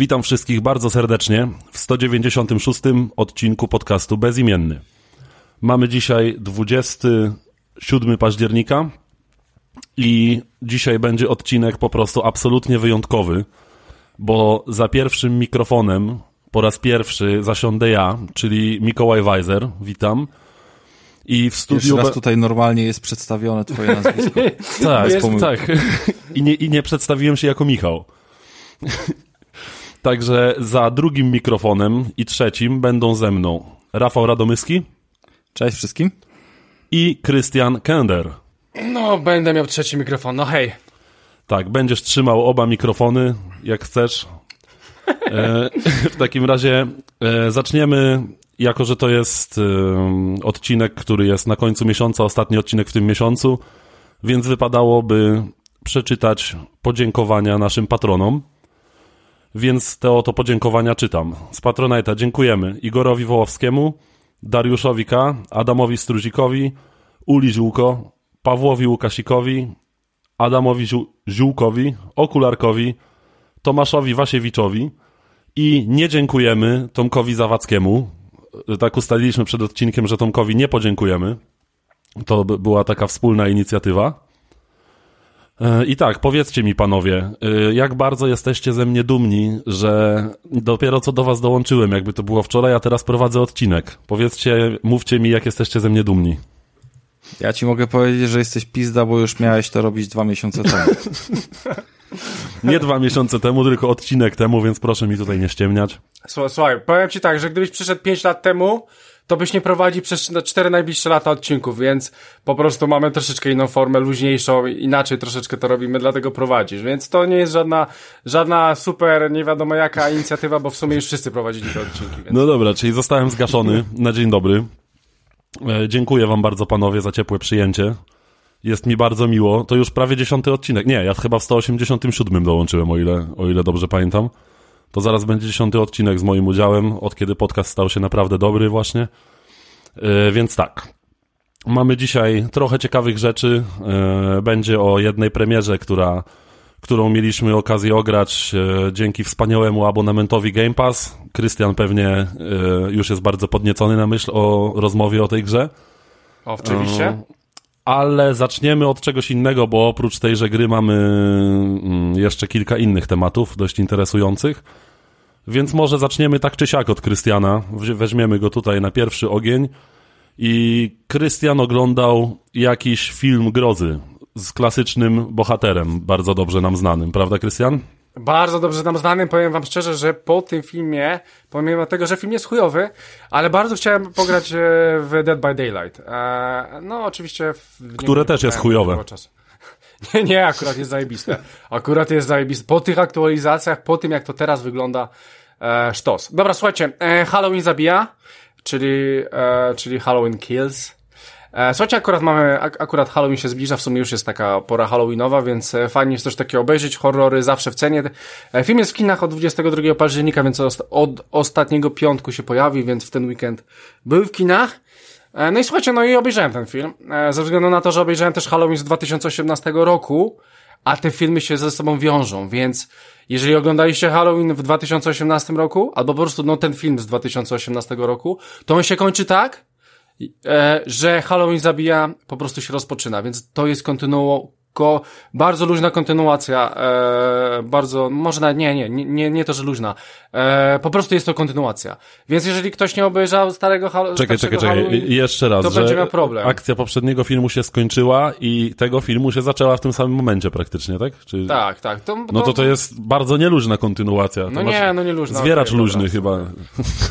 Witam wszystkich bardzo serdecznie w 196 odcinku podcastu Bezimienny. Mamy dzisiaj 27 października i dzisiaj będzie odcinek po prostu absolutnie wyjątkowy, bo za pierwszym mikrofonem po raz pierwszy zasiądę ja, czyli Mikołaj Weiser. Witam. I w studiu. Jeszcze raz tutaj normalnie jest przedstawione twoje nazwisko. tak, jest, tak. I nie, I nie przedstawiłem się jako Michał. Także za drugim mikrofonem i trzecim będą ze mną Rafał Radomyski. Cześć wszystkim. I Krystian Kender. No, będę miał trzeci mikrofon, no hej. Tak, będziesz trzymał oba mikrofony, jak chcesz. E, w takim razie e, zaczniemy, jako że to jest e, odcinek, który jest na końcu miesiąca, ostatni odcinek w tym miesiącu, więc wypadałoby przeczytać podziękowania naszym patronom. Więc te oto podziękowania czytam. Z Patronite'a dziękujemy Igorowi Wołowskiemu, Dariuszowi K., Adamowi Struzikowi, Uli Ziółko, Pawłowi Łukasikowi, Adamowi Ziółkowi, Okularkowi, Tomaszowi Wasiewiczowi i nie dziękujemy Tomkowi Zawadzkiemu. Tak ustaliliśmy przed odcinkiem, że Tomkowi nie podziękujemy. To była taka wspólna inicjatywa. I tak, powiedzcie mi panowie, e, jak bardzo jesteście ze mnie dumni, że dopiero co do was dołączyłem, jakby to było wczoraj, a teraz prowadzę odcinek. Powiedzcie, mówcie mi, jak jesteście ze mnie dumni. Ja ci mogę powiedzieć, że jesteś pizda, bo już miałeś to robić dwa miesiące temu. nie dwa miesiące temu, tylko odcinek temu, więc proszę mi tutaj nie ściemniać. Słuchaj, słuchaj powiem ci tak, że gdybyś przyszedł pięć lat temu, to byś nie prowadzi przez cztery najbliższe lata odcinków, więc po prostu mamy troszeczkę inną formę, luźniejszą, inaczej troszeczkę to robimy, dlatego prowadzisz. Więc to nie jest żadna, żadna super, nie wiadomo jaka inicjatywa, bo w sumie już wszyscy prowadzili te odcinki. Więc... No dobra, czyli zostałem zgaszony na dzień dobry. E, dziękuję wam bardzo panowie za ciepłe przyjęcie. Jest mi bardzo miło. To już prawie dziesiąty odcinek. Nie, ja chyba w 187 dołączyłem, o ile, o ile dobrze pamiętam. To zaraz będzie dziesiąty odcinek z moim udziałem, od kiedy podcast stał się naprawdę dobry właśnie. Yy, więc tak. Mamy dzisiaj trochę ciekawych rzeczy. Yy, będzie o jednej premierze, która, którą mieliśmy okazję ograć yy, dzięki wspaniałemu abonamentowi Game Pass. Krystian pewnie już jest bardzo podniecony na myśl o rozmowie o tej grze. Oczywiście. Ale zaczniemy od czegoś innego, bo oprócz tejże gry mamy mm, jeszcze kilka innych tematów dość interesujących. Więc może zaczniemy tak czy siak od Krystiana. Weźmiemy go tutaj na pierwszy ogień. I Krystian oglądał jakiś film grozy z klasycznym bohaterem, bardzo dobrze nam znanym, prawda, Krystian? Bardzo dobrze nam znanym, powiem wam szczerze, że po tym filmie, pomimo tego, że film jest chujowy, ale bardzo chciałem pograć e, w Dead by Daylight. E, no, oczywiście... Które też jest chujowe. Nie, nie, akurat jest zajebiste. Akurat jest zajebiste. Po tych aktualizacjach, po tym jak to teraz wygląda, e, sztos. Dobra, słuchajcie, e, Halloween zabija, czyli, e, czyli Halloween Kills. E, słuchajcie, akurat mamy, ak akurat Halloween się zbliża, w sumie już jest taka pora Halloweenowa, więc e, fajnie jest coś takiego obejrzeć, horrory zawsze w cenie. E, film jest w kinach od 22 października, więc od ostatniego piątku się pojawi, więc w ten weekend był w kinach. No i słuchajcie, no i obejrzałem ten film, ze względu na to, że obejrzałem też Halloween z 2018 roku, a te filmy się ze sobą wiążą, więc jeżeli oglądaliście Halloween w 2018 roku, albo po prostu no ten film z 2018 roku, to on się kończy tak, że Halloween zabija po prostu się rozpoczyna, więc to jest kontynuo, ko, bardzo luźna kontynuacja, e, bardzo, może nawet, nie, nie, nie, nie to, że luźna, e, po prostu jest to kontynuacja. Więc jeżeli ktoś nie obejrzał starego Halloween... Czekaj, czekaj, czekaj, jeszcze raz, to będzie miał problem. akcja poprzedniego filmu się skończyła i tego filmu się zaczęła w tym samym momencie praktycznie, tak? Czy... Tak, tak. To, to... No to to jest bardzo nieluźna kontynuacja. To no nie, no nie luźna. Zwieracz okay, luźny dobra. chyba.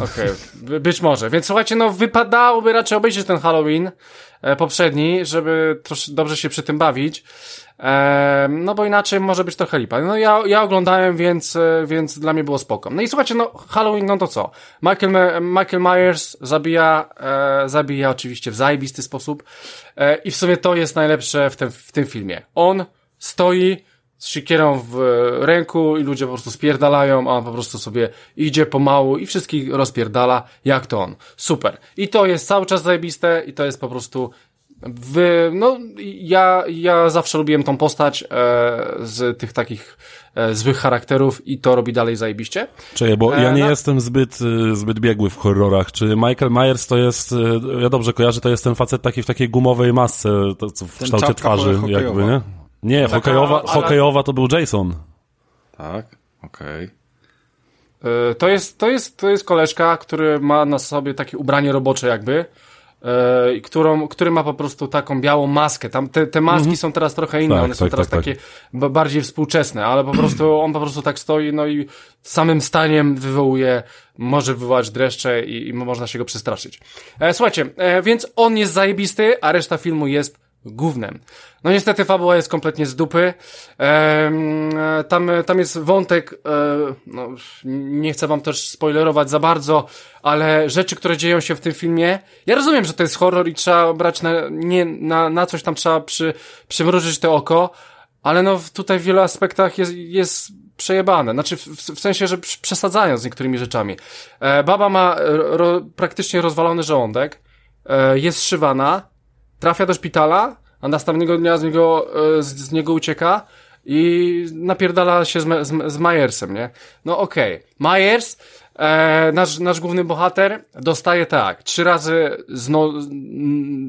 Okej, okay. być może. Więc słuchajcie, no wypadałoby raczej obejrzeć ten Halloween, poprzedni, żeby trosz, dobrze się przy tym bawić. E, no bo inaczej może być trochę lipa. No ja, ja oglądałem, więc, e, więc dla mnie było spoko. No i słuchajcie, no Halloween, no to co? Michael, Michael Myers zabija, e, zabija oczywiście w zajebisty sposób e, i w sumie to jest najlepsze w tym, w tym filmie. On stoi, z sikierą w ręku i ludzie po prostu spierdalają, a on po prostu sobie idzie pomału i wszystkich rozpierdala, jak to on. Super. I to jest cały czas zajebiste i to jest po prostu w, no, ja, ja zawsze lubiłem tą postać e, z tych takich e, złych charakterów i to robi dalej zajebiście. Czekaj, bo ja E, nie no- jestem zbyt, y, zbyt biegły w horrorach. Czy Michael Myers to jest, y, ja dobrze kojarzę, to jest ten facet taki w takiej gumowej masce, to, co w Ten kształcie twarzy, jakby, nie? Nie, Taka, hokejowa, ale- hokejowa to był Jason. Tak, okej. E, To jest, to jest, to jest koleżka, który ma na sobie takie ubranie robocze jakby, i którą, który ma po prostu taką białą maskę. Tam te, te maski są teraz trochę inne, Tak, one są tak, teraz tak, takie ba- bardziej współczesne, ale po prostu on po prostu tak stoi, no i samym staniem wywołuje, może wywołać dreszcze i, i można się go przestraszyć. E, słuchajcie, e, więc on jest zajebisty, a reszta filmu jest gównem. No niestety fabuła jest kompletnie z dupy. Em, e, tam, tam jest wątek, e, no, nie chcę wam też spoilerować za bardzo, ale rzeczy, które dzieją się w tym filmie, ja rozumiem, że to jest horror i trzeba brać na, nie, na, na coś tam trzeba przy, przymrużyć to oko, ale no tutaj w wielu aspektach jest, jest przejebane. Znaczy w, w sensie, że przesadzają z niektórymi rzeczami. E, baba ma ro, praktycznie rozwalony żołądek, e, jest zszywana, trafia do szpitala, a następnego dnia z niego, e, z, z niego ucieka i napierdala się z, z, z Majersem, nie? No okej. Myers, e, nasz, nasz główny bohater, dostaje tak, trzy razy z, no,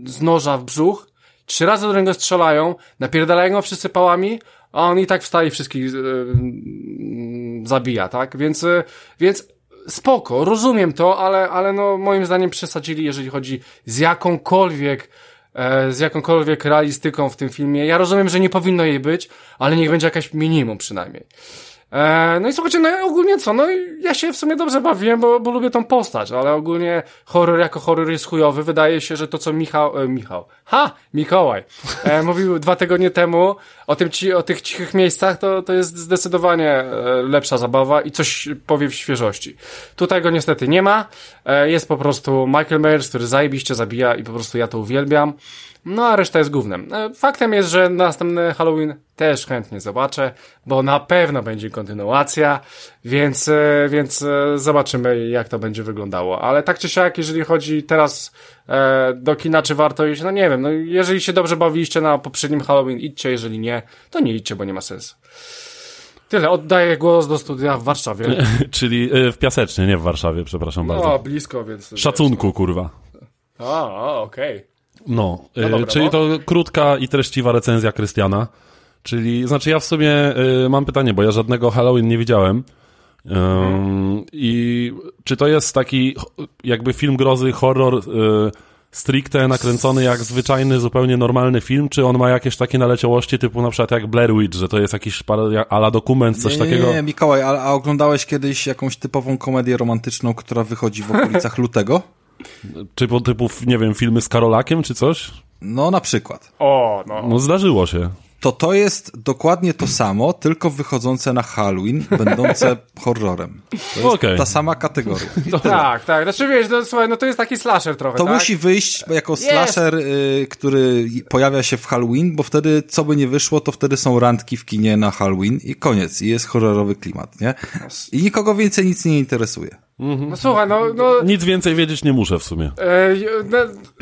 z noża w brzuch, trzy razy do niego strzelają, napierdalają go wszyscy pałami, a on i tak wstaje wszystkich mm, zabija, tak? Więc, e, więc spoko, rozumiem to, ale, ale no moim zdaniem przesadzili, jeżeli chodzi z jakąkolwiek z jakąkolwiek realistyką w tym filmie. Ja rozumiem, że nie powinno jej być, ale niech będzie jakaś minimum przynajmniej. E, no i słuchajcie, no ogólnie co, no ja się w sumie dobrze bawiłem, bo, bo lubię tą postać, ale ogólnie horror jako horror jest chujowy. Wydaje się, że to co Michał, e, Michał, ha, Mikołaj, e, mówił dwa tygodnie temu o, tym, ci, o tych cichych miejscach, to, to jest zdecydowanie e, lepsza zabawa i coś powie w świeżości. Tutaj go niestety nie ma, e, jest po prostu Michael Myers, który zajebiście zabija i po prostu ja to uwielbiam. No a reszta jest głównym. E, Faktem jest, że następny Halloween też chętnie zobaczę, bo na pewno będzie kontynuacja, więc, e, więc e, zobaczymy jak to będzie wyglądało. Ale tak czy siak, jeżeli chodzi teraz e, do kina, czy warto iść, no nie wiem, no jeżeli się dobrze bawiliście na poprzednim Halloween, idźcie, jeżeli nie, to nie idźcie, bo nie ma sensu. Tyle, oddaję głos do studia w Warszawie. Czyli w Piasecznie, nie w Warszawie, przepraszam No, bardzo. blisko, więc... Szacunku, kurwa. A, okej. No, y, dobra, czyli no. to krótka i treściwa recenzja Krystiana. Czyli, znaczy ja w sumie y, mam pytanie, bo ja żadnego Halloween nie widziałem. Ym, I czy to jest taki jakby film grozy, horror y, stricte nakręcony jak zwyczajny, zupełnie normalny film, czy on ma jakieś takie naleciałości typu na przykład jak Blair Witch, że to jest jakiś ala dokument, coś nie, takiego? Nie, nie, Mikołaj, a, a oglądałeś kiedyś jakąś typową komedię romantyczną, która wychodzi w okolicach lutego? Typu, typu, nie wiem, filmy z Karolakiem czy coś? No, na przykład. O, no. No zdarzyło się. To to jest dokładnie to samo, tylko wychodzące na Halloween, będące horrorem. To jest Okej. ta sama kategoria. Tak, tak. Znaczy wiesz, no, słuchaj, no to jest taki slasher trochę, To tak? musi wyjść jako Jest. slasher, y, który pojawia się w Halloween, bo wtedy, co by nie wyszło, to wtedy są randki w kinie na Halloween i koniec. I jest horrorowy klimat, nie? I nikogo więcej nic nie interesuje. No słuchaj, no, no Nic więcej wiedzieć nie muszę w sumie. E, no,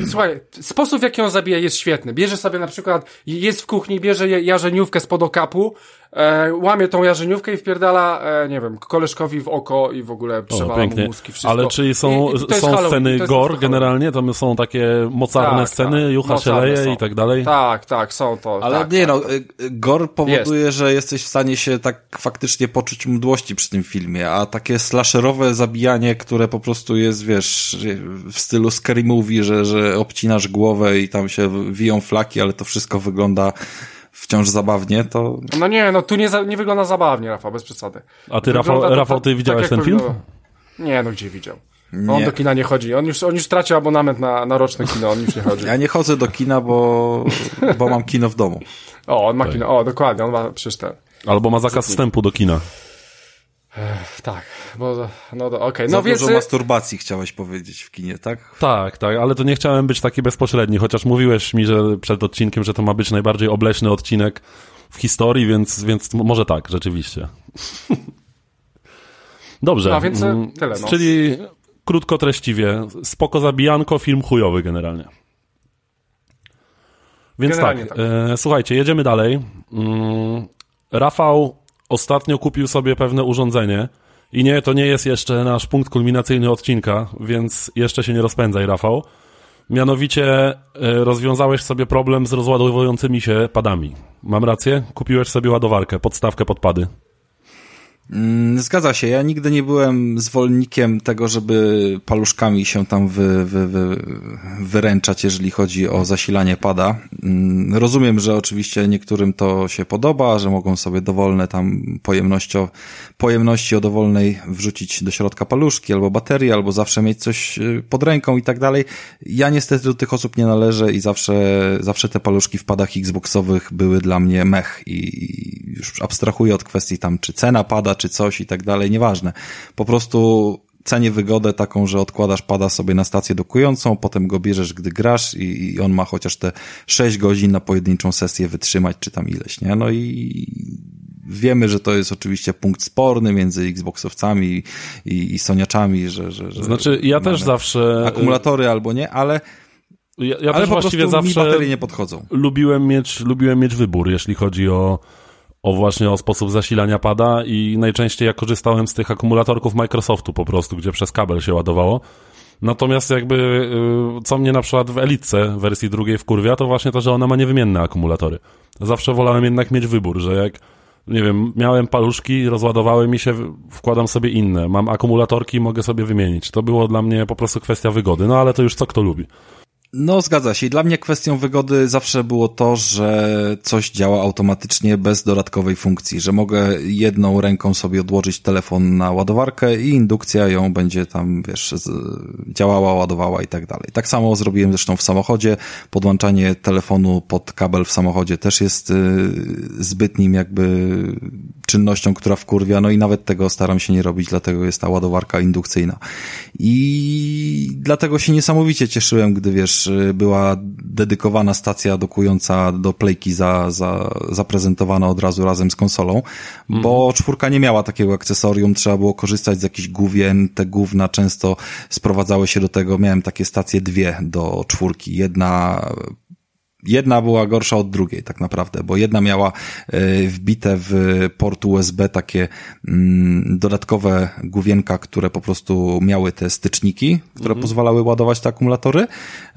słuchaj, sposób w jaki on zabija jest świetny. Bierze sobie na przykład, jest w kuchni, bierze jarzeniówkę spod okapu, e, łamie tą jarzeniówkę i wpierdala, e, nie wiem, koleżkowi w oko i w ogóle O, przewala pięknie. mu mózg i wszystko. Ale czy są, I- i jest są Halloween, sceny jest gore generalnie? Tam są takie mocarne Tak, sceny, tak. jucha się leje są. i tak dalej? Tak, tak, są to. Ale tak, nie tak. no, y, y, gore powoduje, że jesteś w stanie się tak faktycznie poczuć mdłości przy tym filmie, a takie slasherowe zabijanie, które po prostu jest, wiesz, w stylu scary movie, że, że obcinasz głowę i tam się wiją flaki, ale to wszystko wygląda wciąż zabawnie, to No nie, no tu nie, za, nie wygląda zabawnie, Rafał, bez przesady. A ty, Rafał, to Rafał tak- ty tak, widziałeś jak ten film? powinno. Nie, no gdzie widział? On Nie. do kina nie chodzi. On już, on już stracił abonament na, na roczne kino, on już nie chodzi. ja nie chodzę do kina, bo, bo mam kino w domu. O, on ma kino, o, dokładnie, on ma przecież ten. Albo ma zakaz wstępu do kina. Tak, bo, no okej, Za no więc... dużo masturbacji chciałeś powiedzieć w kinie, tak? Tak, tak, ale to nie chciałem być taki bezpośredni, chociaż mówiłeś mi, że przed odcinkiem, że to ma być najbardziej obleśny odcinek w historii, więc, więc może tak, rzeczywiście. Dobrze. No, więc, mm, tyle, no. Czyli krótko, treściwie, spoko zabijanko, film chujowy generalnie. Więc tak, tak. E, słuchajcie, jedziemy dalej. Mm, Rafał ostatnio kupił sobie pewne urządzenie i nie, to nie jest jeszcze nasz punkt kulminacyjny odcinka, więc jeszcze się nie rozpędzaj, Rafał. Mianowicie e, rozwiązałeś sobie problem z rozładowującymi się padami. Mam rację? Kupiłeś sobie ładowarkę, podstawkę pod pady. Mm, zgadza się. Ja nigdy nie byłem zwolennikiem tego, żeby paluszkami się tam wy, wy, wy, wyręczać, jeżeli chodzi o zasilanie pada. Mm, rozumiem, że oczywiście niektórym to się podoba, że mogą sobie dowolne tam pojemności, pojemności o dowolnej wrzucić do środka paluszki albo baterii, albo zawsze mieć coś y, pod ręką i tak dalej. Ja niestety do tych osób nie należę i zawsze, zawsze te paluszki w padach Xboxowych były dla mnie mech i już abstrahuję od kwestii tam, czy cena pada, czy coś i tak dalej, nieważne. Po prostu cenię wygodę taką, że odkładasz pada sobie na stację dokującą, potem go bierzesz, gdy grasz i, i on ma chociaż te 6 godzin na pojedynczą sesję wytrzymać, czy tam ileś, nie? No i wiemy, że to jest oczywiście punkt sporny między Xboxowcami i, i Soniaczami, że, że, że Znaczy, ja też zawsze... Akumulatory albo nie, ale ja, ja ale też właściwie zawsze mi baterie nie podchodzą. Lubiłem mieć, lubiłem mieć wybór, jeśli chodzi o o właśnie o sposób zasilania pada i najczęściej ja korzystałem z tych akumulatorków Microsoftu po prostu, gdzie przez kabel się ładowało. Natomiast jakby, y, co mnie na przykład w Elitce wersji drugiej wkurwia, to właśnie to, że ona ma niewymienne akumulatory. Zawsze wolałem jednak mieć wybór, że jak, nie wiem, miałem paluszki, rozładowały mi się, wkładam sobie inne. Mam akumulatorki, mogę sobie wymienić. To było dla mnie po prostu kwestia wygody, no ale to już co kto lubi. No, zgadza się. I dla mnie kwestią wygody zawsze było to, że coś działa automatycznie bez dodatkowej funkcji, że mogę jedną ręką sobie odłożyć telefon na ładowarkę i indukcja ją będzie tam, wiesz, działała, ładowała i tak dalej. Tak samo zrobiłem zresztą w samochodzie. Podłączanie telefonu pod kabel w samochodzie też jest y, zbytnim jakby czynnością, która wkurwia, no i nawet tego staram się nie robić, dlatego jest ta ładowarka indukcyjna. I dlatego się niesamowicie cieszyłem, gdy wiesz, Y, była dedykowana stacja dokująca do playki za, za, zaprezentowana od razu razem z konsolą, bo mm. czwórka nie miała takiego akcesorium, trzeba było korzystać z jakichś główien, te główna często sprowadzały się do tego, miałem takie stacje dwie do czwórki, jedna jedna była gorsza od drugiej tak naprawdę, bo jedna miała e, wbite w port USB takie mm, dodatkowe główienka, które po prostu miały te styczniki, które mhm. pozwalały ładować te akumulatory,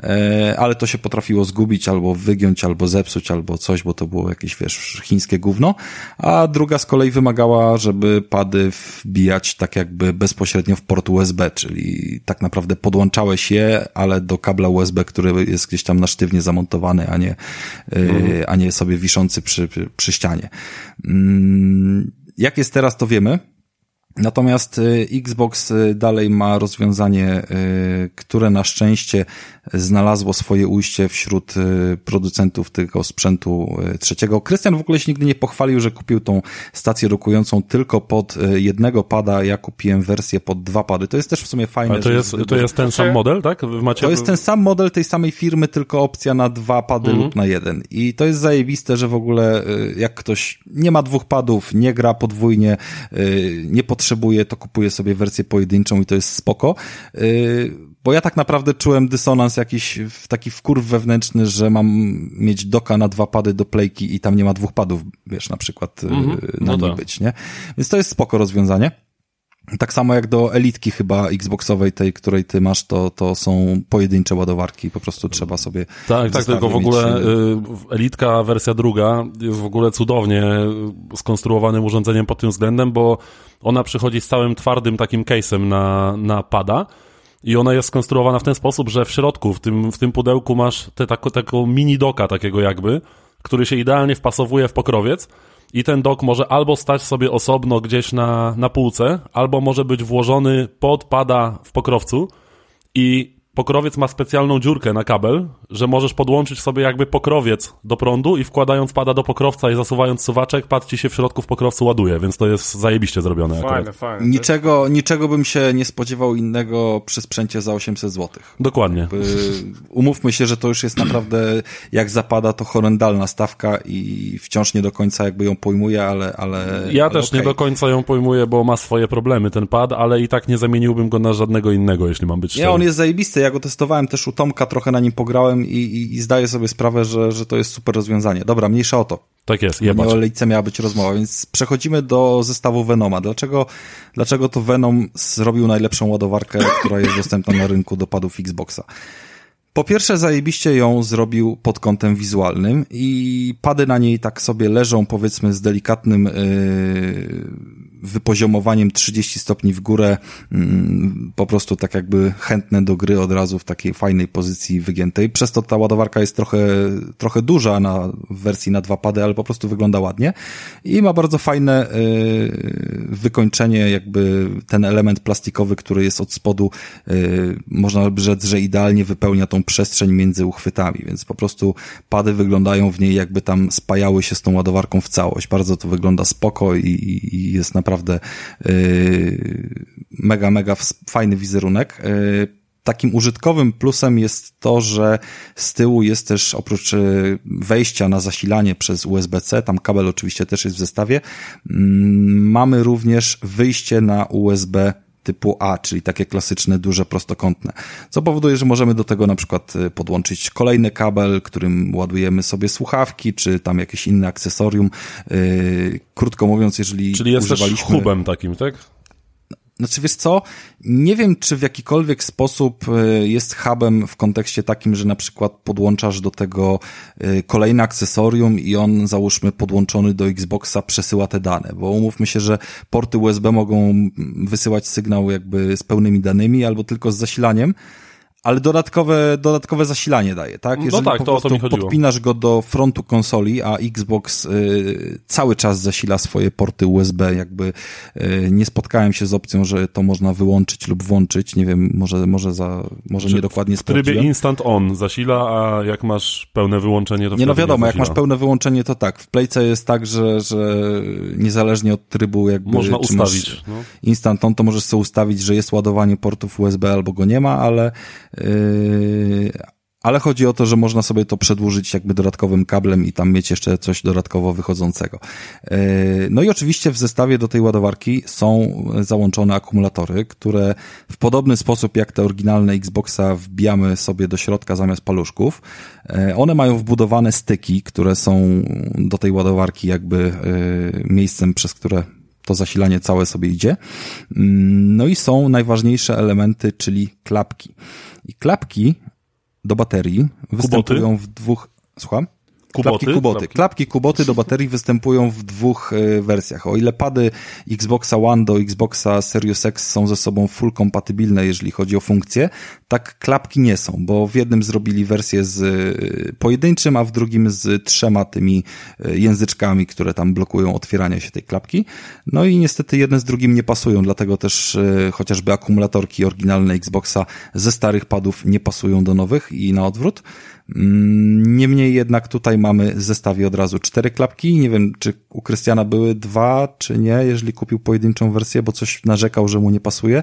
e, ale to się potrafiło zgubić albo wygiąć, albo zepsuć, albo coś, bo to było jakieś, wiesz, chińskie gówno, a druga z kolei wymagała, żeby pady wbijać tak jakby bezpośrednio w port USB, czyli tak naprawdę podłączałeś je, ale do kabla USB, który jest gdzieś tam na sztywnie zamontowany, a nie, mhm. a nie sobie wiszący przy, przy ścianie. Mm, jak jest teraz, to wiemy. Natomiast y, Xbox y, dalej ma rozwiązanie, y, które na szczęście znalazło swoje ujście wśród producentów tego sprzętu trzeciego. Krystian w ogóle się nigdy nie pochwalił, że kupił tą stację rokującą tylko pod jednego pada. Ja kupiłem wersję pod dwa pady. To jest też w sumie fajne. Ale to jest, to jest ten sam model, tak? Macie... To jest ten sam model tej samej firmy, tylko opcja na dwa pady mhm. lub na jeden. I to jest zajebiste, że w ogóle jak ktoś nie ma dwóch padów, nie gra podwójnie, nie potrzebuje potrzebuję, to kupuję sobie wersję pojedynczą i to jest spoko. Y, bo ja tak naprawdę czułem dysonans jakiś, taki wkurw wewnętrzny, że mam mieć doka na dwa pady do playki i tam nie ma dwóch padów, wiesz, na przykład mm -hmm. na no niej być, nie? Więc to jest spoko rozwiązanie. Tak samo jak do elitki chyba Xboxowej, tej, której ty masz, to, to są pojedyncze ładowarki, po prostu trzeba sobie... Tak, tak, tylko w ogóle y, elitka wersja druga jest w ogóle cudownie skonstruowanym urządzeniem pod tym względem, bo ona przychodzi z całym twardym takim case'em na, na pada i ona jest skonstruowana w ten sposób, że w środku, w tym, w tym pudełku masz te, tako, taką mini doka takiego jakby, który się idealnie wpasowuje w pokrowiec, i ten dok może albo stać sobie osobno gdzieś na, na półce, albo może być włożony pod pada w pokrowcu i pokrowiec ma specjalną dziurkę na kabel, że możesz podłączyć sobie jakby pokrowiec do prądu i wkładając pada do pokrowca i zasuwając suwaczek, pad ci się w środku w pokrowcu ładuje, więc to jest zajebiście zrobione. Fajne, akurat. fajne. Niczego, niczego bym się nie spodziewał innego przy sprzęcie za 800 zł. Dokładnie. Jakby, umówmy się, że to już jest naprawdę, jak zapada, to horrendalna stawka i wciąż nie do końca jakby ją pojmuję, ale... ale ja ale też okay. nie do końca ją pojmuję, bo ma swoje problemy ten pad, ale i tak nie zamieniłbym go na żadnego innego, jeśli mam być szczery. Nie, on jest zajebisty ja go testowałem też u Tomka, trochę na nim pograłem i, i, i zdaję sobie sprawę, że, że to jest super rozwiązanie. Dobra, mniejsza o to. Tak jest, jebać. Nie o lejce miała być rozmowa, więc przechodzimy do zestawu Venoma. Dlaczego, dlaczego to Venom zrobił najlepszą ładowarkę, która jest dostępna na rynku do padów Xboxa? Po pierwsze, zajebiście ją zrobił pod kątem wizualnym i pady na niej tak sobie leżą, powiedzmy, z delikatnym yy, wypoziomowaniem 30 stopni w górę, mm, po prostu tak jakby chętne do gry od razu w takiej fajnej pozycji wygiętej. Przez to ta ładowarka jest trochę, trochę duża na wersji na dwa pady, ale po prostu wygląda ładnie i ma bardzo fajne yy, wykończenie, jakby ten element plastikowy, który jest od spodu, yy, można by rzec, że idealnie wypełnia tą przestrzeń między uchwytami, więc po prostu pady wyglądają w niej jakby tam spajały się z tą ładowarką w całość. Bardzo to wygląda spoko i, i jest naprawdę naprawdę yy, mega, mega fajny wizerunek. Yy, takim użytkowym plusem jest to, że z tyłu jest też oprócz yy, wejścia na zasilanie przez USB-C, tam kabel oczywiście też jest w zestawie, mm, mamy również wyjście na USB typu A, czyli takie klasyczne, duże, prostokątne. Co powoduje, że możemy do tego na przykład y, podłączyć kolejny kabel, którym ładujemy sobie słuchawki, czy tam jakieś inne akcesorium. Yy, krótko mówiąc, jeżeli Czyli jest używaliśmy... też hubem takim, tak? Znaczy, wiesz co, nie wiem, czy w jakikolwiek sposób e, jest hubem w kontekście takim, że na przykład podłączasz do tego e, kolejne akcesorium i on, załóżmy, podłączony do Xboxa przesyła te dane, bo umówmy się, że porty USB mogą wysyłać sygnał jakby z pełnymi danymi albo tylko z zasilaniem, ale dodatkowe, dodatkowe zasilanie daje, tak? No Jeżeli no tak, po to o to mi chodziło. podpinasz go do frontu konsoli, a Xbox y, cały czas zasila swoje porty USB, jakby y, nie spotkałem się z opcją, że to można wyłączyć lub włączyć, nie wiem, może, może za, może Czy niedokładnie W trybie instant on zasila, a jak masz pełne wyłączenie, to Nie no wiadomo, nie jak masz pełne wyłączenie, to tak. W Playce jest tak, że, że niezależnie od trybu jakby... Można ustawić. No. Instant on, to możesz sobie ustawić, że jest ładowanie portów USB albo go nie ma, ale ale chodzi o to, że można sobie to przedłużyć jakby dodatkowym kablem i tam mieć jeszcze coś dodatkowo wychodzącego. Yy, no i oczywiście w zestawie do tej ładowarki są załączone akumulatory, które w podobny sposób jak te oryginalne Xboxa wbijamy sobie do środka zamiast paluszków. Yy, one mają wbudowane styki, które są do tej ładowarki jakby miejscem, przez które to zasilanie całe sobie idzie. No i są najważniejsze elementy, czyli klapki. I klapki do baterii występują w dwóch... Słucham? Kuboty? Klapki kuboty. Klapki. Klapki kuboty do baterii występują w dwóch e, wersjach. O ile pady Xboxa One do Xboxa Series X są ze sobą full kompatybilne, jeżeli chodzi o funkcje, tak klapki nie są, bo w jednym zrobili wersję z e, pojedynczym, a w drugim z trzema tymi e, języczkami, które tam blokują otwieranie się tej klapki. No i niestety jedne z drugim nie pasują, dlatego też chociażby akumulatorki oryginalne Xboxa ze starych padów nie pasują do nowych i na odwrót. Mm, niemniej jednak tutaj mamy w zestawie od razu cztery klapki. Nie wiem, czy u Krystiana były dwa, czy nie, jeżeli kupił pojedynczą wersję, bo coś narzekał, że mu nie pasuje,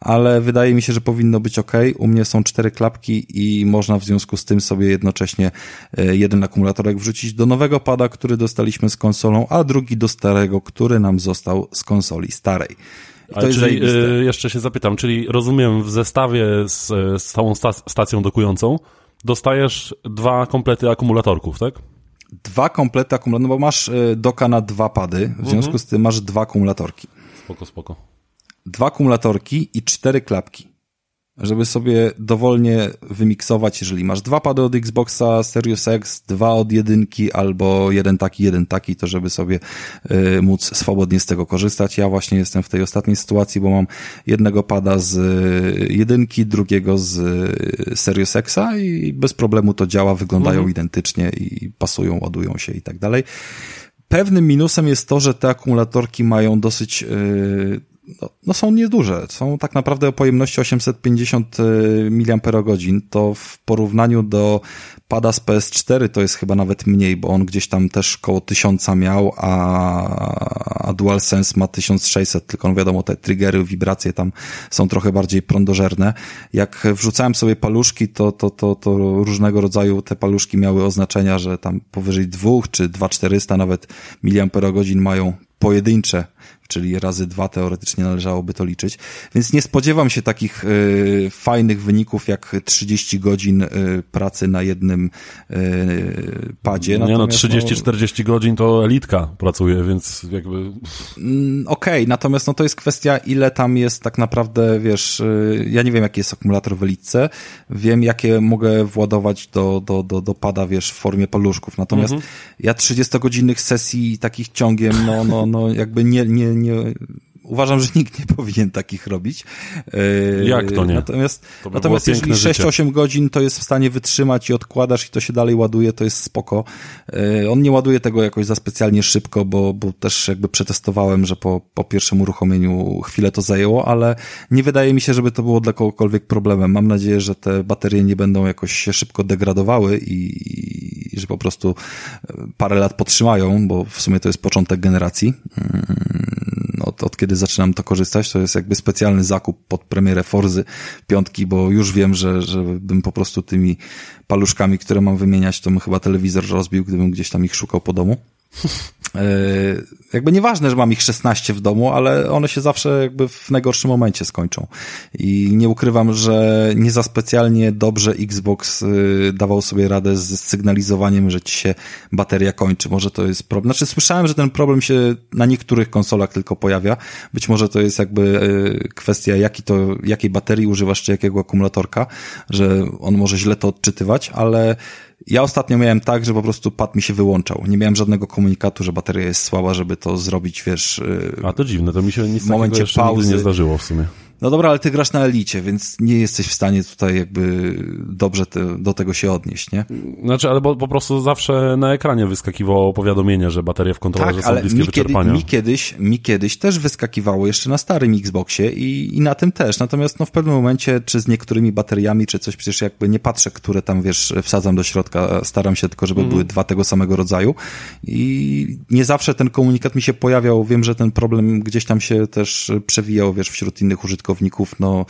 ale wydaje mi się, że powinno być ok. U mnie są cztery klapki i można w związku z tym sobie jednocześnie e, jeden akumulatorek wrzucić do nowego pada, który dostaliśmy z konsolą, a drugi do starego, który nam został z konsoli starej. Ale czyli, y, jeszcze się zapytam, czyli rozumiem w zestawie z, z całą stacją dokującą, dostajesz dwa komplety akumulatorków, tak? Dwa komplety akumulatorów, no bo masz e, doka na dwa pady, w związku mhm. z tym masz dwa akumulatorki. Spoko, spoko. Dwa akumulatorki i cztery klapki żeby sobie dowolnie wymiksować, jeżeli masz dwa pady od Xboxa Series X, dwa od jedynki albo jeden taki, jeden taki, to żeby sobie y, móc swobodnie z tego korzystać. Ja właśnie jestem w tej ostatniej sytuacji, bo mam jednego pada z y, jedynki, drugiego z y, Series Xa i bez problemu to działa, wyglądają mhm. identycznie i pasują, ładują się i tak dalej. Pewnym minusem jest to, że te akumulatorki mają dosyć yy, no, no, są nieduże. Są tak naprawdę o pojemności 850 y, mAh. To w porównaniu do pada z PS4 to jest chyba nawet mniej, bo on gdzieś tam też koło 1000 miał, a, a DualSense ma 1600, tylko no wiadomo, te triggery, wibracje tam są trochę bardziej prądożerne. Jak wrzucałem sobie paluszki, to, to, to, to różnego rodzaju te paluszki miały oznaczenia, że tam powyżej 2 czy 2400 nawet miliamperogodzin mają pojedyncze czyli razy dwa teoretycznie należałoby to liczyć. Więc nie spodziewam się takich y, fajnych wyników jak 30 godzin y, pracy na jednym y, padzie. Nie no, 30-40 no, godzin to elitka pracuje, więc jakby... Mm, okej, okay, natomiast no to jest kwestia, ile tam jest tak naprawdę, wiesz, ja nie wiem, jaki jest akumulator w elitce, wiem, jakie mogę władować do, do, do, do pada, wiesz, w formie paluszków. Natomiast mhm. ja 30-godzinnych sesji takich ciągiem, no, no, no jakby nie, nie, nie, uważam, że nikt nie powinien takich robić. E, Jak to nie? Natomiast, to by natomiast jeżeli 6-8 godzin to jest w stanie wytrzymać i odkładasz i to się dalej ładuje, to jest spoko. E, on nie ładuje tego jakoś za specjalnie szybko, bo, bo też jakby przetestowałem, że po, po pierwszym uruchomieniu chwilę to zajęło, ale nie wydaje mi się, żeby to było dla kogokolwiek problemem. Mam nadzieję, że te baterie nie będą jakoś się szybko degradowały i, i że po prostu parę lat potrzymają, bo w sumie to jest początek generacji. Od, od kiedy zaczynam to korzystać, to jest jakby specjalny zakup pod premierę Forzy piątki, bo już wiem, że, że bym po prostu tymi paluszkami, które mam wymieniać, to bym chyba telewizor rozbił, gdybym gdzieś tam ich szukał po domu. E, jakby nieważne, że mam ich 16 w domu, ale one się zawsze jakby w najgorszym momencie skończą. I nie ukrywam, że nie za specjalnie dobrze Xbox y, dawał sobie radę z sygnalizowaniem, że ci się bateria kończy. Może to jest problem. Znaczy słyszałem, że ten problem się na niektórych konsolach tylko pojawia. Być może to jest jakby y, kwestia, jaki to, jakiej baterii używasz, czy jakiego akumulatorka, że on może źle to odczytywać, ale ja ostatnio miałem tak, że po prostu pad mi się wyłączał. Nie miałem żadnego komunikatu, że bateria jest słaba, żeby to zrobić, wiesz... Y, A to dziwne, to mi się nic w momencie pauzy nie zdarzyło w sumie. No dobra, ale ty grasz na elicie, więc nie jesteś w stanie tutaj jakby dobrze te, do tego się odnieść, nie? Znaczy, ale bo, po prostu zawsze na ekranie wyskakiwało powiadomienie, że baterie w kontrolerze tak, są bliskie mi wyczerpania. Kiedy, mi, kiedyś, mi kiedyś też wyskakiwało jeszcze na starym Xboxie i, i na tym też. Natomiast no w pewnym momencie, czy z niektórymi bateriami, czy coś, przecież jakby nie patrzę, które tam, wiesz, wsadzam do środka, staram się tylko, żeby mm. były dwa tego samego rodzaju i nie zawsze ten komunikat mi się pojawiał. Wiem, że ten problem gdzieś tam się też przewijał, wiesz, wśród innych użytkowników użytkowników, no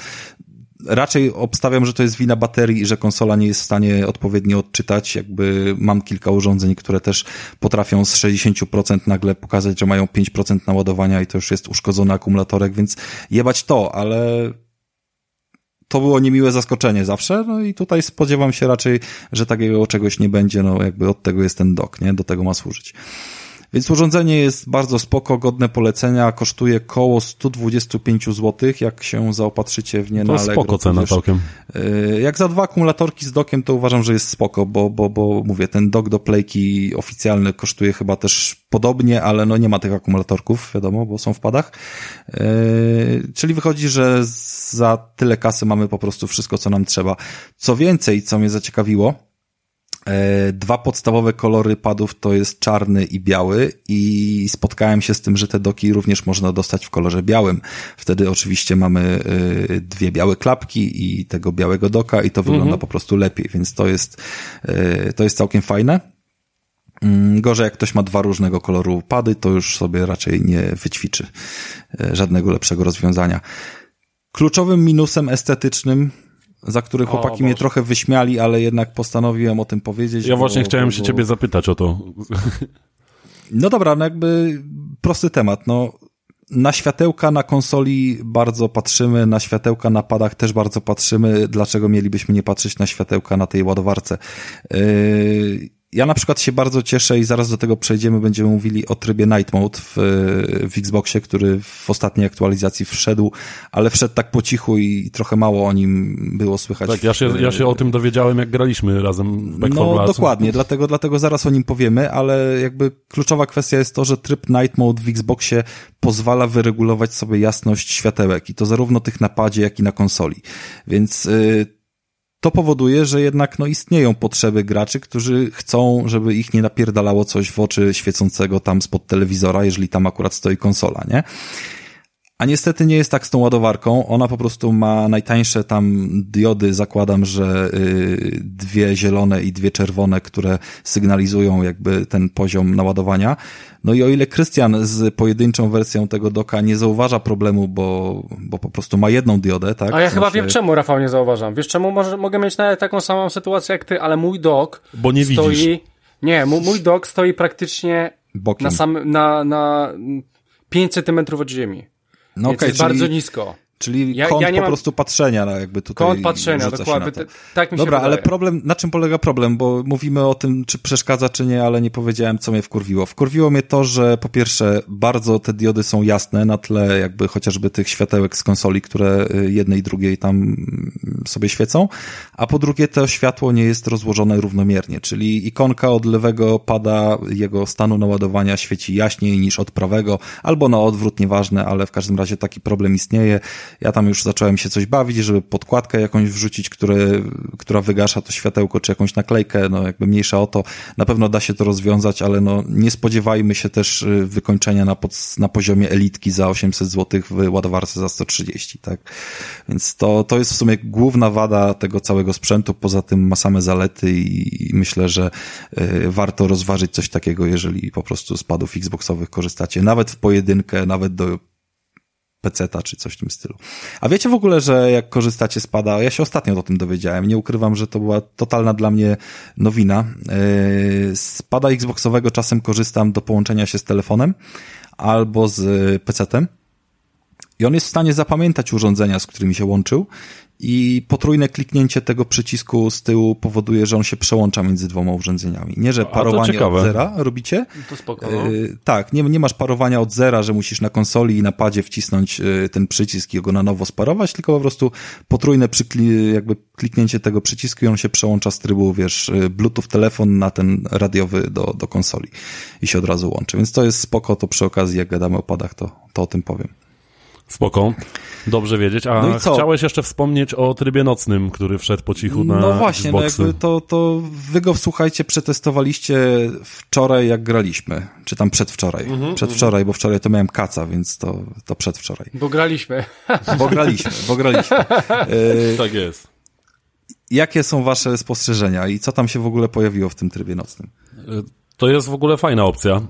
raczej obstawiam, że to jest wina baterii i że konsola nie jest w stanie odpowiednio odczytać. Jakby mam kilka urządzeń, które też potrafią z 60% nagle pokazać, że mają 5% naładowania i to już jest uszkodzony akumulatorek, więc jebać to, ale to było niemiłe zaskoczenie zawsze, no i tutaj spodziewam się raczej, że takiego czegoś nie będzie, no jakby od tego jest ten dok, nie? Do tego ma służyć. Więc urządzenie jest bardzo spoko, godne polecenia, kosztuje koło 125 zł, jak się zaopatrzycie w nie to na Allegro. spoko cena całkiem. Y, jak za dwa akumulatorki z dokiem, to uważam, że jest spoko, bo, bo, bo mówię, ten dok do playki oficjalny kosztuje chyba też podobnie, ale no nie ma tych akumulatorków, wiadomo, bo są w padach. Y, czyli wychodzi, że za tyle kasy mamy po prostu wszystko, co nam trzeba. Co więcej, co mnie zaciekawiło, E, dwa podstawowe kolory padów to jest czarny i biały i spotkałem się z tym, że te doki również można dostać w kolorze białym. Wtedy oczywiście mamy e, dwie białe klapki i tego białego doka i to wygląda mhm. po prostu lepiej, więc to jest, e, to jest całkiem fajne. Mm, gorzej, jak ktoś ma dwa różnego koloru pady, to już sobie raczej nie wyćwiczy żadnego lepszego rozwiązania. Kluczowym minusem estetycznym za który chłopaki mnie trochę wyśmiali, ale jednak postanowiłem o tym powiedzieć. Ja bo, właśnie chciałem bo, się ciebie zapytać o to. No dobra, no jakby prosty temat, no na światełka na konsoli bardzo patrzymy, na światełka na padach też bardzo patrzymy. Dlaczego mielibyśmy nie patrzeć na światełka na tej ładowarce? Yy, ja na przykład się bardzo cieszę i zaraz do tego przejdziemy, będziemy mówili o trybie Night Mode w, w Xboxie, który w ostatniej aktualizacji wszedł, ale wszedł tak po cichu i trochę mało o nim było słychać. Tak, ja się, ja się o tym dowiedziałem, jak graliśmy razem w Back No dokładnie, dlatego, dlatego zaraz o nim powiemy, ale jakby kluczowa kwestia jest to, że tryb Night Mode w Xboxie pozwala wyregulować sobie jasność światełek i to zarówno tych na padzie, jak i na konsoli. Więc yy, to powoduje, że jednak no, istnieją potrzeby graczy, którzy chcą, żeby ich nie napierdalało coś w oczy świecącego tam spod telewizora, jeżeli tam akurat stoi konsola, nie? A niestety nie jest tak z tą ładowarką. Ona po prostu ma najtańsze tam diody, zakładam, że y, dwie zielone i dwie czerwone, które sygnalizują jakby ten poziom naładowania. No i o ile Krystian z pojedynczą wersją tego doka nie zauważa problemu, bo, bo po prostu ma jedną diodę, tak? A ja chyba wiem czemu, Rafał, nie zauważam. Wiesz czemu? Może, mogę mieć nawet taką samą sytuację jak ty, ale mój dok Bo nie stoi... Widzisz. Nie, mój, dok stoi praktycznie Bokiem. na sam, na, na 5 centymetrów od ziemi. No okay, jest czyli... bardzo nisko. Czyli ja, kąt ja po mam... prostu patrzenia, no jakby tutaj. Kąt patrzenia, dokładnie. Tak mi Dobra, się ale problem, na czym polega problem? Bo mówimy o tym, czy przeszkadza, czy nie, ale nie powiedziałem, co mnie wkurwiło. Wkurwiło mnie to, że po pierwsze, bardzo te diody są jasne na tle jakby chociażby tych światełek z konsoli, które y, jednej i drugiej tam mm, sobie świecą, a po drugie, to światło nie jest rozłożone równomiernie, czyli ikonka od lewego pada jego stanu naładowania świeci jaśniej niż od prawego, albo na odwrót, nieważne, ale w każdym razie taki problem istnieje ja tam już zacząłem się coś bawić, żeby podkładkę jakąś wrzucić, które, która wygasza to światełko, czy jakąś naklejkę, no jakby mniejsza o to. Na pewno da się to rozwiązać, ale no nie spodziewajmy się też y, wykończenia na, pod, na poziomie elitki za 800 zł w ładowarce za 130, tak? Więc to, to jest w sumie główna wada tego całego sprzętu, poza tym ma same zalety i, i myślę, że y, warto rozważyć coś takiego, jeżeli po prostu z padów Xboxowych korzystacie, nawet w pojedynkę, nawet do peceta czy coś w tym stylu. A wiecie w ogóle, że jak korzystacie z pada, ja się ostatnio o tym dowiedziałem, nie ukrywam, że to była totalna dla mnie nowina. Yy, z pada Xboxowego czasem korzystam do połączenia się z telefonem albo z pecetem i on jest w stanie zapamiętać urządzenia, z którymi się łączył i potrójne kliknięcie tego przycisku z tyłu powoduje, że on się przełącza między dwoma urządzeniami. Nie, że parowanie od zera robicie. To spoko. No. Yy, tak, nie, nie masz parowania od zera, że musisz na konsoli i na padzie wcisnąć yy, ten przycisk i go na nowo sparować, tylko po prostu potrójne przykli, jakby kliknięcie tego przycisku i on się przełącza z trybu, wiesz, y, Bluetooth telefon na ten radiowy do, do konsoli i się od razu łączy. Więc to jest spoko, to przy okazji, jak gadamy o padach, to, to o tym powiem. Spoko. Dobrze wiedzieć. A no chciałeś jeszcze wspomnieć o trybie nocnym, który wszedł po cichu na No właśnie, no jakby to, to wy go, słuchajcie, przetestowaliście wczoraj, jak graliśmy. Czy tam przedwczoraj. Mm -hmm, przedwczoraj, bo wczoraj to miałem kaca, więc to, to przedwczoraj. Bo graliśmy. Bo graliśmy, bo graliśmy. E, tak jest. Jakie są wasze spostrzeżenia i co tam się w ogóle pojawiło w tym trybie nocnym? E, to jest w ogóle fajna opcja. E,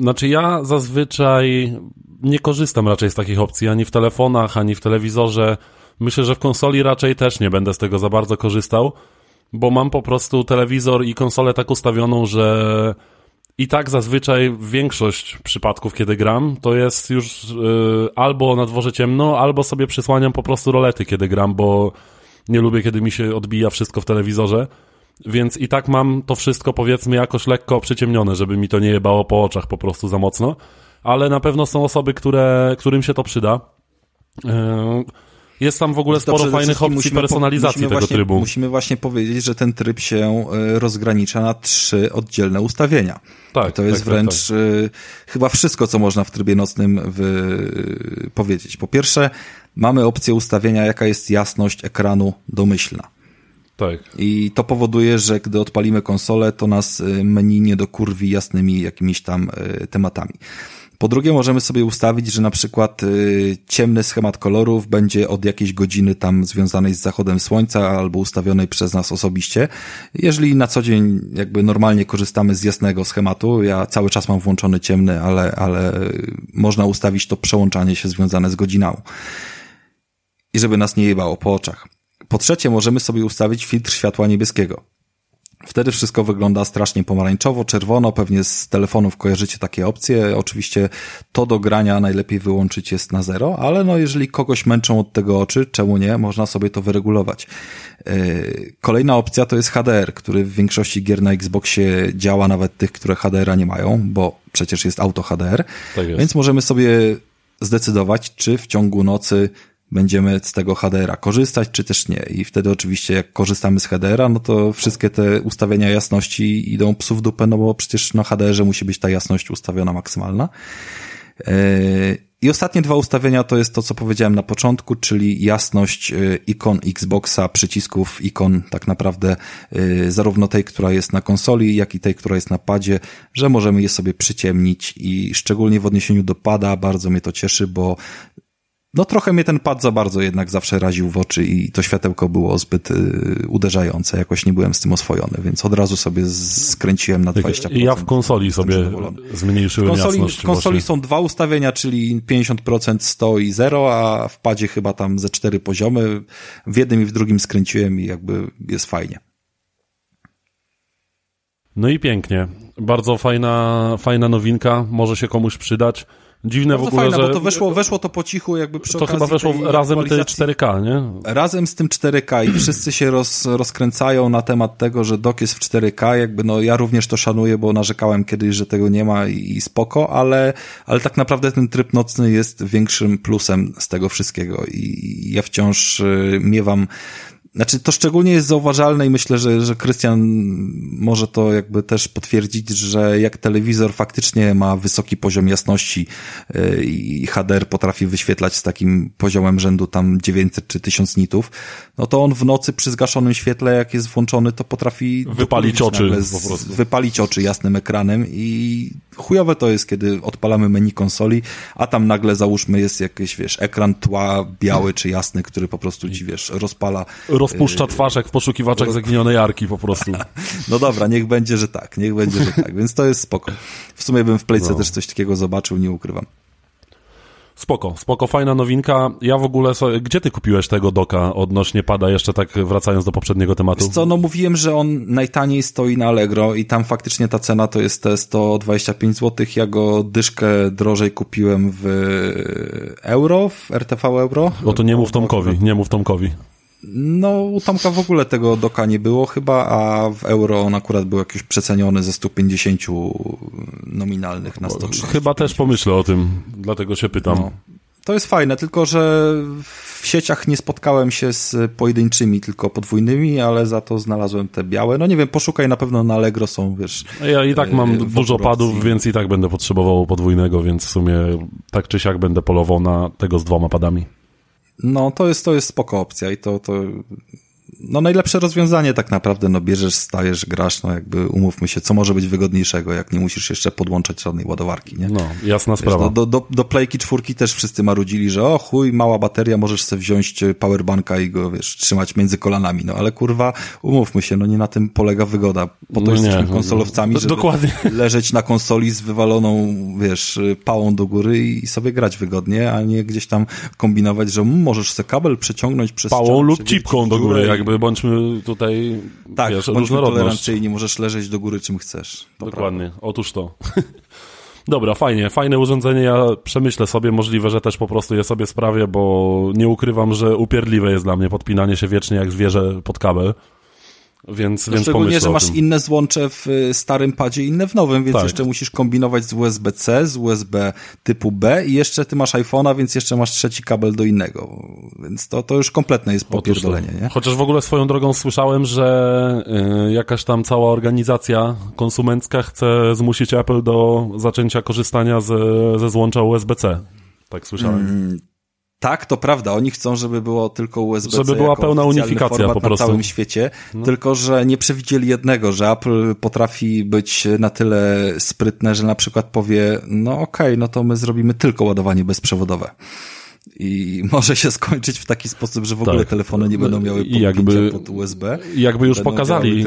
znaczy ja zazwyczaj nie korzystam raczej z takich opcji, ani w telefonach, ani w telewizorze. Myślę, że w konsoli raczej też nie będę z tego za bardzo korzystał, bo mam po prostu telewizor i konsolę tak ustawioną, że i tak zazwyczaj większość przypadków, kiedy gram, to jest już yy, albo na dworze ciemno, albo sobie przysłaniam po prostu rolety, kiedy gram, bo nie lubię, kiedy mi się odbija wszystko w telewizorze. Więc i tak mam to wszystko, powiedzmy, jakoś lekko przyciemnione, żeby mi to nie jebało po oczach po prostu za mocno ale na pewno są osoby, które, którym się to przyda. E, jest tam w ogóle sporo fajnych opcji personalizacji tego właśnie, trybu. Musimy właśnie powiedzieć, że ten tryb się e, rozgranicza na trzy oddzielne ustawienia. Tak, to jest tak, tak wręcz tak, tak. chyba wszystko, co można w trybie nocnym wy... powiedzieć. Po pierwsze, mamy opcję ustawienia, jaka jest jasność ekranu domyślna. Tak. I to powoduje, że gdy odpalimy konsolę, to nas menu nie dokurwi jasnymi jakimiś tam tematami. Po drugie, możemy sobie ustawić, że na przykład y, ciemny schemat kolorów będzie od jakiejś godziny tam związanej z zachodem słońca albo ustawionej przez nas osobiście. Jeżeli na co dzień jakby normalnie korzystamy z jasnego schematu, ja cały czas mam włączony ciemny, ale, ale można ustawić to przełączanie się związane z godziną. I żeby nas nie jebało po oczach. Po trzecie, możemy sobie ustawić filtr światła niebieskiego. Wtedy wszystko wygląda strasznie pomarańczowo, czerwono, pewnie z telefonów kojarzycie takie opcje. Oczywiście to do grania najlepiej wyłączyć jest na zero, ale no jeżeli kogoś męczą od tego oczy, czemu nie, można sobie to wyregulować. E, kolejna opcja to jest HDR, który w większości gier na Xboxie działa, nawet tych, które HDR-a nie mają, bo przecież jest auto HDR. Tak jest. Więc możemy sobie zdecydować, czy w ciągu nocy będziemy z tego HDR-a korzystać, czy też nie. I wtedy oczywiście jak korzystamy z HDR-a, no to wszystkie te ustawienia jasności idą psu w dupę, no bo przecież na HDR-ze musi być ta jasność ustawiona maksymalna. E, I ostatnie dwa ustawienia to jest to, co powiedziałem na początku, czyli jasność e, ikon Xboxa, przycisków ikon tak naprawdę e, zarówno tej, która jest na konsoli, jak i tej, która jest na padzie, że możemy je sobie przyciemnić i szczególnie w odniesieniu do pada bardzo mnie to cieszy, bo no trochę mnie ten pad za bardzo jednak zawsze raził w oczy i to światełko było zbyt y, uderzające. Jakoś nie byłem z tym oswojony, więc od razu sobie skręciłem na 20%. Ja w konsoli sobie zmniejszyłem w konsoli, jasność. W konsoli są dwa ustawienia, czyli 50% 100 i 0, a w padzie chyba tam ze cztery poziomy. W jednym i w drugim skręciłem i jakby jest fajnie. No i pięknie. Bardzo fajna, fajna nowinka, może się komuś przydać. Dziwne Bardzo w ogóle, fajne, że... bo to weszło, weszło to po cichu jakby przy To chyba weszło razem te aktualizacji. 4K, nie? Razem z tym 4K i wszyscy się roz, rozkręcają na temat tego, że dok jest w 4K, jakby no ja również to szanuję, bo narzekałem kiedyś, że tego nie ma i, i spoko, ale, ale tak naprawdę ten tryb nocny jest większym plusem z tego wszystkiego i ja wciąż y, miewam znaczy, to szczególnie jest zauważalne i myślę, że, że Krystian może to jakby też potwierdzić, że jak telewizor faktycznie ma wysoki poziom jasności yy, i HDR potrafi wyświetlać z takim poziomem rzędu tam 900 czy 1000 nitów, no to on w nocy przy zgaszonym świetle, jak jest włączony, to potrafi Wypalić oczy prostu. wypalić oczy jasnym ekranem i chujowe to jest, kiedy odpalamy menu konsoli, a tam nagle załóżmy jest jakiś, wiesz, ekran tła biały czy jasny, który po prostu ci, wiesz, rozpala Rozpuszcza twarz jak w poszukiwaczach zaginionej arki po prostu. no dobra, niech będzie, że tak, niech będzie, że tak, więc to jest spoko. W sumie bym w Playce No. też coś takiego zobaczył, nie ukrywam. Spoko, spoko, fajna nowinka. Ja w ogóle, sobie, gdzie ty kupiłeś tego doka odnośnie pada, jeszcze tak wracając do poprzedniego tematu? Wiesz co, no mówiłem, że on najtaniej stoi na Allegro i tam faktycznie ta cena to jest te 125 zł. Ja go dyszkę drożej kupiłem w euro, w RTV euro. Bo to nie mów Tomkowi, nie mów Tomkowi. No, u Tomka w ogóle tego doka nie było chyba, a w euro on akurat był jakiś przeceniony ze 150 nominalnych na 130. Chyba też pomyślę o tym, dlatego się pytam. No. To jest fajne, tylko że w sieciach nie spotkałem się z pojedynczymi, tylko podwójnymi, ale za to znalazłem te białe. No nie wiem, poszukaj na pewno na Allegro są, wiesz. Ja i tak mam Yy, w dużo padów, więc i tak będę potrzebował podwójnego, więc w sumie tak czy siak będę polował na tego z dwoma padami. No to jest, to jest spoko opcja i to, to no najlepsze rozwiązanie tak naprawdę, no bierzesz, stajesz, grasz, no jakby umówmy się, co może być wygodniejszego, jak nie musisz jeszcze podłączać żadnej ładowarki, nie? No, jasna Wiesz, sprawa. do, do, do, do Playki czwórki też wszyscy marudzili, że o chuj, mała bateria, możesz sobie wziąć e, powerbanka i go, wiesz, trzymać między kolanami. No ale kurwa, umówmy się, no nie na tym polega wygoda. Po to No jesteśmy no, konsolowcami, no, żeby dokładnie. leżeć na konsoli z wywaloną, wiesz, e, pałą do góry i sobie grać wygodnie, a nie gdzieś tam kombinować, że możesz sobie kabel przeciągnąć przez Pałą lub cipką do góry, i- jakby bądźmy tutaj, Tak, wiesz, różnorodność. tolerancyjni, możesz leżeć do góry czym chcesz. To Dokładnie, otóż to. Dobra, fajnie, fajne urządzenie, ja przemyślę sobie, możliwe, że też po prostu je sobie sprawię, bo nie ukrywam, że upierdliwe jest dla mnie podpinanie się wiecznie jak zwierzę pod kabel, więc, No więc szczególnie, że masz inne złącze w y, starym padzie, inne w nowym, więc Tak. jeszcze musisz kombinować z USB-C, z USB typu B i jeszcze ty masz iPhone'a, więc jeszcze masz trzeci kabel do innego. Więc to, to już kompletne jest popierdolenie, nie? Chociaż w ogóle swoją drogą słyszałem, że y, jakaś tam cała organizacja konsumencka chce zmusić Apple do zaczęcia korzystania ze, ze złącza USB-C. Tak słyszałem. Mm, Tak, to prawda. Oni chcą, żeby było tylko USB-C. Żeby była pełna unifikacja po prostu. Na całym świecie. Tylko, że nie przewidzieli jednego, że Apple potrafi być na tyle sprytne, że na przykład powie, no okej, no to my zrobimy tylko ładowanie bezprzewodowe. I może się skończyć w taki sposób, że w ogóle Tak. telefony nie będą miały jakby- pod USB. Jakby już pokazali,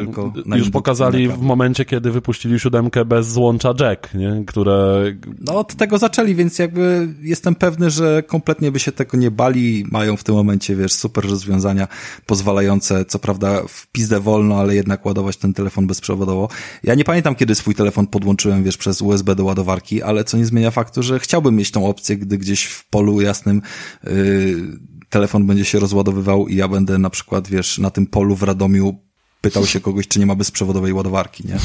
już pokazali w momencie, kiedy wypuścili siódemkę bez złącza jack, nie? które No od tego zaczęli, więc jakby jestem pewny, że kompletnie by się tego nie bali. Mają w tym momencie, wiesz, super rozwiązania pozwalające, co prawda w pizdę wolno, ale jednak ładować ten telefon bezprzewodowo. Ja nie pamiętam, kiedy swój telefon podłączyłem, wiesz, przez USB do ładowarki, ale co nie zmienia faktu, że chciałbym mieć tą opcję, gdy gdzieś w polu jasnym telefon będzie się rozładowywał i ja będę na przykład, wiesz, na tym polu w Radomiu pytał się kogoś, czy nie ma bezprzewodowej ładowarki, nie?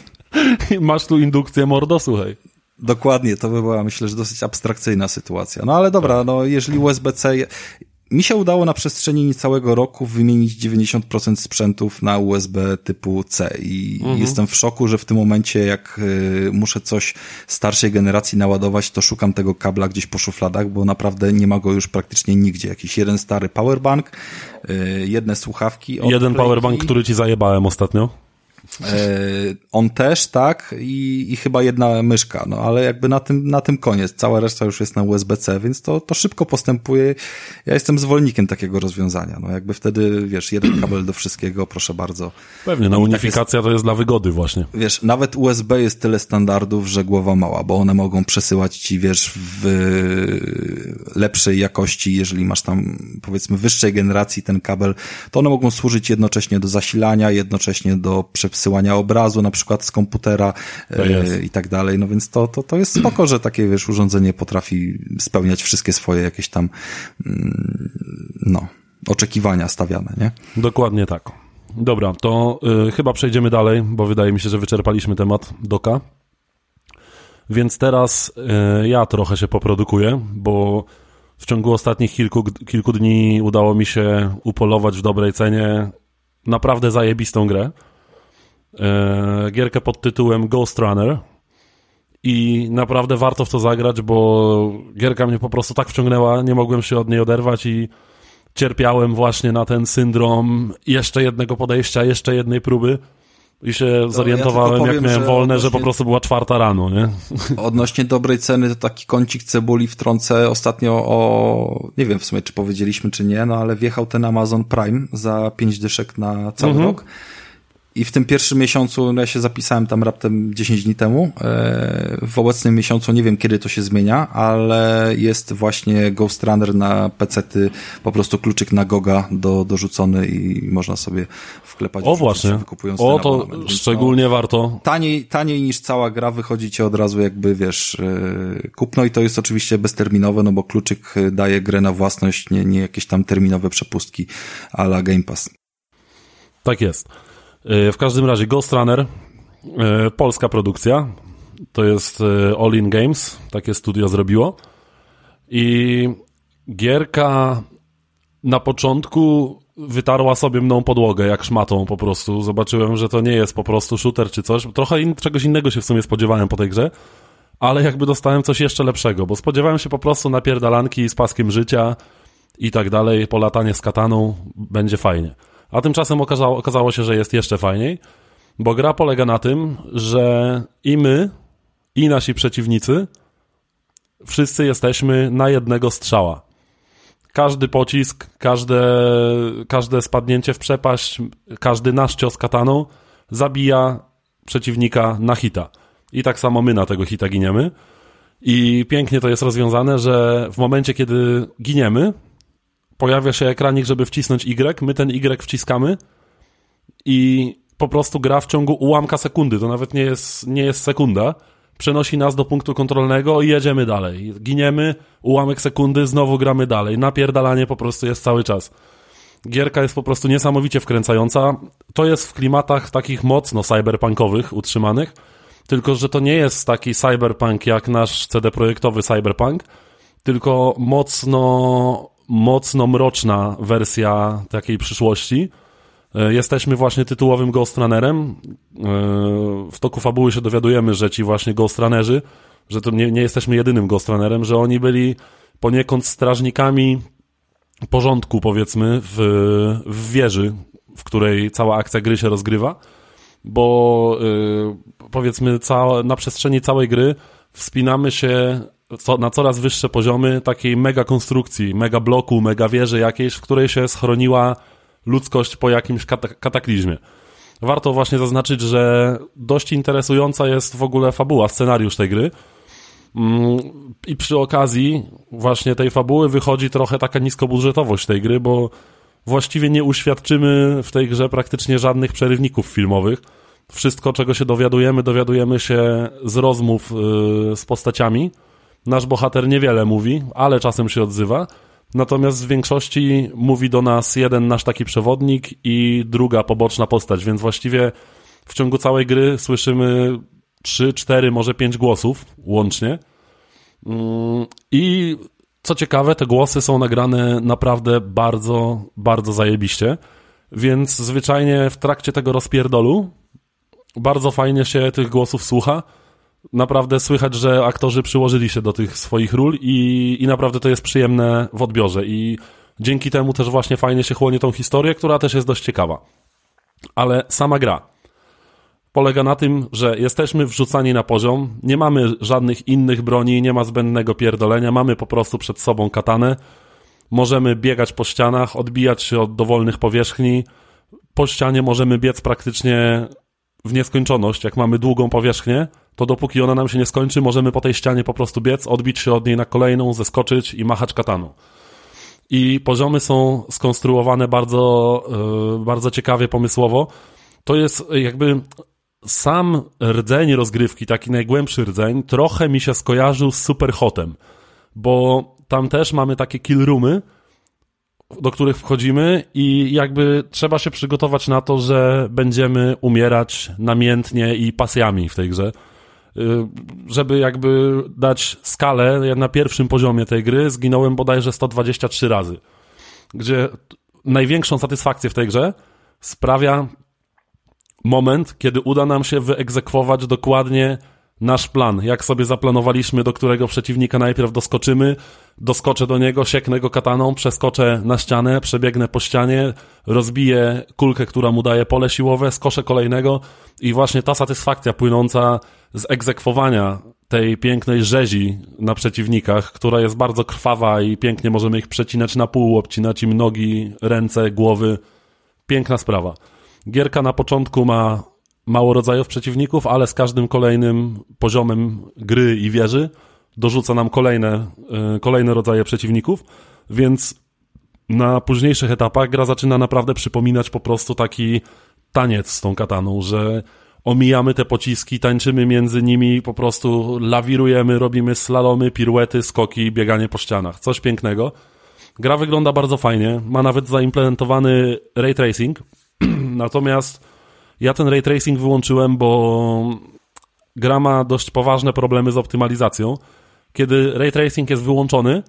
masz tu indukcję mordo, słuchaj. Dokładnie, to by była myślę, że dosyć abstrakcyjna sytuacja. No ale dobra, no jeżeli USB-C... Mi się udało na przestrzeni niecałego roku wymienić 90% sprzętów na USB typu C i jestem w szoku, że w tym momencie jak y, muszę coś starszej generacji naładować, to szukam tego kabla gdzieś po szufladach, bo naprawdę nie ma go już praktycznie nigdzie. Jakiś jeden stary powerbank, y, jedne słuchawki. Jeden powerbank, który ci zajebałem ostatnio. E, on też, tak, i, i chyba jedna myszka, no ale jakby na tym, na tym koniec. Cała reszta już jest na USB-C, więc to, to szybko postępuje. Ja jestem zwolennikiem takiego rozwiązania. No jakby wtedy, wiesz, jeden kabel do wszystkiego, proszę bardzo. Pewnie, no tak unifikacja to jest dla wygody właśnie. Wiesz, nawet USB jest tyle standardów, że głowa mała, bo one mogą przesyłać ci, wiesz, w lepszej jakości, jeżeli masz tam, powiedzmy, wyższej generacji ten kabel, to one mogą służyć jednocześnie do zasilania, jednocześnie do prze wsyłania obrazu na przykład z komputera e, i tak dalej. No więc to, to, to jest spoko, że takie, wiesz, urządzenie potrafi spełniać wszystkie swoje jakieś tam, mm, no, oczekiwania stawiane, nie? Dokładnie tak. Dobra, to y, chyba przejdziemy dalej, bo wydaje mi się, że wyczerpaliśmy temat doka. Więc teraz y, ja trochę się poprodukuję, bo w ciągu ostatnich kilku, kilku dni udało mi się upolować w dobrej cenie naprawdę zajebistą grę. Y, gierkę pod tytułem Ghost Runner. I naprawdę warto w to zagrać, bo gierka mnie po prostu tak wciągnęła, nie mogłem się od niej oderwać i cierpiałem właśnie na ten syndrom jeszcze jednego podejścia, jeszcze jednej próby. I się zorientowałem, ja powiem, jak miałem że wolne, odnośnie... że po prostu była czwarta rano, nie? Odnośnie dobrej ceny, to taki kącik cebuli wtrącę ostatnio o, nie wiem w sumie, czy powiedzieliśmy, czy nie, no ale wjechał ten Amazon Prime za pięć dyszek na cały mhm. rok. I w tym pierwszym miesiącu, no ja się zapisałem tam raptem 10 dni temu, e, w obecnym miesiącu nie wiem kiedy to się zmienia, ale jest właśnie Ghost Runner na pecety, po prostu kluczyk na Goga do, dorzucony i można sobie wklepać. O właśnie, o to szczególnie no, warto. Taniej, taniej niż cała gra wychodzi ci od razu jakby, wiesz, e, kupno i to jest oczywiście bezterminowe, no bo kluczyk daje grę na własność, nie, nie jakieś tam terminowe przepustki a la Game Pass. Tak jest. E, w każdym razie Ghost Runner, e, polska produkcja, to jest e, All In Games, takie studio zrobiło. I gierka na początku wytarła sobie mną podłogę, jak szmatą po prostu. Zobaczyłem, że to nie jest po prostu shooter czy coś. Trochę in, czegoś innego się w sumie spodziewałem po tej grze, ale jakby dostałem coś jeszcze lepszego, bo spodziewałem się po prostu napierdalanki z paskiem życia i tak dalej, polatanie z kataną, będzie fajnie. A tymczasem okazało, okazało się, że jest jeszcze fajniej, bo gra polega na tym, że i my, i nasi przeciwnicy, wszyscy jesteśmy na jednego strzała. Każdy pocisk, każde, każde spadnięcie w przepaść, każdy nasz cios kataną zabija przeciwnika na hita. I tak samo my na tego hita giniemy. I pięknie to jest rozwiązane, że w momencie, kiedy giniemy, pojawia się ekranik, żeby wcisnąć Y, my ten Y wciskamy i po prostu gra w ciągu ułamka sekundy, to nawet nie jest, nie jest sekunda, przenosi nas do punktu kontrolnego i jedziemy dalej. Giniemy, ułamek sekundy, znowu gramy dalej. Napierdalanie po prostu jest cały czas. Gierka jest po prostu niesamowicie wkręcająca. To jest w klimatach takich mocno cyberpunkowych utrzymanych, tylko że to nie jest taki cyberpunk jak nasz CD projektowy cyberpunk, tylko mocno mocno mroczna wersja takiej przyszłości. E, jesteśmy właśnie tytułowym Ghost Runnerem. E, w toku fabuły się dowiadujemy, że ci właśnie Ghost Runnerzy, że to nie, nie jesteśmy jedynym Ghost Runnerem, że oni byli poniekąd strażnikami porządku, powiedzmy, w, w wieży, w której cała akcja gry się rozgrywa, bo yy, powiedzmy cała, na przestrzeni całej gry wspinamy się co, na coraz wyższe poziomy takiej mega konstrukcji, mega bloku, mega wieży jakiejś, w której się schroniła ludzkość po jakimś kataklizmie. Warto właśnie zaznaczyć, że dość interesująca jest w ogóle fabuła, scenariusz tej gry. Mm, I przy okazji właśnie tej fabuły wychodzi trochę taka niskobudżetowość tej gry, bo właściwie nie uświadczymy w tej grze praktycznie żadnych przerywników filmowych. Wszystko, czego się dowiadujemy, dowiadujemy się z rozmów yy, z postaciami Nasz bohater niewiele mówi, ale czasem się odzywa. Natomiast w większości mówi do nas jeden nasz taki przewodnik i druga poboczna postać, więc właściwie w ciągu całej gry słyszymy 3, 4, może 5 głosów łącznie. Mm, I co ciekawe, te głosy są nagrane naprawdę bardzo, bardzo zajebiście. Więc zwyczajnie w trakcie tego rozpierdolu bardzo fajnie się tych głosów słucha naprawdę słychać, że aktorzy przyłożyli się do tych swoich ról i, i naprawdę to jest przyjemne w odbiorze. I dzięki temu też właśnie fajnie się chłonie tą historię, która też jest dość ciekawa. Ale sama gra polega na tym, że jesteśmy wrzucani na poziom, nie mamy żadnych innych broni, nie ma zbędnego pierdolenia, mamy po prostu przed sobą katanę, możemy biegać po ścianach, odbijać się od dowolnych powierzchni, po ścianie możemy biec praktycznie w nieskończoność, jak mamy długą powierzchnię, to dopóki ona nam się nie skończy, możemy po tej ścianie po prostu biec, odbić się od niej na kolejną, zeskoczyć i machać kataną. I poziomy są skonstruowane bardzo, yy, bardzo ciekawie, pomysłowo. to jest jakby sam rdzeń rozgrywki, taki najgłębszy rdzeń, trochę mi się skojarzył z Superhotem, bo tam też mamy takie kill roomy, do których wchodzimy i jakby trzeba się przygotować na to, że będziemy umierać namiętnie i pasjami w tej grze. Y, żeby jakby dać skalę, na pierwszym poziomie tej gry zginąłem bodajże 123 razy, gdzie największą satysfakcję w tej grze sprawia moment, kiedy uda nam się wyegzekwować dokładnie nasz plan, jak sobie zaplanowaliśmy, do którego przeciwnika najpierw doskoczymy, doskoczę do niego, sieknę go kataną, przeskoczę na ścianę, przebiegnę po ścianie, rozbiję kulkę, która mu daje pole siłowe, skoszę kolejnego i właśnie ta satysfakcja płynąca z egzekwowania tej pięknej rzezi na przeciwnikach, która jest bardzo krwawa i pięknie możemy ich przecinać na pół, obcinać im nogi, ręce, głowy. Piękna sprawa. Gierka na początku ma mało rodzajów przeciwników, ale z każdym kolejnym poziomem gry i wieży dorzuca nam kolejne, e, kolejne rodzaje przeciwników, więc na późniejszych etapach gra zaczyna naprawdę przypominać po prostu taki taniec z tą kataną, że omijamy te pociski, tańczymy między nimi, po prostu lawirujemy, robimy slalomy, piruety, skoki, bieganie po ścianach. Coś pięknego. Gra wygląda bardzo fajnie, ma nawet zaimplementowany ray tracing, natomiast ja ten ray tracing wyłączyłem, bo gra ma dość poważne problemy z optymalizacją. Kiedy ray tracing jest wyłączony,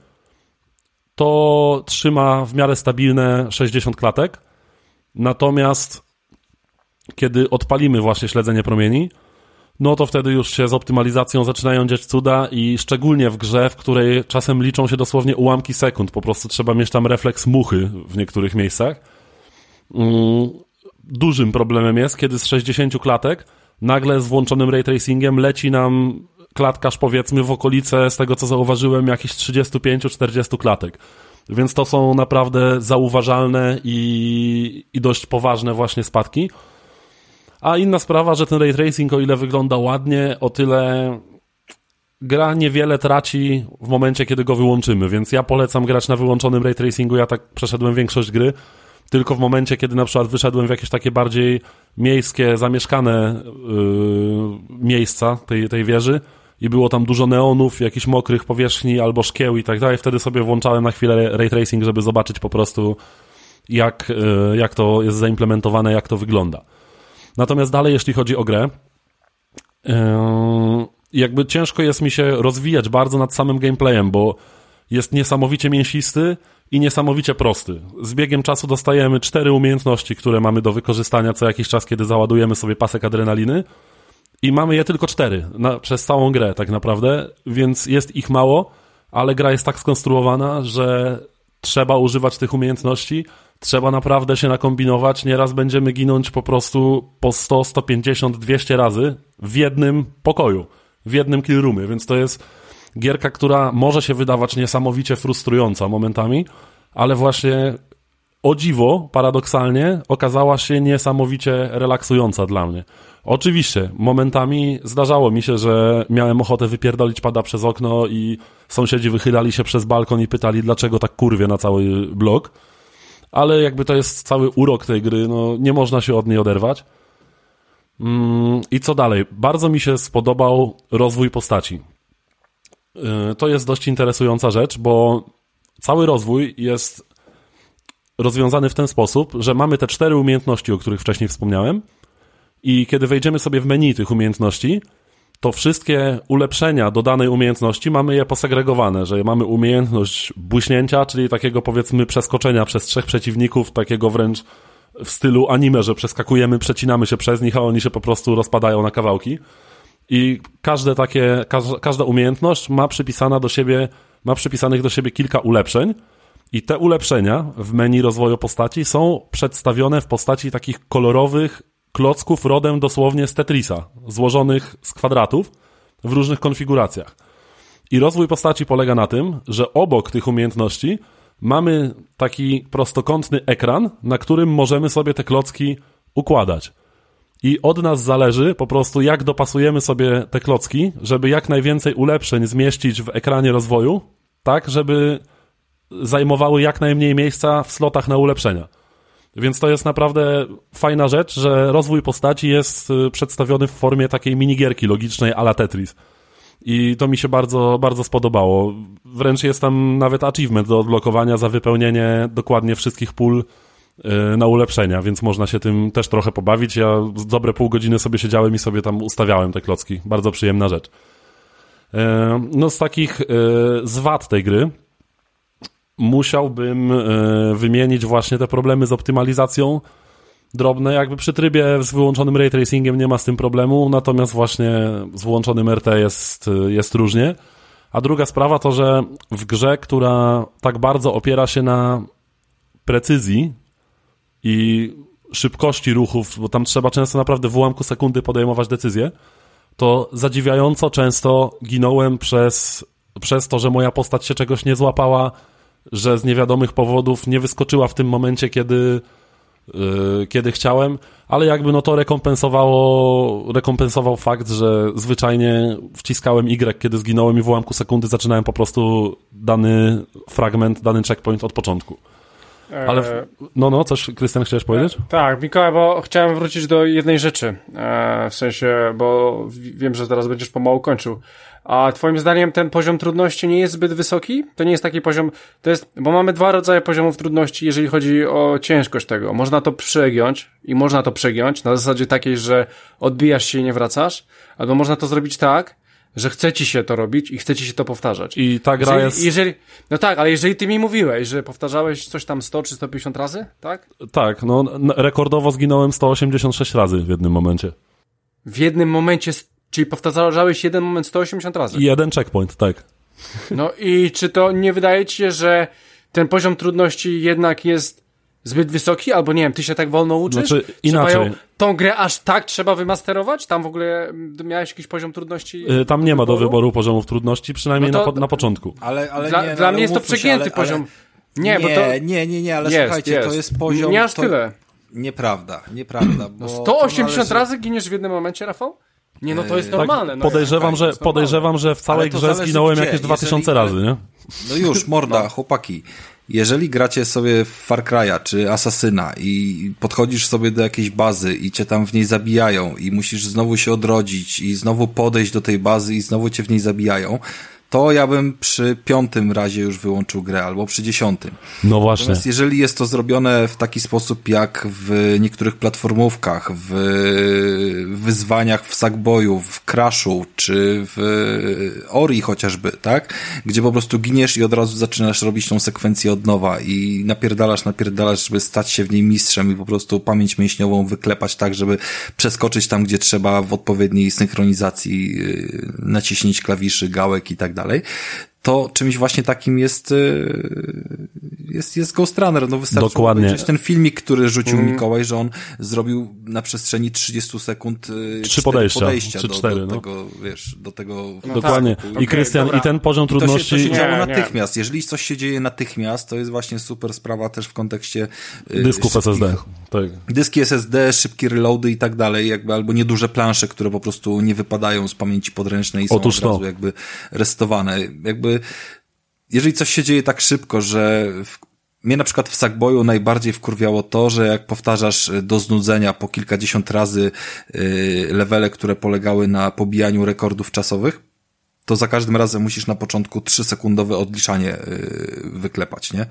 to trzyma w miarę stabilne 60 klatek. Natomiast kiedy odpalimy właśnie śledzenie promieni, no to wtedy już się z optymalizacją zaczynają dziać cuda i szczególnie w grze, w której czasem liczą się dosłownie ułamki sekund, po prostu trzeba mieć tam refleks muchy w niektórych miejscach. Dużym problemem jest, kiedy z 60 klatek nagle z włączonym ray tracingiem leci nam klatkarz powiedzmy w okolice, z tego co zauważyłem, jakichś 35-40 klatek. Więc to są naprawdę zauważalne i, i dość poważne właśnie spadki. A inna sprawa, że ten ray tracing, o ile wygląda ładnie, o tyle gra niewiele traci w momencie, kiedy go wyłączymy, więc ja polecam grać na wyłączonym ray tracingu. Ja tak przeszedłem większość gry, tylko w momencie, kiedy na przykład wyszedłem w jakieś takie bardziej miejskie, zamieszkane yy, miejsca tej, tej wieży i było tam dużo neonów, jakichś mokrych powierzchni albo szkieł i tak dalej, wtedy sobie włączałem na chwilę ray tracing, żeby zobaczyć po prostu jak, yy, jak to jest zaimplementowane, jak to wygląda. Natomiast dalej, jeśli chodzi o grę, yy, jakby ciężko jest mi się rozwijać bardzo nad samym gameplayem, bo jest niesamowicie mięsisty i niesamowicie prosty. Z biegiem czasu dostajemy cztery umiejętności, które mamy do wykorzystania co jakiś czas, kiedy załadujemy sobie pasek adrenaliny i mamy je tylko cztery na, przez całą grę tak naprawdę, więc jest ich mało, ale gra jest tak skonstruowana, że trzeba używać tych umiejętności, trzeba naprawdę się nakombinować. Nieraz będziemy ginąć po prostu po 100, 150, 200 razy w jednym pokoju, w jednym killroomie, więc to jest gierka, która może się wydawać niesamowicie frustrująca momentami, ale właśnie o dziwo, paradoksalnie, okazała się niesamowicie relaksująca dla mnie. Oczywiście, momentami zdarzało mi się, że miałem ochotę wypierdolić pada przez okno i sąsiedzi wychylali się przez balkon i pytali, dlaczego tak kurwie na cały blok. Ale jakby to jest cały urok tej gry, no nie można się od niej oderwać. Mm, I co dalej? Bardzo mi się spodobał rozwój postaci. Y, to jest dość interesująca rzecz, bo cały rozwój jest rozwiązany w ten sposób, że mamy te cztery umiejętności, o których wcześniej wspomniałem, i kiedy wejdziemy sobie w menu tych umiejętności, to wszystkie ulepszenia do danej umiejętności mamy je posegregowane, że mamy umiejętność błyśnięcia, czyli takiego powiedzmy przeskoczenia przez trzech przeciwników, takiego wręcz w stylu anime, że przeskakujemy, przecinamy się przez nich, a oni się po prostu rozpadają na kawałki. I każde takie, każda, umiejętność ma przypisana do siebie, ma przypisanych do siebie kilka ulepszeń. I te ulepszenia w menu rozwoju postaci są przedstawione w postaci takich kolorowych klocków rodem dosłownie z Tetrisa, złożonych z kwadratów w różnych konfiguracjach. I rozwój postaci polega na tym, że obok tych umiejętności mamy taki prostokątny ekran, na którym możemy sobie te klocki układać. I od nas zależy po prostu, jak dopasujemy sobie te klocki, żeby jak najwięcej ulepszeń zmieścić w ekranie rozwoju, tak, żeby zajmowały jak najmniej miejsca w slotach na ulepszenia. Więc to jest naprawdę fajna rzecz, że rozwój postaci jest y, przedstawiony w formie takiej minigierki logicznej a la Tetris. I to mi się bardzo, bardzo spodobało. Wręcz jest tam nawet achievement do odblokowania za wypełnienie dokładnie wszystkich pól na ulepszenia, więc można się tym też trochę pobawić. Ja z dobre pół godziny sobie siedziałem i sobie tam ustawiałem te klocki. Bardzo przyjemna rzecz. Y, no z takich zwad tej gry musiałbym wymienić właśnie te problemy z optymalizacją, drobne, jakby przy trybie z wyłączonym ray tracingiem nie ma z tym problemu, natomiast właśnie z włączonym RT jest, jest różnie. A druga sprawa to, że w grze, która tak bardzo opiera się na precyzji i szybkości ruchów, bo tam trzeba często naprawdę w ułamku sekundy podejmować decyzje, to zadziwiająco często ginąłem przez, przez to, że moja postać się czegoś nie złapała, że z niewiadomych powodów nie wyskoczyła w tym momencie, kiedy Y, kiedy chciałem, ale jakby no to rekompensowało, rekompensował fakt, że zwyczajnie wciskałem Y, kiedy zginąłem i w ułamku sekundy zaczynałem po prostu dany fragment, dany checkpoint od początku. Ale, w, no, no, coś, Krystian, chciałeś powiedzieć? E, tak, Mikołaj, bo chciałem wrócić do jednej rzeczy, e, w sensie, bo wiem, że teraz będziesz pomału kończył. A twoim zdaniem ten poziom trudności nie jest zbyt wysoki? To nie jest taki poziom, to jest, bo mamy dwa rodzaje poziomów trudności, jeżeli chodzi o ciężkość tego. Można to przegiąć i można to przegiąć na zasadzie takiej, że odbijasz się i nie wracasz, albo można to zrobić tak, że chce ci się to robić i chce ci się to powtarzać. I ta gra jeżeli, jest... Jeżeli, no tak, ale jeżeli ty mi mówiłeś, że powtarzałeś coś tam 100 czy 150 razy, tak? Tak, no rekordowo zginąłem 186 razy w jednym momencie. W jednym momencie Czyli powtarzałeś jeden moment 180 razy. I jeden checkpoint, tak. No i czy to nie wydaje ci się, że ten poziom trudności jednak jest zbyt wysoki, albo nie wiem, ty się tak wolno uczysz? Znaczy, inaczej. Ją, tą grę aż tak trzeba wymasterować? Tam w ogóle miałeś jakiś poziom trudności? Yy, tam nie ma do wyboru poziomów trudności, przynajmniej no to, na, na początku. Ale, ale dla, nie, no, dla ale mnie jest to przegięty ale, poziom. Ale... Nie, nie, bo to... nie, nie, nie, ale jest, słuchajcie, jest. to jest poziom... Nie aż to... tyle. Nieprawda, nieprawda. Bo 180 należy... razy giniesz w jednym momencie, Rafał? Nie, no to jest normalne. Tak, no, podejrzewam, tak, że, podejrzewam, że w całej grze zginąłem jakieś 2000 razy, nie? No już, morda, no. chłopaki. Jeżeli gracie sobie w Far Cry'a czy Asasyna i podchodzisz sobie do jakiejś bazy i cię tam w niej zabijają i musisz znowu się odrodzić i znowu podejść do tej bazy i znowu cię w niej zabijają, to ja bym przy piątym razie już wyłączył grę, albo przy dziesiątym. No właśnie. Natomiast jeżeli jest to zrobione w taki sposób, jak w niektórych platformówkach, w wyzwaniach w Sackboyu, w Crashu, czy w Ori chociażby, tak? Gdzie po prostu giniesz i od razu zaczynasz robić tą sekwencję od nowa i napierdalasz, napierdalasz, żeby stać się w niej mistrzem i po prostu pamięć mięśniową wyklepać tak, żeby przeskoczyć tam, gdzie trzeba w odpowiedniej synchronizacji, yy, naciśnięć klawiszy, gałek i tak dalej, 아. To czymś właśnie takim jest, y, jest, jest Ghost Runner. No wystarczy Dokładnie. ten filmik, który rzucił mm. Mikołaj, że on zrobił na przestrzeni 30 sekund y, trzy podejścia, podejścia trzy, do, cztery, do no. tego, wiesz, do tego... No Dokładnie. Tak. I Krystian, okay, i ten poziom trudności... To się, to się działo natychmiast. Nie. Jeżeli coś się dzieje natychmiast, to jest właśnie super sprawa też w kontekście... Y, Dysków szybkich, SSD. Tak. Dyski SSD, szybkie reloady i tak dalej, jakby albo nieduże plansze, które po prostu nie wypadają z pamięci podręcznej i są Otóż od razu to. jakby restowane. Jakby jeżeli coś się dzieje tak szybko, że w, mnie na przykład w Sackboyu najbardziej wkurwiało to, że jak powtarzasz y, do znudzenia po kilkadziesiąt razy yy, levele, które polegały na pobijaniu rekordów czasowych, to za każdym razem musisz na początku 3-sekundowe odliczanie yy, wyklepać, nie?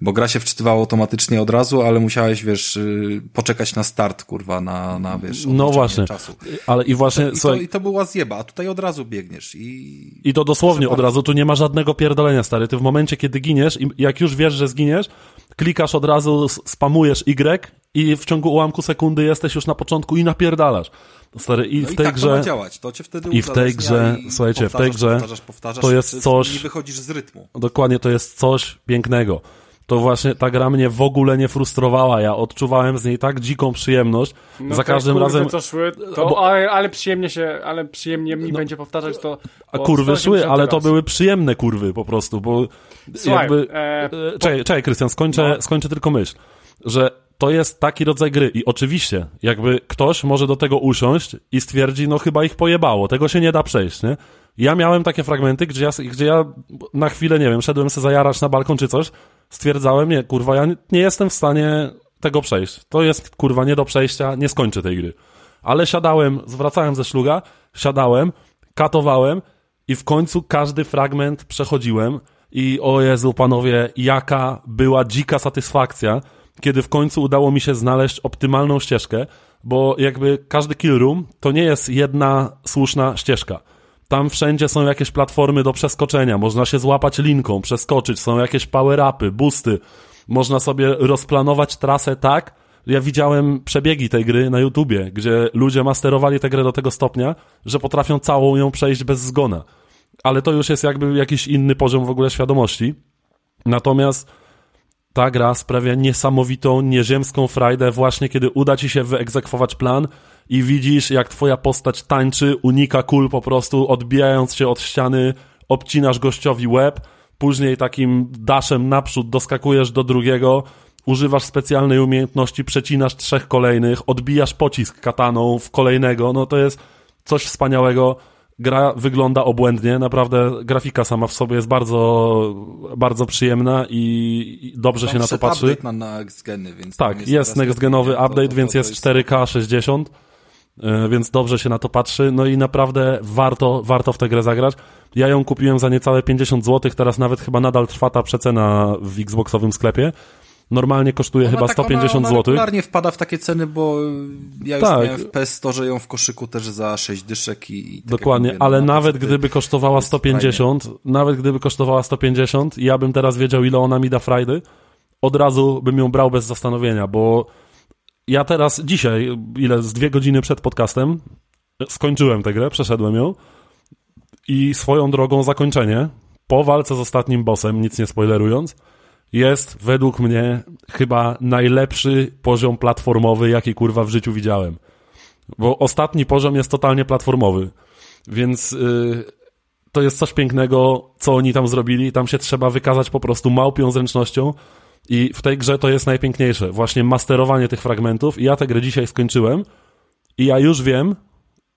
Bo gra się wczytywała automatycznie od razu, ale musiałeś, wiesz, yy, poczekać na start, kurwa, na, na wiesz, No właśnie, czasu. ale i właśnie... I to, I to była zjeba, a tutaj od razu biegniesz i... I to dosłownie od razu, tu nie ma żadnego pierdolenia, stary. Ty w momencie, kiedy giniesz i jak już wiesz, że zginiesz, klikasz od razu, spamujesz Y i w ciągu ułamku sekundy jesteś już na początku i napierdalasz. Stary, i no w i tej tak grze. To ma działać. To cię wtedy I w tej grze, słuchajcie, w tej grze powtarzasz, powtarzasz, to jest coś. Nie wychodzisz z rytmu. Dokładnie, to jest coś pięknego. To właśnie ta gra mnie w ogóle nie frustrowała. Ja odczuwałem z niej tak dziką przyjemność. No za każdym kurwy, razem. Co szły, to, bo... ale, ale przyjemnie się, ale przyjemnie mi no, będzie powtarzać to. A kurwy szły, ale to były przyjemne kurwy po prostu, bo Słuchaj, jakby. E, e, czekaj, czekaj, Krystian, skończę, no. skończę tylko myśl, że to jest taki rodzaj gry i oczywiście, jakby ktoś może do tego usiąść i stwierdzi, no chyba ich pojebało, tego się nie da przejść, nie? Ja miałem takie fragmenty, gdzie ja, gdzie ja na chwilę, nie wiem, szedłem sobie zajarać na balkon czy coś, stwierdzałem, nie, kurwa, ja nie jestem w stanie tego przejść. To jest, kurwa, nie do przejścia, nie skończę tej gry. Ale siadałem, zwracałem ze szluga, siadałem, katowałem i w końcu każdy fragment przechodziłem i o Jezu, panowie, jaka była dzika satysfakcja, kiedy w końcu udało mi się znaleźć optymalną ścieżkę, bo jakby każdy kill room to nie jest jedna słuszna ścieżka. Tam wszędzie są jakieś platformy do przeskoczenia, można się złapać linką, przeskoczyć, są jakieś power-upy, boosty, można sobie rozplanować trasę tak, ja widziałem przebiegi tej gry na YouTubie, gdzie ludzie masterowali tę grę do tego stopnia, że potrafią całą ją przejść bez zgona. Ale to już jest jakby jakiś inny poziom w ogóle świadomości. Natomiast ta gra sprawia niesamowitą, nieziemską frajdę właśnie kiedy uda ci się wyegzekwować plan i widzisz jak twoja postać tańczy, unika kul po prostu, odbijając się od ściany, obcinasz gościowi łeb, później takim daszem naprzód doskakujesz do drugiego, używasz specjalnej umiejętności, przecinasz trzech kolejnych, odbijasz pocisk kataną w kolejnego, no to jest coś wspaniałego. Gra wygląda obłędnie, naprawdę grafika sama w sobie jest bardzo, bardzo przyjemna i dobrze się na to patrzy. na next geny, więc tak, jest, jest next genowy update, to, to, więc jest 4K 60, e, więc dobrze się na to patrzy, no i naprawdę warto, warto w tę grę zagrać. Ja ją kupiłem za niecałe 50 zł, teraz nawet chyba nadal trwa ta przecena w Xboxowym sklepie. Normalnie kosztuje ona chyba tak, 150 ona, ona zł. regularnie wpada w takie ceny, bo ja już tak. miałem w PS Store ją w koszyku też za 6 dyszek i, i tak Dokładnie, mówię, no, ale nawet gdyby kosztowała 150, fajnie. nawet gdyby kosztowała 150, ja bym teraz wiedział ile ona mi da frajdy, od razu bym ją brał bez zastanowienia, bo ja teraz dzisiaj, ile z dwie godziny przed podcastem skończyłem tę grę, przeszedłem ją i swoją drogą zakończenie po walce z ostatnim bossem, nic nie spoilerując, jest według mnie chyba najlepszy poziom platformowy, jaki kurwa w życiu widziałem. Bo ostatni poziom jest totalnie platformowy. Więc yy, to jest coś pięknego, co oni tam zrobili. Tam się trzeba wykazać po prostu małpią zręcznością. I w tej grze to jest najpiękniejsze. Właśnie masterowanie tych fragmentów. I ja tę grę dzisiaj skończyłem. I ja już wiem,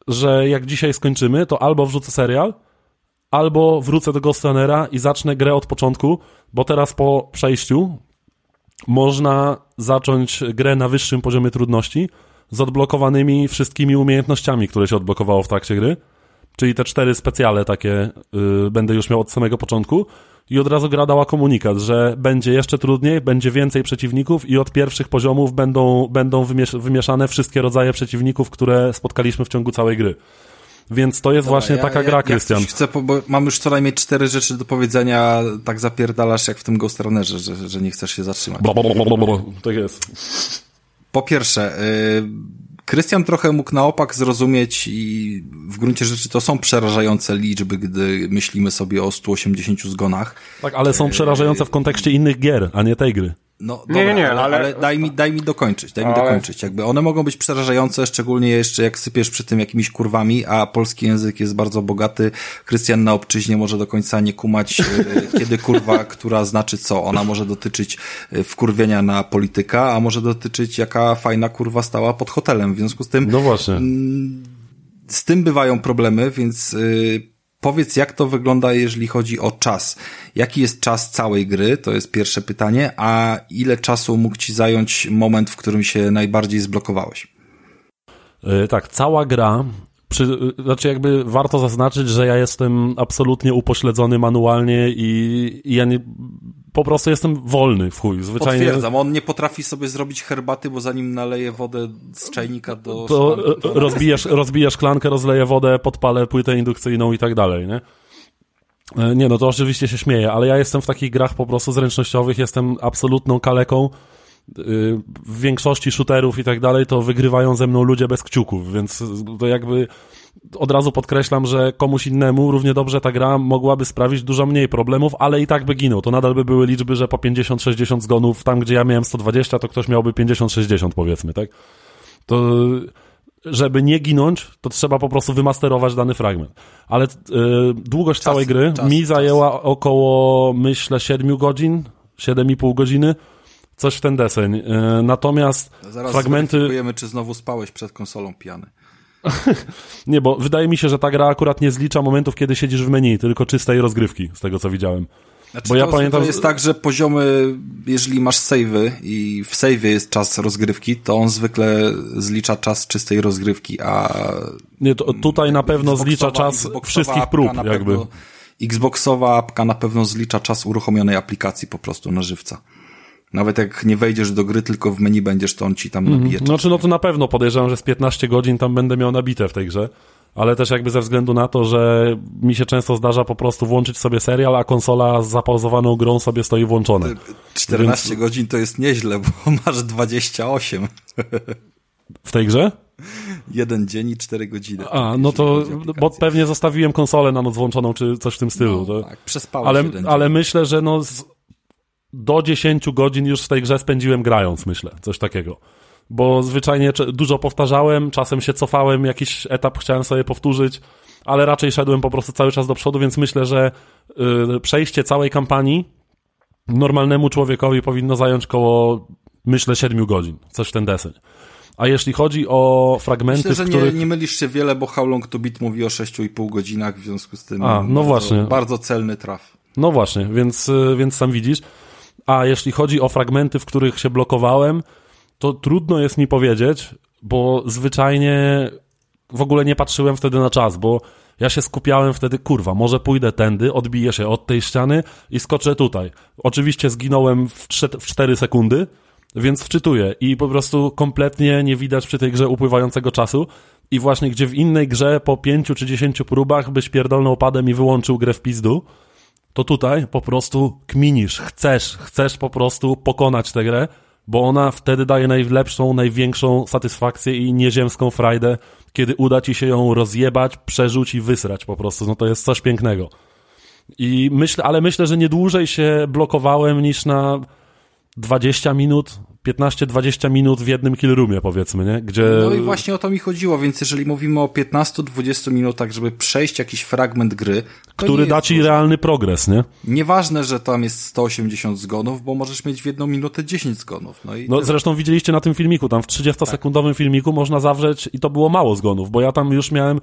że jak dzisiaj skończymy, to albo wrzucę serial, albo wrócę do Ghost Runnera i zacznę grę od początku, bo teraz po przejściu można zacząć grę na wyższym poziomie trudności z odblokowanymi wszystkimi umiejętnościami, które się odblokowało w trakcie gry. Czyli te cztery specjale takie yy, będę już miał od samego początku. I od razu gra dała komunikat, że będzie jeszcze trudniej, będzie więcej przeciwników i od pierwszych poziomów będą, będą wymiesz wymieszane wszystkie rodzaje przeciwników, które spotkaliśmy w ciągu całej gry. Więc to jest Dobra, właśnie ja, taka gra, Krystian. Ja chcę, bo mam już co najmniej cztery rzeczy do powiedzenia, tak zapierdalasz jak w tym Ghost Runnerze, że, że nie chcesz się zatrzymać. Tak jest. Po pierwsze, y, Krystian trochę mógł na opak zrozumieć i w gruncie rzeczy to są przerażające liczby, gdy myślimy sobie o 180 zgonach. Tak, ale są przerażające w kontekście innych gier, a nie tej gry. No, dobra, nie, nie, nie, ale, ale, ale, daj, mi, daj mi dokończyć, daj mi ale... dokończyć. Jakby one mogą być przerażające, szczególnie jeszcze jak sypiesz przy tym jakimiś kurwami, a polski język jest bardzo bogaty. Krystian na obczyźnie może do końca nie kumać, e, kiedy kurwa, która znaczy co. Ona może dotyczyć e, wkurwienia na polityka, a może dotyczyć jaka fajna kurwa stała pod hotelem. W związku z tym... No właśnie. Mm, z tym bywają problemy, więc yy, Powiedz, jak to wygląda, jeżeli chodzi o czas. Jaki jest czas całej gry? To jest pierwsze pytanie. A ile czasu mógł ci zająć moment, w którym się najbardziej zblokowałeś? Yy, tak, cała gra przy, znaczy jakby warto zaznaczyć, że ja jestem absolutnie upośledzony manualnie i, i ja nie, po prostu jestem wolny w chuj. Zwyczajnie... Potwierdzam, on nie potrafi sobie zrobić herbaty, bo zanim naleje wodę z czajnika do to, szklanki, to rozbijasz, rozbijasz szklankę, rozleję wodę, podpalę płytę indukcyjną i tak dalej, nie? E, nie, no to oczywiście się śmieję, ale ja jestem w takich grach po prostu zręcznościowych, jestem absolutną kaleką. Y, w większości shooterów i tak dalej, to wygrywają ze mną ludzie bez kciuków, więc to jakby od razu podkreślam, że komuś innemu równie dobrze ta gra mogłaby sprawić dużo mniej problemów, ale i tak by ginął. To nadal by były liczby, że po 50-60 zgonów, tam gdzie ja miałem 120, to ktoś miałby 50-60 powiedzmy, tak? To żeby nie ginąć, to trzeba po prostu wymasterować dany fragment. Ale yy, długość czas, całej gry czas, mi zajęła czas. około, myślę, 7 godzin, 7,5 godziny. Coś w ten deseń. E, natomiast Zaraz fragmenty... Zaraz czy znowu spałeś przed konsolą pijany. nie, bo wydaje mi się, że ta gra akurat nie zlicza momentów, kiedy siedzisz w menu, tylko czystej rozgrywki, z tego co widziałem. Znaczy, Bo ja pamiętam... To jest tak, że poziomy, jeżeli masz savey i w save'ie jest czas rozgrywki, to on zwykle zlicza czas czystej rozgrywki, a... Nie, to, tutaj na pewno zlicza czas wszystkich prób, jakby. Pewno, Xboxowa apka na pewno zlicza czas uruchomionej aplikacji po prostu na żywca. Nawet jak nie wejdziesz do gry, tylko w menu będziesz, to on ci tam nabije. Mm, znaczy, no to na pewno podejrzewam, że z 15 godzin tam będę miał nabite w tej grze ale też jakby ze względu na to, że mi się często zdarza po prostu włączyć sobie serial, a konsola z zapauzowaną grą sobie stoi włączona. 14 Więc... godzin to jest nieźle, bo masz 28. W tej grze? Jeden dzień i cztery godziny. A, no to, bo pewnie zostawiłem konsolę na noc włączoną, czy coś w tym stylu. No, to... tak, przespałeś ale, ale myślę, że no z... do 10 godzin już w tej grze spędziłem grając, myślę, coś takiego bo zwyczajnie dużo powtarzałem, czasem się cofałem, jakiś etap chciałem sobie powtórzyć, ale raczej szedłem po prostu cały czas do przodu, więc myślę, że y, przejście całej kampanii normalnemu człowiekowi powinno zająć koło, myślę, 7 godzin, coś w ten deseń. A jeśli chodzi o fragmenty, Myślę, że których... nie, nie mylisz się wiele, bo How Long To Beat mówi o 6,5 godzinach, w związku z tym A, no bardzo, właśnie. bardzo celny traf. No właśnie, więc, y, więc sam widzisz. A jeśli chodzi o fragmenty, w których się blokowałem, to trudno jest mi powiedzieć, bo zwyczajnie w ogóle nie patrzyłem wtedy na czas, bo ja się skupiałem wtedy, kurwa, może pójdę tędy, odbiję się od tej ściany i skoczę tutaj. Oczywiście zginąłem w, 3, w 4 sekundy, więc wczytuję i po prostu kompletnie nie widać przy tej grze upływającego czasu i właśnie gdzie w innej grze po 5 czy 10 próbach byś pierdolnął padem i wyłączył grę w pizdu, to tutaj po prostu kminisz, chcesz, chcesz po prostu pokonać tę grę bo ona wtedy daje najlepszą, największą satysfakcję i nieziemską frajdę, kiedy uda ci się ją rozjebać, przerzuć i wysrać po prostu. No to jest coś pięknego. I myślę, ale myślę, że nie dłużej się blokowałem niż na 20 minut, 15-20 minut w jednym killroomie, powiedzmy, nie? Gdzie... No i właśnie o to mi chodziło, więc jeżeli mówimy o 15-20 minutach, żeby przejść jakiś fragment gry... Który da ci realny progres, nie? Nieważne, że tam jest 180 zgonów, bo możesz mieć w jedną minutę 10 zgonów. No, i no zresztą widzieliście na tym filmiku, tam w 30-sekundowym tak. filmiku można zawrzeć i to było mało zgonów, bo ja tam już miałem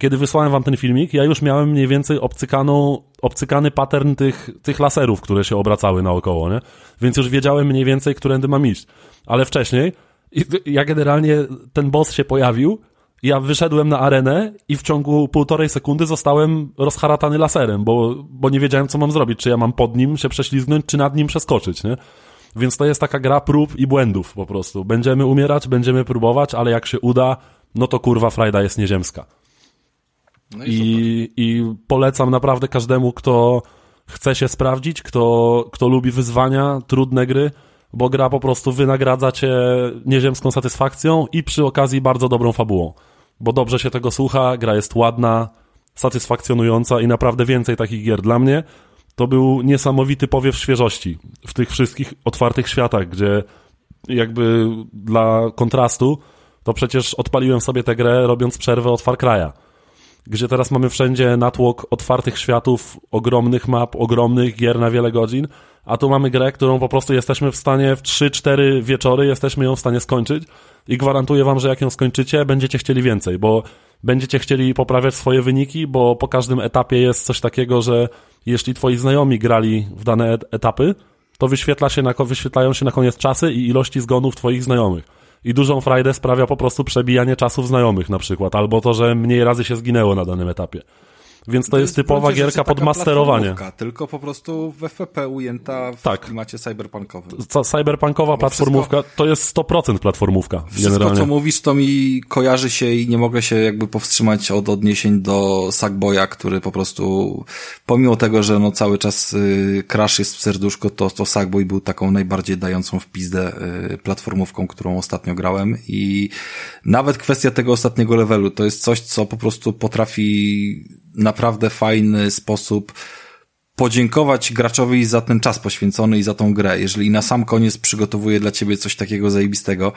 kiedy wysłałem wam ten filmik, ja już miałem mniej więcej obcykaną, obcykany pattern tych, tych laserów, które się obracały naokoło, nie? Więc już wiedziałem mniej więcej, którędy mam iść. Ale wcześniej, ja generalnie, ten boss się pojawił, ja wyszedłem na arenę i w ciągu półtorej sekundy zostałem rozharatany laserem, bo, bo nie wiedziałem, co mam zrobić. Czy ja mam pod nim się prześlizgnąć, czy nad nim przeskoczyć, nie? Więc to jest taka gra prób i błędów po prostu. Będziemy umierać, będziemy próbować, ale jak się uda, no to kurwa frajda jest nieziemska. No i, I, I polecam naprawdę każdemu, kto chce się sprawdzić, kto, kto lubi wyzwania, trudne gry, bo gra po prostu wynagradza cię nieziemską satysfakcją i przy okazji bardzo dobrą fabułą. Bo dobrze się tego słucha, gra jest ładna, satysfakcjonująca i naprawdę więcej takich gier dla mnie. To był niesamowity powiew świeżości w tych wszystkich otwartych światach, gdzie jakby dla kontrastu to przecież odpaliłem sobie tę grę robiąc przerwę od Far Cry'a gdzie teraz mamy wszędzie natłok otwartych światów, ogromnych map, ogromnych gier na wiele godzin, a tu mamy grę, którą po prostu jesteśmy w stanie w 3-4 wieczory, jesteśmy ją w stanie skończyć i gwarantuję wam, że jak ją skończycie, będziecie chcieli więcej, bo będziecie chcieli poprawiać swoje wyniki, bo po każdym etapie jest coś takiego, że jeśli twoi znajomi grali w dane etapy, to wyświetla się na, wyświetlają się na koniec czasy i ilości zgonów twoich znajomych i dużą frajdę sprawia po prostu przebijanie czasów znajomych na przykład, albo to, że mniej razy się zginęło na danym etapie. Więc to, to jest, jest typowa gierka pod masterowanie. Tylko po prostu w FPP ujęta w tak. klimacie cyberpunkowym. cyberpunkowa Bo platformówka wszystko, to jest 100% platformówka. Wszystko, generalnie. co mówisz, to mi kojarzy się i nie mogę się jakby powstrzymać od odniesień do Sackboya, który po prostu, pomimo tego, że no cały czas y, Crash jest w serduszko, to, to Sackboy był taką najbardziej dającą w pizdę y, platformówką, którą ostatnio grałem i nawet kwestia tego ostatniego levelu to jest coś, co po prostu potrafi naprawdę fajny sposób podziękować graczowi za ten czas poświęcony i za tą grę. Jeżeli na sam koniec przygotowuje dla ciebie coś takiego zajebistego.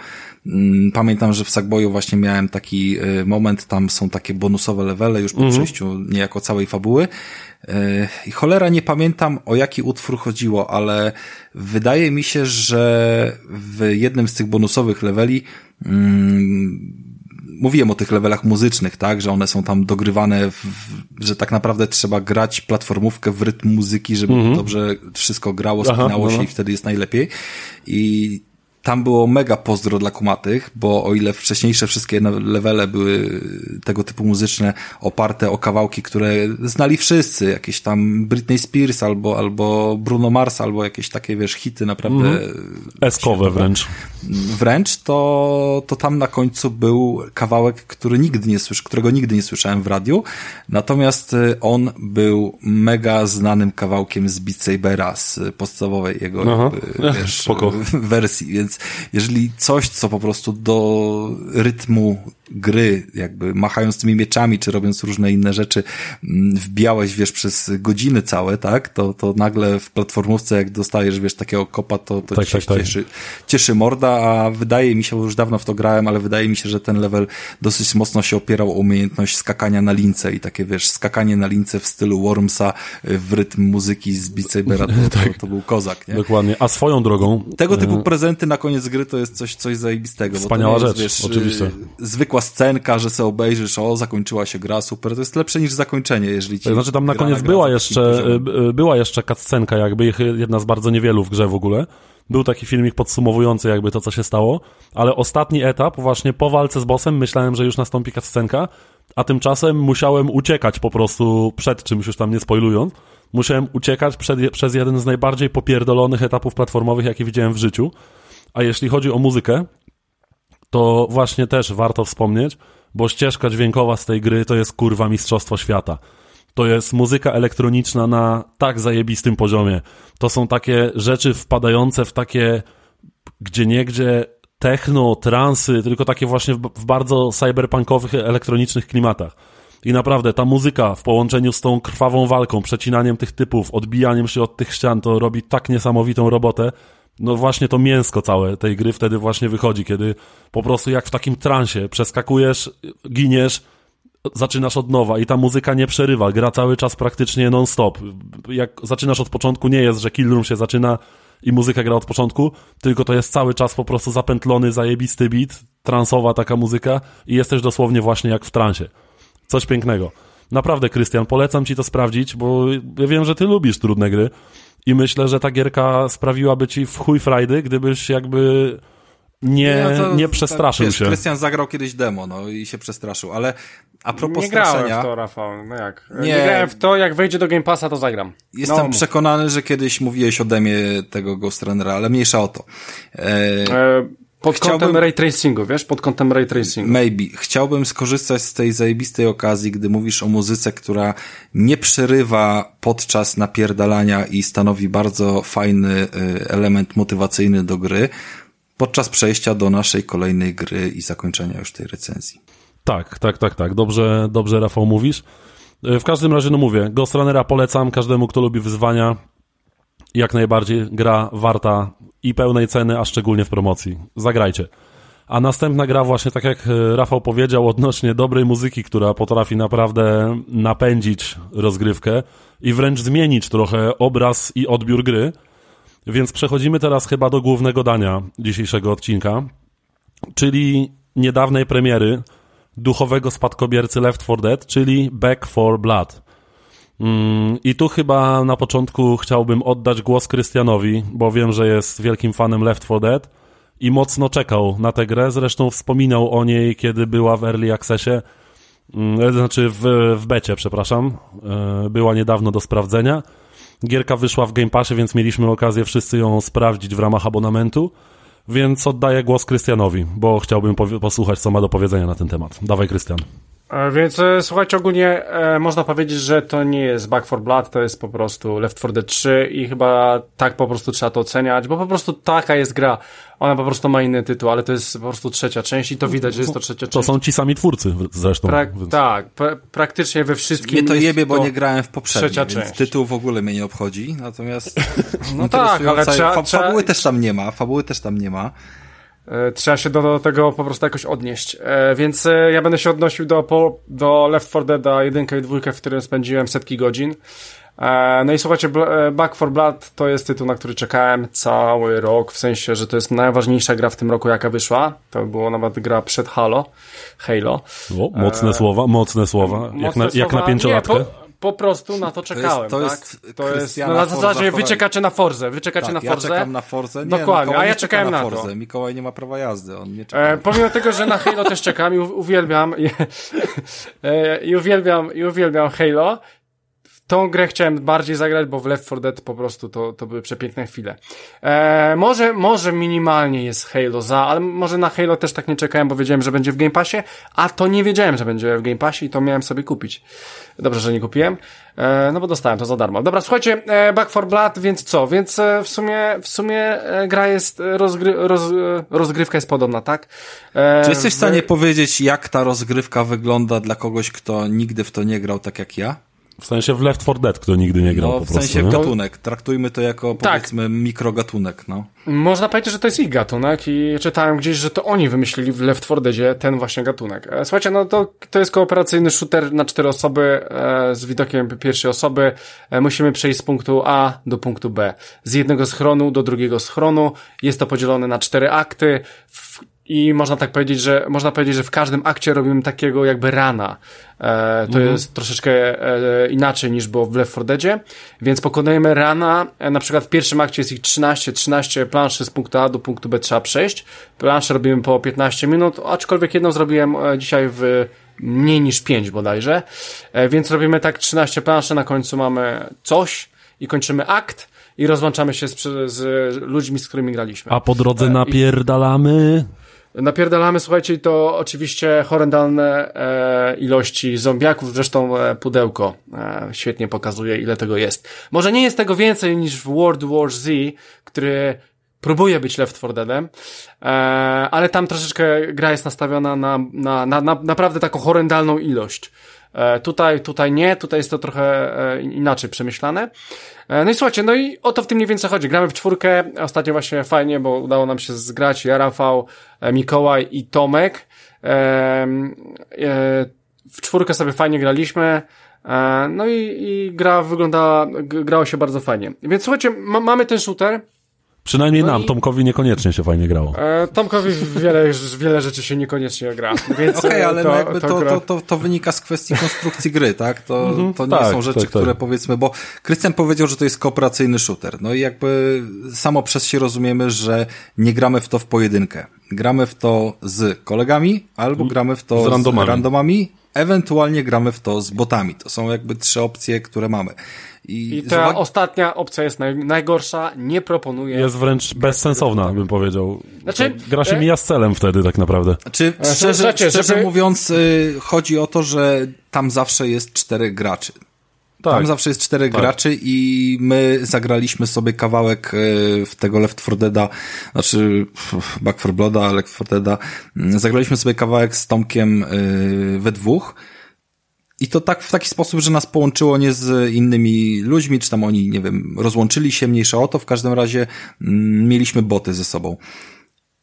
Mm, pamiętam, że w Sackboyu właśnie miałem taki y, moment, tam są takie bonusowe levele już po mhm. przejściu niejako całej fabuły. Y, I cholera nie pamiętam o jaki utwór chodziło, ale wydaje mi się, że w jednym z tych bonusowych leveli mm, mówiłem o tych levelach muzycznych, tak, że one są tam dogrywane, w, że tak naprawdę trzeba grać platformówkę w rytm muzyki, żeby mm -hmm. dobrze wszystko grało, spinało Aha, się no. i wtedy jest najlepiej. I tam było mega pozdro dla kumatych, bo o ile wcześniejsze wszystkie levele były tego typu muzyczne, oparte o kawałki, które znali wszyscy, jakieś tam Britney Spears albo, albo Bruno Mars, albo jakieś takie, wiesz, hity naprawdę... Mm. Eskowe wręcz. Wręcz, to, to tam na końcu był kawałek, który nigdy nie słysz, którego nigdy nie słyszałem w radiu, natomiast y, on był mega znanym kawałkiem z Beat Sabera, z podstawowej jego jakby, wiesz, wersji, więc jeżeli coś, co po prostu do rytmu gry, jakby machając tymi mieczami, czy robiąc różne inne rzeczy, mm, wbijałeś, wiesz, przez godziny całe, tak, to, to nagle w platformówce, jak dostajesz, wiesz, takiego kopa, to, to tak, tak, tak. Cieszy, cieszy morda, a wydaje mi się, bo już dawno w to grałem, ale wydaje mi się, że ten level dosyć mocno się opierał o umiejętność skakania na lince i takie, wiesz, skakanie na lince w stylu Wormsa w rytm muzyki z Beat Sabera, to, tak. to, to, był kozak, nie? Dokładnie, a swoją drogą... Tego typu e, prezenty na koniec gry to jest coś, coś zajebistego. Wspaniała jest, rzecz, wiesz, oczywiście. Zwykła scenka, że sobie obejrzysz, o, zakończyła się gra, super, to jest lepsze niż zakończenie, jeżeli ci... Znaczy tam na koniec była jeszcze, y, była jeszcze cutscenka jakby, jedna z bardzo niewielu w grze w ogóle. Był taki filmik podsumowujący jakby to, co się stało, ale ostatni etap, właśnie po walce z bossem, myślałem, że już nastąpi cutscenka, a tymczasem musiałem uciekać po prostu przed czymś, już tam nie spoilując, musiałem uciekać przed, przez jeden z najbardziej popierdolonych etapów platformowych, jakie widziałem w życiu. A jeśli chodzi o muzykę, to właśnie też warto wspomnieć, bo ścieżka dźwiękowa z tej gry to jest kurwa Mistrzostwo Świata. To jest muzyka elektroniczna na tak zajebistym poziomie. To są takie rzeczy wpadające w takie gdzie niegdzie techno, transy, tylko takie właśnie w bardzo cyberpunkowych, elektronicznych klimatach. I naprawdę ta muzyka w połączeniu z tą krwawą walką, przecinaniem tych typów, odbijaniem się od tych ścian, to robi tak niesamowitą robotę, no właśnie to mięsko całe tej gry wtedy właśnie wychodzi, kiedy po prostu jak w takim transie przeskakujesz, giniesz, zaczynasz od nowa i ta muzyka nie przerywa, gra cały czas praktycznie non-stop. Jak zaczynasz od początku, nie jest, że Kill Room się zaczyna i muzyka gra od początku, tylko to jest cały czas po prostu zapętlony, zajebisty beat, transowa taka muzyka i jesteś dosłownie właśnie jak w transie. Coś pięknego. Naprawdę, Krystian, polecam ci to sprawdzić, bo ja wiem, że ty lubisz trudne gry i myślę, że ta gierka sprawiłaby ci w chuj frajdy, gdybyś jakby nie, no to, nie przestraszył wiesz, się. Krystian zagrał kiedyś demo, no i się przestraszył, ale a propos nie straszenia... Nie grałem w to, Rafał, no jak? Nie, nie grałem w to, jak wejdzie do Game Passa, to zagram. Jestem no, przekonany, że kiedyś mówiłeś o demie tego Ghost Runnera, ale mniejsza o to. E... E pod Chciałbym... kątem ray tracingu, wiesz? Pod kątem ray tracingu. Maybe. Chciałbym skorzystać z tej zajebistej okazji, gdy mówisz o muzyce, która nie przerywa podczas napierdalania i stanowi bardzo fajny y, element motywacyjny do gry, podczas przejścia do naszej kolejnej gry i zakończenia już tej recenzji. Tak, tak, tak, tak. Dobrze, dobrze Rafał mówisz. Y, w każdym razie, no mówię, Ghost Runnera polecam każdemu, kto lubi wyzwania jak najbardziej gra warta i pełnej ceny, a szczególnie w promocji. Zagrajcie. A następna gra właśnie, tak jak e, Rafał powiedział, odnośnie dobrej muzyki, która potrafi naprawdę napędzić rozgrywkę i wręcz zmienić trochę obraz i odbiór gry. Więc przechodzimy teraz chyba do głównego dania dzisiejszego odcinka, czyli niedawnej premiery duchowego spadkobiercy Left 4 Dead, czyli Back 4 Blood. Mm, I tu chyba na początku chciałbym oddać głos Krystianowi, bo wiem, że jest wielkim fanem Left 4 Dead i mocno czekał na tę grę. Zresztą wspominał o niej, kiedy była w Early Accessie, mm, znaczy w, w becie, przepraszam. E, była niedawno do sprawdzenia. Gierka wyszła w Game Passie, więc mieliśmy okazję wszyscy ją sprawdzić w ramach abonamentu. Więc oddaję głos Krystianowi, bo chciałbym posłuchać, co ma do powiedzenia na ten temat. Dawaj, Krystian. E, więc e, słuchajcie, ogólnie e, można powiedzieć, że to nie jest Back for Blood, to jest po prostu Left 4 Dead 3 i chyba tak po prostu trzeba to oceniać, bo po prostu taka jest gra. Ona po prostu ma inny tytuł, ale to jest po prostu trzecia część i to widać, że jest to trzecia część. To są ci sami twórcy zresztą. Pra więc... Tak, pra praktycznie we wszystkim. Mnie to jebie, bo nie grałem w poprzednim, trzecia więc część. tytuł w ogóle mnie nie obchodzi, natomiast no tak, ale trzeba, fa fabuły też tam nie ma, fabuły też tam nie ma. E, trzeba się do, do, tego po prostu jakoś odnieść. E, więc e, ja będę się odnosił do, do Left 4 Dead 1 i 2, w którym spędziłem setki godzin. No i słuchajcie, Back 4 Blood to jest tytuł, na który czekałem cały rok, w sensie, że to jest najważniejsza gra w tym roku, jaka wyszła. To było nawet gra przed Halo. Halo. O, mocne e, słowa, mocne słowa. Mocne jak, na, jak na pięciolatkę. Nie, po, po prostu na to czekałem, to jest, to tak? Jest, to jest no, na zasadzie wy czekacie na Forzę, wy czekacie tak, na Forzę. ja czekam na Forzę. Nie, Dokładnie, Mikołaj a ja czekałem na, na to. Mikołaj nie ma prawa jazdy, on nie czeka. E, pomimo tego, że na Halo też czekam i uwielbiam i, e, i uwielbiam i uwielbiam Halo, tą grę chciałem bardziej zagrać, bo w Left 4 Dead po prostu to, to były przepiękne chwile. E, może, może minimalnie jest Halo za, ale może na Halo też tak nie czekałem, bo wiedziałem, że będzie w Game Passie, a to nie wiedziałem, że będzie w Game Passie i to miałem sobie kupić. Dobrze, że nie kupiłem, e, no bo dostałem to za darmo. Dobra, słuchajcie, e, Back 4 Blood, więc co? Więc e, w sumie, w sumie e, gra jest, rozgry, roz, rozgrywka jest podobna, tak? E, Czy jesteś w stanie powiedzieć, jak ta rozgrywka wygląda dla kogoś, kto nigdy w to nie grał tak jak ja? W sensie w Left 4 Dead, kto nigdy nie grał no, po prostu. w sensie nie? gatunek. Traktujmy to jako, tak. powiedzmy, mikrogatunek, no. Można powiedzieć, że to jest ich gatunek i czytałem gdzieś, że to oni wymyślili w Left 4 Deadzie ten właśnie gatunek. E, słuchajcie, no to, to jest kooperacyjny shooter na cztery osoby e, z widokiem pierwszej osoby. E, musimy przejść z punktu A do punktu B. Z jednego schronu do drugiego schronu. Jest to podzielone na cztery akty. W i można tak powiedzieć, że można powiedzieć, że w każdym akcie robimy takiego jakby rana. E, to mhm. jest troszeczkę e, inaczej niż było w Left 4 Deadzie, więc pokonujemy rana, e, na przykład w pierwszym akcie jest ich 13, 13 planszy z punktu A do punktu B trzeba przejść. Plansze robimy po 15 minut, aczkolwiek jedną zrobiłem e, dzisiaj w mniej niż 5 bodajże, e, więc robimy tak 13 planszy, na końcu mamy coś i kończymy akt i rozłączamy się z, z ludźmi, z którymi graliśmy. A po drodze e, napierdalamy... I... Napierdalamy, słuchajcie, to oczywiście horrendalne e, ilości zombiaków, zresztą e, pudełko e, świetnie pokazuje, ile tego jest. Może nie jest tego więcej niż w World War Z, który próbuje być Left 4 Deadem, e, ale tam troszeczkę gra jest nastawiona na, na, na, na naprawdę taką horrendalną ilość. E, tutaj, tutaj nie, tutaj jest to trochę e, inaczej przemyślane. E, no i słuchajcie, no i o to w tym mniej więcej chodzi. Gramy w czwórkę, ostatnio właśnie fajnie, bo udało nam się zgrać ja, Rafał, Mikołaj i Tomek. W czwórkę sobie fajnie graliśmy. No i, i gra wygląda, grało się bardzo fajnie. Więc słuchajcie, ma, mamy ten shooter, Przynajmniej no nam, i... Tomkowi niekoniecznie się fajnie grało. E, Tomkowi wiele, wiele rzeczy się niekoniecznie gra. Okej, okay, ale to, no jakby to, to, to, to, wynika z kwestii konstrukcji gry, tak? To, mhm. to nie tak, są rzeczy, tak, tak. które powiedzmy, bo Krystian powiedział, że to jest kooperacyjny shooter. No i jakby samo przez się rozumiemy, że nie gramy w to w pojedynkę. Gramy w to z kolegami, albo gramy w to z randomami, z randomami ewentualnie gramy w to z botami. To są jakby trzy opcje, które mamy. I, I ta zobacz... ostatnia opcja jest naj, najgorsza, nie proponuję. Jest wręcz bezsensowna, bym powiedział. Znaczy, gra się e... mija z celem wtedy tak naprawdę. Czy e, szczerze, szczerze żeby... mówiąc, y, chodzi o to, że tam zawsze jest cztery graczy. Tak. Tam zawsze jest czterech tak. graczy i my zagraliśmy sobie kawałek y, w tego Left 4 Deada, znaczy Back 4 Blooda, Left 4 Deada. Mm, zagraliśmy sobie kawałek z Tomkiem y, we dwóch i to tak w taki sposób, że nas połączyło nie z innymi ludźmi, czy tam oni, nie wiem, rozłączyli się, mniejsza o to, w każdym razie mm, mieliśmy boty ze sobą.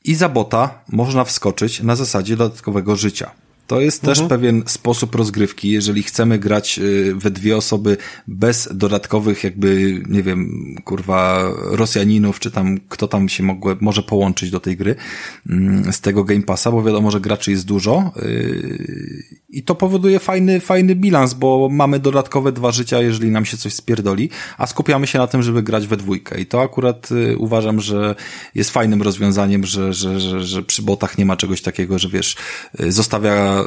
I za bota można wskoczyć na zasadzie dodatkowego życia. To jest mhm. też pewien sposób rozgrywki, jeżeli chcemy grać y, we dwie osoby bez dodatkowych jakby, nie wiem, kurwa, Rosjaninów, czy tam kto tam się mogły, może połączyć do tej gry mm, z tego Game Passa, bo wiadomo, że graczy jest dużo y, i to powoduje fajny, fajny bilans, bo mamy dodatkowe dwa życia, jeżeli nam się coś spierdoli, a skupiamy się na tym, żeby grać we dwójkę i to akurat y, uważam, że jest fajnym rozwiązaniem, że, że, że, że przy botach nie ma czegoś takiego, że wiesz, zostawia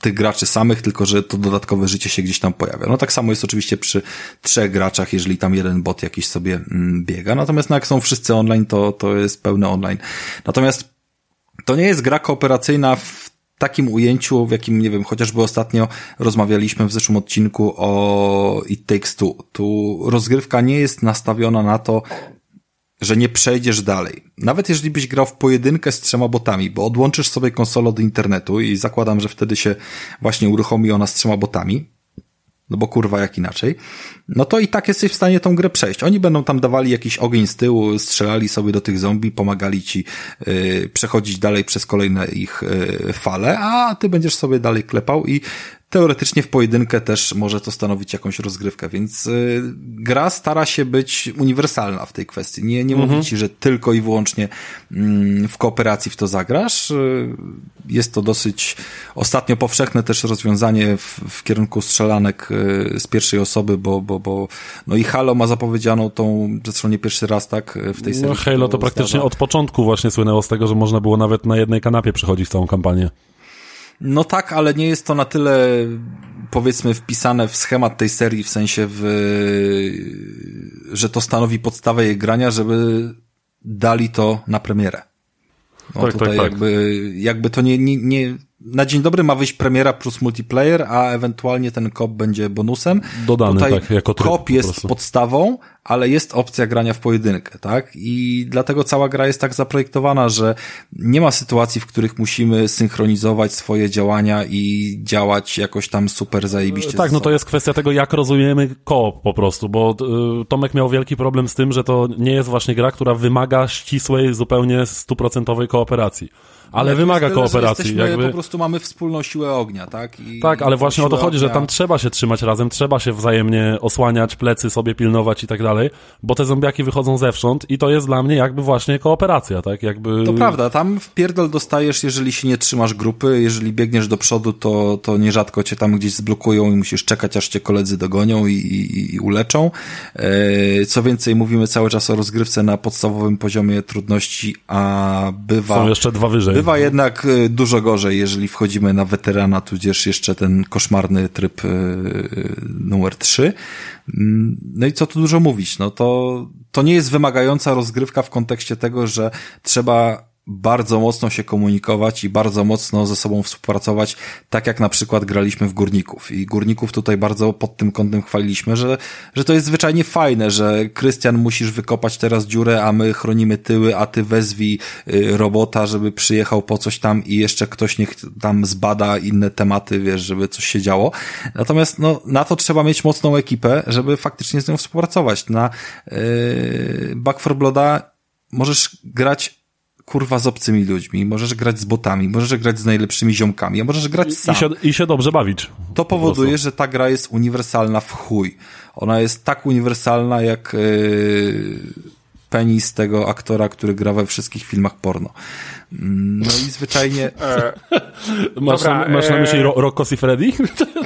tych graczy samych, tylko że to dodatkowe życie się gdzieś tam pojawia. No tak samo jest oczywiście przy trzech graczach, jeżeli tam jeden bot jakiś sobie mm, biega. Natomiast no jak są wszyscy online, to, to jest pełny online. Natomiast to nie jest gra kooperacyjna w takim ujęciu, w jakim, nie wiem, chociażby ostatnio rozmawialiśmy w zeszłym odcinku o It Takes Two. Tu rozgrywka nie jest nastawiona na to, że nie przejdziesz dalej. Nawet jeżeli byś grał w pojedynkę z trzema botami, bo odłączysz sobie konsolę do internetu i zakładam, że wtedy się właśnie uruchomi ona z trzema botami, no bo kurwa jak inaczej, no to i tak jesteś w stanie tą grę przejść. Oni będą tam dawali jakiś ogień z tyłu, strzelali sobie do tych zombie, pomagali ci yy, przechodzić dalej przez kolejne ich yy, fale, a ty będziesz sobie dalej klepał i teoretycznie w pojedynkę też może to stanowić jakąś rozgrywkę, więc y, gra stara się być uniwersalna w tej kwestii. Nie, nie mhm. mówi ci, że tylko i wyłącznie mm, w kooperacji w to zagrasz. Y, jest to dosyć ostatnio powszechne też rozwiązanie w, w kierunku strzelanek y, z pierwszej osoby, bo, bo, bo no i Halo ma zapowiedzianą tą, zresztą nie pierwszy raz tak w tej serii. No Halo to praktycznie zdarza. od początku właśnie słynęło z tego, że można było nawet na jednej kanapie przechodzić całą kampanię. No tak, ale nie jest to na tyle powiedzmy wpisane w schemat tej serii, w sensie w, że to stanowi podstawę jej grania, żeby dali to na premierę. No tak, tutaj tak, tak. jakby, jakby to nie, nie, nie, na dzień dobry ma wyjść premiera plus multiplayer, a ewentualnie ten kop będzie bonusem. Dodany, Tutaj tak, jako tryb kop jest podstawą, ale jest opcja grania w pojedynkę, tak? I dlatego cała gra jest tak zaprojektowana, że nie ma sytuacji, w których musimy synchronizować swoje działania i działać jakoś tam super zajebiście. Tak, no to jest kwestia tego, jak rozumiemy koop po prostu, bo y, Tomek miał wielki problem z tym, że to nie jest właśnie gra, która wymaga ścisłej, zupełnie stuprocentowej kooperacji ale no, wymaga tyle, kooperacji. Jakby... po prostu mamy wspólną siłę ognia, tak? I, tak, ale właśnie o to chodzi, ognia... że tam trzeba się trzymać razem, trzeba się wzajemnie osłaniać, plecy sobie pilnować i tak dalej, bo te zombiaki wychodzą zewsząd i to jest dla mnie jakby właśnie kooperacja, tak? Jakby... To prawda, tam w pierdol dostajesz, jeżeli się nie trzymasz grupy, jeżeli biegniesz do przodu, to, to nierzadko cię tam gdzieś zblokują i musisz czekać, aż cię koledzy dogonią i, i, i uleczą. E, co więcej, mówimy cały czas o rozgrywce na podstawowym poziomie trudności, a bywa... Są jeszcze dwa wyżej. Bywa jednak y, dużo gorzej, jeżeli wchodzimy na weterana, tudzież jeszcze ten koszmarny tryb y, y, numer 3. Mm, no i co tu dużo mówić, no to, to nie jest wymagająca rozgrywka w kontekście tego, że trzeba bardzo mocno się komunikować i bardzo mocno ze sobą współpracować, tak jak na przykład graliśmy w Górników. I Górników tutaj bardzo pod tym kątem chwaliliśmy, że, że to jest zwyczajnie fajne, że Krystian musisz wykopać teraz dziurę, a my chronimy tyły, a ty wezwij y, robota, żeby przyjechał po coś tam i jeszcze ktoś niech tam zbada inne tematy, wiesz, żeby coś się działo. Natomiast no, na to trzeba mieć mocną ekipę, żeby faktycznie z nią współpracować. Na yy, Back for Blooda możesz grać kurwa z obcymi ludźmi, możesz grać z botami, możesz grać z najlepszymi ziomkami, a możesz grać sam. I się, i się dobrze bawić. To powoduje, że ta gra jest uniwersalna w chuj. Ona jest tak uniwersalna jak yy, penis tego aktora, który gra we wszystkich filmach porno. No i zwyczajnie... E, masz, dobra, na, masz na myśli e... Rocco i Freddy?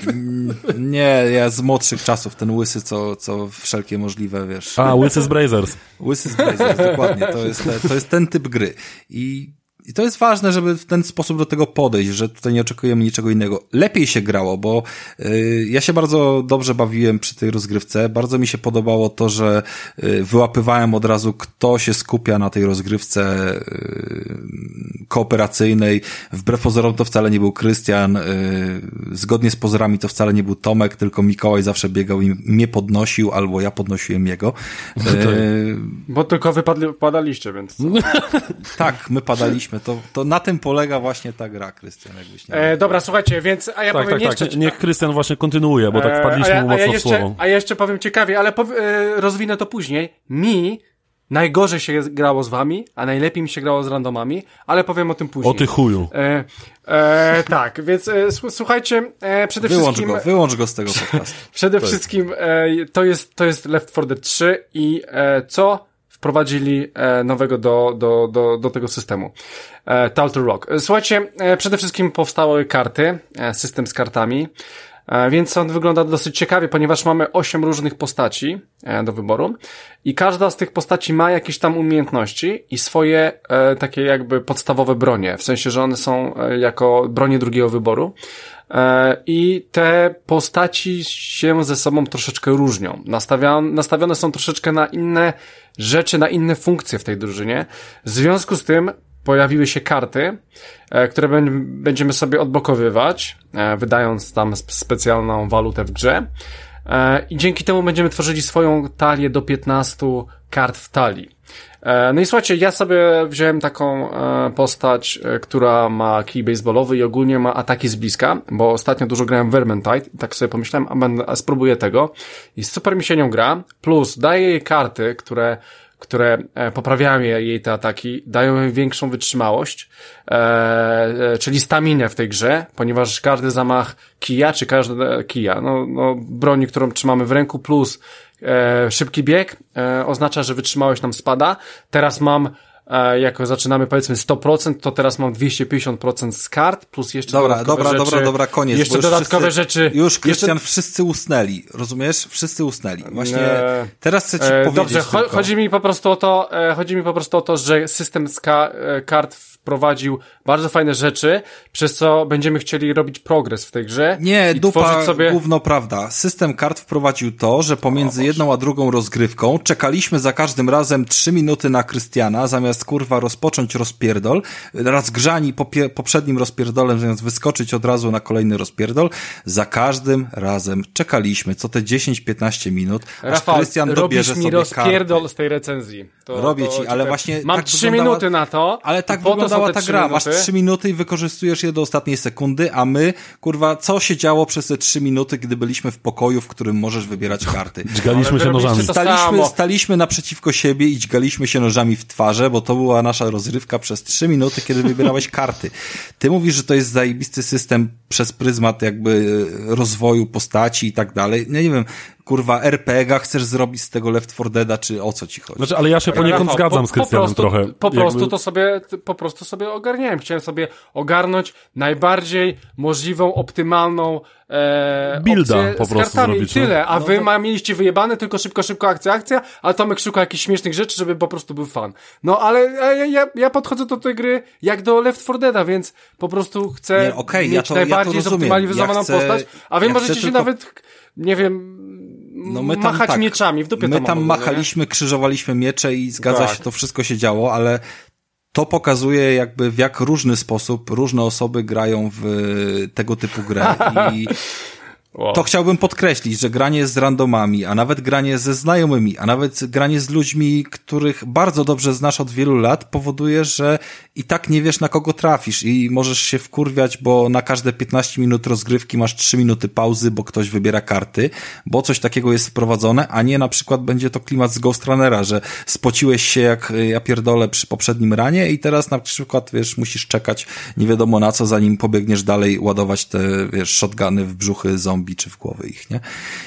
Mm, nie, ja z młodszych czasów, ten łysy, co, co wszelkie możliwe, wiesz... A, łysy z Brazers. Łysy z Brazers, dokładnie. To jest, to jest ten typ gry. I i to jest ważne, żeby w ten sposób do tego podejść, że tutaj nie oczekujemy niczego innego. Lepiej się grało, bo y, ja się bardzo dobrze bawiłem przy tej rozgrywce. Bardzo mi się podobało to, że y, wyłapywałem od razu, kto się skupia na tej rozgrywce y, kooperacyjnej. Wbrew pozorom to wcale nie był Krystian. Zgodnie z pozorami to wcale nie był Tomek, tylko Mikołaj zawsze biegał i mnie podnosił, albo ja podnosiłem jego. Y, bo tylko wypadli, padaliście, więc... tak, my padaliśmy to, to na tym polega właśnie ta gra, Krystian, jakbyś nie e, Dobra, słuchajcie, więc a ja tak, powiem tak, jeszcze... Tak. Niech Krystian właśnie kontynuuje, bo tak e, wpadliśmy e, mu mocno a ja jeszcze, w słowo. A ja jeszcze powiem ciekawie, ale pow, e, rozwinę to później. Mi najgorzej się grało z wami, a najlepiej mi się grało z randomami, ale powiem o tym później. O ty chuju. E, e, tak, więc e, słuchajcie, e, przede wyłącz wszystkim... Go, wyłącz go z tego podcastu. przede wszystkim e, to, jest, to jest Left 4 Dead 3 i e, co wprowadzili e, nowego do, do, do, do tego systemu. E, Talter Rock. Słuchajcie, e, przede wszystkim powstały karty, system z kartami, więc on wygląda dosyć ciekawie, ponieważ mamy osiem różnych postaci do wyboru i każda z tych postaci ma jakieś tam umiejętności i swoje takie jakby podstawowe bronie, w sensie, że one są jako bronie drugiego wyboru. I te postaci się ze sobą troszeczkę różnią. Nastawione, są troszeczkę na inne rzeczy, na inne funkcje w tej drużynie. W związku z tym pojawiły się karty, e, które będziemy sobie odblokowywać, e, wydając tam specjalną walutę w grze. e, i dzięki temu będziemy tworzyli swoją talię do 15 kart w talii. E, no i słuchajcie, ja sobie wziąłem taką e, postać, e, która ma kij baseballowy i ogólnie ma ataki z bliska, bo ostatnio dużo grałem w Vermintide tak sobie pomyślałem, a, będę, spróbuję tego. I super mi się nią gra, plus daję jej karty, które które poprawiają jej te ataki, dają jej większą wytrzymałość, czyli staminę w tej grze, ponieważ każdy zamach kija, czy każdy kija, no, no broni, którą trzymamy w ręku, plus e, szybki bieg e, oznacza, że wytrzymałość nam spada. Teraz mam e, jak zaczynamy powiedzmy 100%, to teraz mam 250% z kart, plus jeszcze dobra, dodatkowe dobra, rzeczy. Dobra, dobra, koniec. Jeszcze dodatkowe wszyscy, rzeczy. Już, Krystian, jeszcze... wszyscy usnęli, rozumiesz? Wszyscy usnęli. Właśnie e... teraz chcę ci e... powiedzieć Dobrze, tylko. chodzi mi po prostu o to, e, chodzi mi po prostu o to, że system z ka e, kart wprowadził bardzo fajne rzeczy, przez co będziemy chcieli robić progres w tej grze. Nie, dupa, sobie... gówno prawda. System kart wprowadził to, że pomiędzy o, jedną a drugą rozgrywką czekaliśmy za każdym razem trzy minuty na Krystiana, zamiast kurwa rozpocząć rozpierdol, raz grzani po poprzednim rozpierdolem, zamiast wyskoczyć od razu na kolejny rozpierdol, za każdym razem czekaliśmy co te 10-15 minut, Rafał, aż Krystian dobierze mi sobie rozpierdol karty. z tej recenzji. To, Robię to, ci, ale właśnie Mam tak trzy minuty na to. Ale tak wyglądała ta gra. Masz trzy minuty i wykorzystujesz je do ostatniej sekundy, a my, kurwa, co się działo przez te trzy minuty, gdy byliśmy w pokoju, w którym możesz wybierać karty? Dźgaliśmy się nożami. Staliśmy, staliśmy naprzeciwko siebie i dźgaliśmy się nożami w twarze, bo to była nasza rozrywka przez trzy minuty, kiedy wybierałeś karty. Ty mówisz, że to jest zajebisty system przez pryzmat jakby rozwoju postaci i tak dalej. No nie wiem, kurwa RPG chcesz zrobić z tego Left 4 Deada, czy o co ci chodzi? Znaczy, ale ja się poniekąd Rafał, zgadzam po, z Krystianem trochę. Po prostu jakby... to sobie, po prostu sobie ogarniałem. Chciałem sobie ogarnąć najbardziej możliwą, optymalną e, Builda po prostu kartami zrobić, i tyle. A no wy to... ma, mieliście wyjebane, tylko szybko, szybko akcja, akcja, a Tomek szuka jakichś śmiesznych rzeczy, żeby po prostu był fan. No ale ja, ja, ja podchodzę do tej gry jak do Left 4 Deada, więc po prostu chcę nie, okay, mieć ja to, najbardziej ja zoptymalizowaną chcę, postać, a wy ja możecie się tylko... nawet, nie wiem, no my tam, machać tak, mieczami, w dupie My tam machaliśmy, nie? krzyżowaliśmy miecze i zgadza tak. się, to wszystko się działo, ale to pokazuje jakby w jak różny sposób różne osoby grają w tego typu grę i Wow. To chciałbym podkreślić, że granie z randomami, a nawet granie ze znajomymi, a nawet granie z ludźmi, których bardzo dobrze znasz od wielu lat, powoduje, że i tak nie wiesz na kogo trafisz i możesz się wkurwiać, bo na każde 15 minut rozgrywki masz 3 minuty pauzy, bo ktoś wybiera karty, bo coś takiego jest wprowadzone, a nie na przykład będzie to klimat z Ghost Runnera, że spociłeś się jak ja pierdolę przy poprzednim ranie i teraz na przykład, wiesz, musisz czekać nie wiadomo na co, zanim pobiegniesz dalej ładować te, wiesz, shotguny w brzuchy zombie zombie, czy w głowy ich, nie?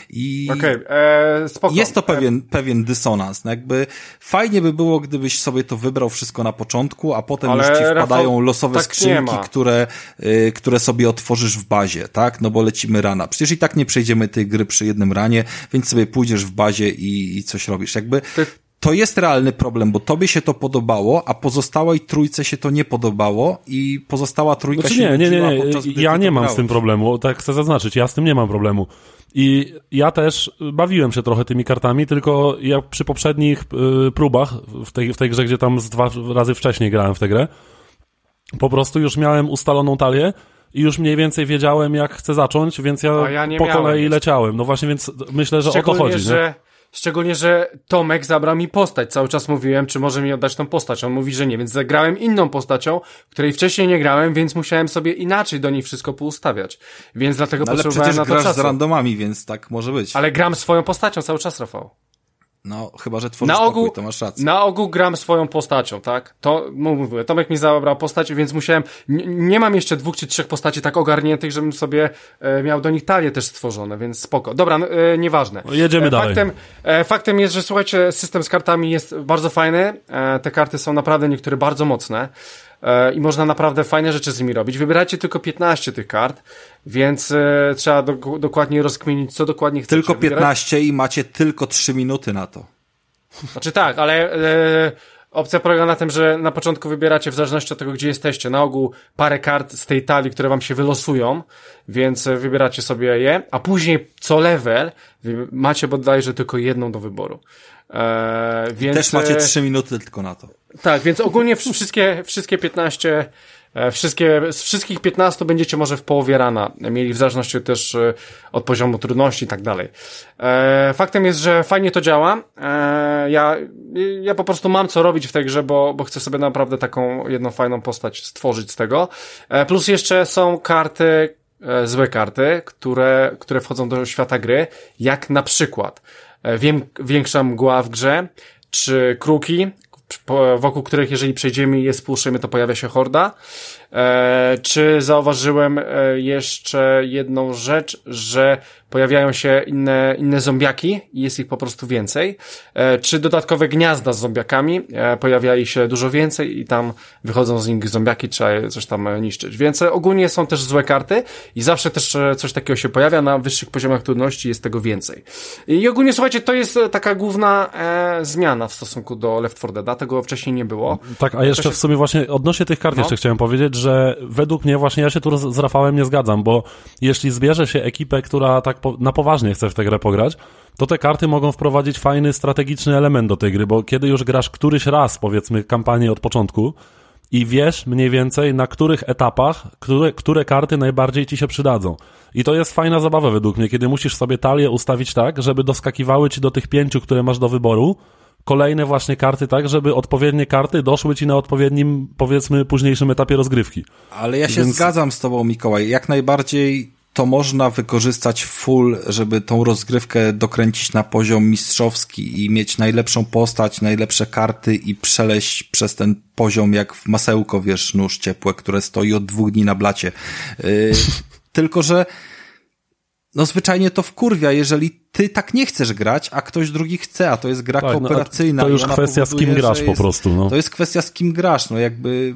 I okay, e, jest to pewien, pewien dysonans. No jakby fajnie by było, gdybyś sobie to wybrał wszystko na początku, a potem Ale już ci wpadają Rafał, losowe tak skrzynki, które, y, które sobie otworzysz w bazie, tak? No bo lecimy rana. Przecież i tak nie przejdziemy tej gry przy jednym ranie, więc sobie pójdziesz w bazie i, i coś robisz. Jakby Ty to jest realny problem, bo tobie się to podobało, a pozostałej trójce się to nie podobało i pozostała trójka znaczy, się nie, nie, nie, nie. Ja nie mam z tym problemu, tak chcę zaznaczyć, ja z tym nie mam problemu. I ja też bawiłem się trochę tymi kartami, tylko jak przy poprzednich y, próbach w tej, w tej grze, gdzie tam z dwa razy wcześniej grałem w tę grę, po prostu już miałem ustaloną talię i już mniej więcej wiedziałem, jak chcę zacząć, więc ja, ja po kolei leciałem. No właśnie, więc myślę, że o to chodzi. Że... Nie? Szczególnie, że Tomek zabrał mi postać. Cały czas mówiłem, czy może mi oddać tą postać. On mówi, że nie, więc zagrałem inną postacią, której wcześniej nie grałem, więc musiałem sobie inaczej do niej wszystko poustawiać. Więc dlatego no, potrzebowałem na to grasz czasu. z randomami, więc tak może być. Ale gram swoją postacią cały czas, Rafał. No, chyba, że tworzysz na ogół, pokój, to masz rację. Na ogół gram swoją postacią, tak? To, mówię, Tomek mi zabrał postać, więc musiałem, nie, nie, mam jeszcze dwóch czy trzech postaci tak ogarniętych, żebym sobie e, miał do nich talie też stworzone, więc spoko. Dobra, no, e, nieważne. No, jedziemy e, faktem, dalej. E, faktem jest, że słuchajcie, system z kartami jest bardzo fajny, e, te karty są naprawdę niektóre bardzo mocne. E, i można naprawdę fajne rzeczy z nimi robić. Wybierajcie tylko 15 tych kart, więc e, trzeba do, dokładnie rozkminić, co dokładnie chcecie. Tylko 15 wybierać. i macie tylko 3 minuty na to. Znaczy tak, ale e, opcja polega na tym, że na początku wybieracie w zależności od tego, gdzie jesteście, na ogół parę kart z tej talii, które wam się wylosują, więc wybieracie sobie je, a później co level macie bodajże tylko jedną do wyboru. E, więc, Też macie 3 minuty tylko na to. Tak, więc ogólnie wszystkie, wszystkie 15 E, wszystkie, z wszystkich 15 będziecie może w połowie rana mieli, w zależności też e, od poziomu trudności i tak dalej. E, faktem jest, że fajnie to działa. Ja, ja po prostu mam co robić w tej grze, bo, bo chcę sobie naprawdę taką jedną fajną postać stworzyć z tego. Plus jeszcze są karty, złe karty, które, które wchodzą do świata gry, jak na przykład większa mgła w grze, czy kruki, wokół których jeżeli przejdziemy i je spłuszymy, to pojawia się horda. E, czy zauważyłem e, jeszcze jedną rzecz, że pojawiają się inne, inne zombiaki i jest ich po prostu więcej. E, czy dodatkowe gniazda z zombiakami, pojawiali się dużo więcej i tam wychodzą z nich zombiaki, trzeba coś tam niszczyć. Więc ogólnie są też złe karty i zawsze też coś takiego się pojawia, na wyższych poziomach trudności jest tego więcej. I ogólnie słuchajcie, to jest taka główna e, zmiana w stosunku do Left 4 Dead, tego wcześniej nie było. Tak, a jeszcze się... w sumie właśnie odnośnie tych kart no. jeszcze chciałem powiedzieć, że według mnie właśnie ja się tu z Rafałem nie zgadzam, bo jeśli zbierze się ekipę, która tak po, na poważnie chce w tę grę pograć, to te karty mogą wprowadzić fajny, strategiczny element do tej gry, bo kiedy już grasz któryś raz, powiedzmy, kampanię od początku i wiesz mniej więcej na których etapach, które, które karty najbardziej ci się przydadzą. I to jest fajna zabawa według mnie, kiedy musisz sobie talię ustawić tak, żeby doskakiwały ci do tych pięciu, które masz do wyboru, kolejne właśnie karty, tak, żeby odpowiednie karty doszły ci na odpowiednim, powiedzmy, późniejszym etapie rozgrywki. Ale ja się Więc... zgadzam z tobą, Mikołaj. Jak najbardziej to można wykorzystać full, żeby tą rozgrywkę dokręcić na poziom mistrzowski i mieć najlepszą postać, najlepsze karty i przeleść przez ten poziom jak w masełko, wiesz, nóż ciepłe, które stoi od dwóch dni na blacie. Yy, tylko, że no zwyczajnie to wkurwia, jeżeli ty tak nie chcesz grać, a ktoś drugi chce, a to jest gra tak, kooperacyjna. No, to już kwestia z kim grasz jest, po prostu. No. To jest kwestia z kim grasz, no jakby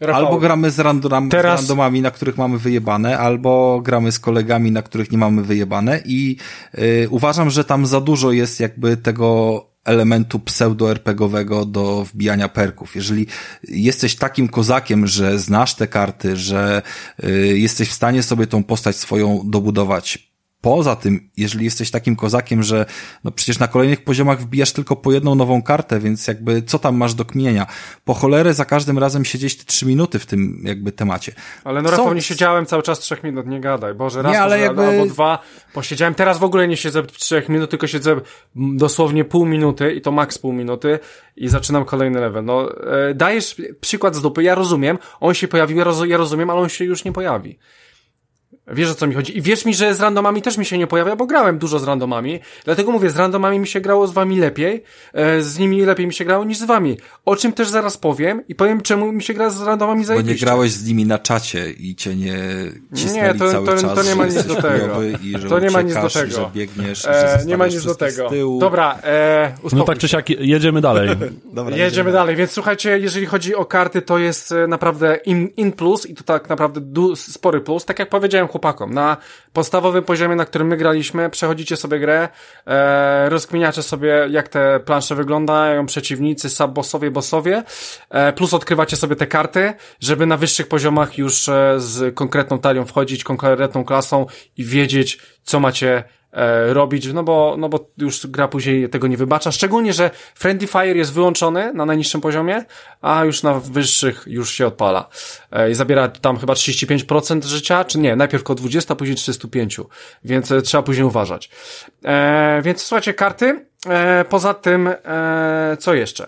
Rafał, albo gramy z, random, teraz... z randomami, na których mamy wyjebane, albo gramy z kolegami, na których nie mamy wyjebane i yy, uważam, że tam za dużo jest jakby tego elementu pseudo-RPGowego do wbijania perków. Jeżeli jesteś takim kozakiem, że znasz te karty, że y, jesteś w stanie sobie tą postać swoją dobudować Poza tym, jeżeli jesteś takim kozakiem, że no przecież na kolejnych poziomach wbijasz tylko po jedną nową kartę, więc jakby co tam masz do kmienia? Po cholerę za każdym razem siedzieć te trzy minuty w tym jakby temacie. Ale no Rafał, nie siedziałem cały czas trzech minut, nie gadaj. Boże, raz nie, ale jakby... albo dwa posiedziałem. Teraz w ogóle nie siedzę trzech minut, tylko siedzę dosłownie pół minuty i to maks pół minuty i zaczynam kolejny level. No, e, dajesz przykład z dupy, ja rozumiem, on się pojawił, ja, roz, ja rozumiem, ale on się już nie pojawi. Wiesz o co mi chodzi. I wierz mi, że z randomami też mi się nie pojawia, bo grałem dużo z randomami. Dlatego mówię, z randomami mi się grało z wami lepiej, e, z nimi lepiej mi się grało niż z wami. O czym też zaraz powiem i powiem, czemu mi się gra z randomami zajebiście. Bo nie grałeś z nimi na czacie i cię nie cisnęli nie, to, cały to, czas. To nie ma nic do tego. I że to nie ma nic do tego. że biegniesz, e, że Nie ma nic do tego. Dobra, e, No tak czy siak, jedziemy dalej. Dobra, jedziemy, jedziemy dalej. Więc słuchajcie, jeżeli chodzi o karty, to jest e, naprawdę in, in plus i to tak naprawdę du, spory plus. Tak jak powiedziałem chłopakom, na podstawowym poziomie, na którym my graliśmy, przechodzicie sobie grę, e, rozkminiacie sobie, jak te plansze wyglądają, przeciwnicy, subbossowie, bossowie, e, plus odkrywacie sobie te karty, żeby na wyższych poziomach już e, z konkretną talią wchodzić, konkretną klasą i wiedzieć, co macie e, robić, no bo, no bo już gra później tego nie wybacza. Szczególnie, że Friendly Fire jest wyłączony na najniższym poziomie, a już na wyższych już się odpala. E, I zabiera tam chyba 35% życia, czy nie, najpierw około 20, a później 35, więc e, trzeba później uważać. E, więc słuchajcie, karty. E, poza tym, e, co jeszcze?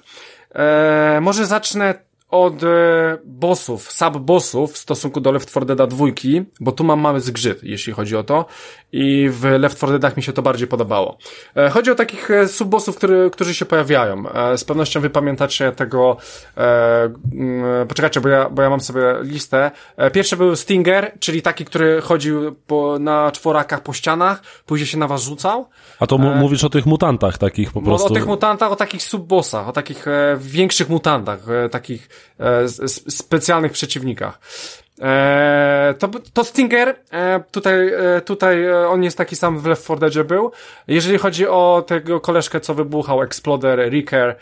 E, może zacznę od e, bossów, sub-bossów w stosunku do Left 4 Dead 2, bo tu mam mały zgrzyt, jeśli chodzi o to i w Left 4 Deadach mi się to bardziej podobało. E, chodzi o takich e, sub-bossów, który, którzy się pojawiają. Z pewnością wy pamiętacie tego, e, poczekajcie, bo ja, bo ja mam sobie listę. Pierwszy był Stinger, czyli taki, który chodził po, na czworakach po ścianach, później się na was rzucał. A to mówisz o tych mutantach takich po prostu? No, o tych mutantach, o takich sub-bossach, o takich większych mutantach, takich specjalnych przeciwnikach. E, to, to Stinger, e, tutaj, e, tutaj e, on jest taki sam w Left 4 Deadzie był. Jeżeli chodzi o tego koleżkę, co wybuchał, Exploder, Ricker, e,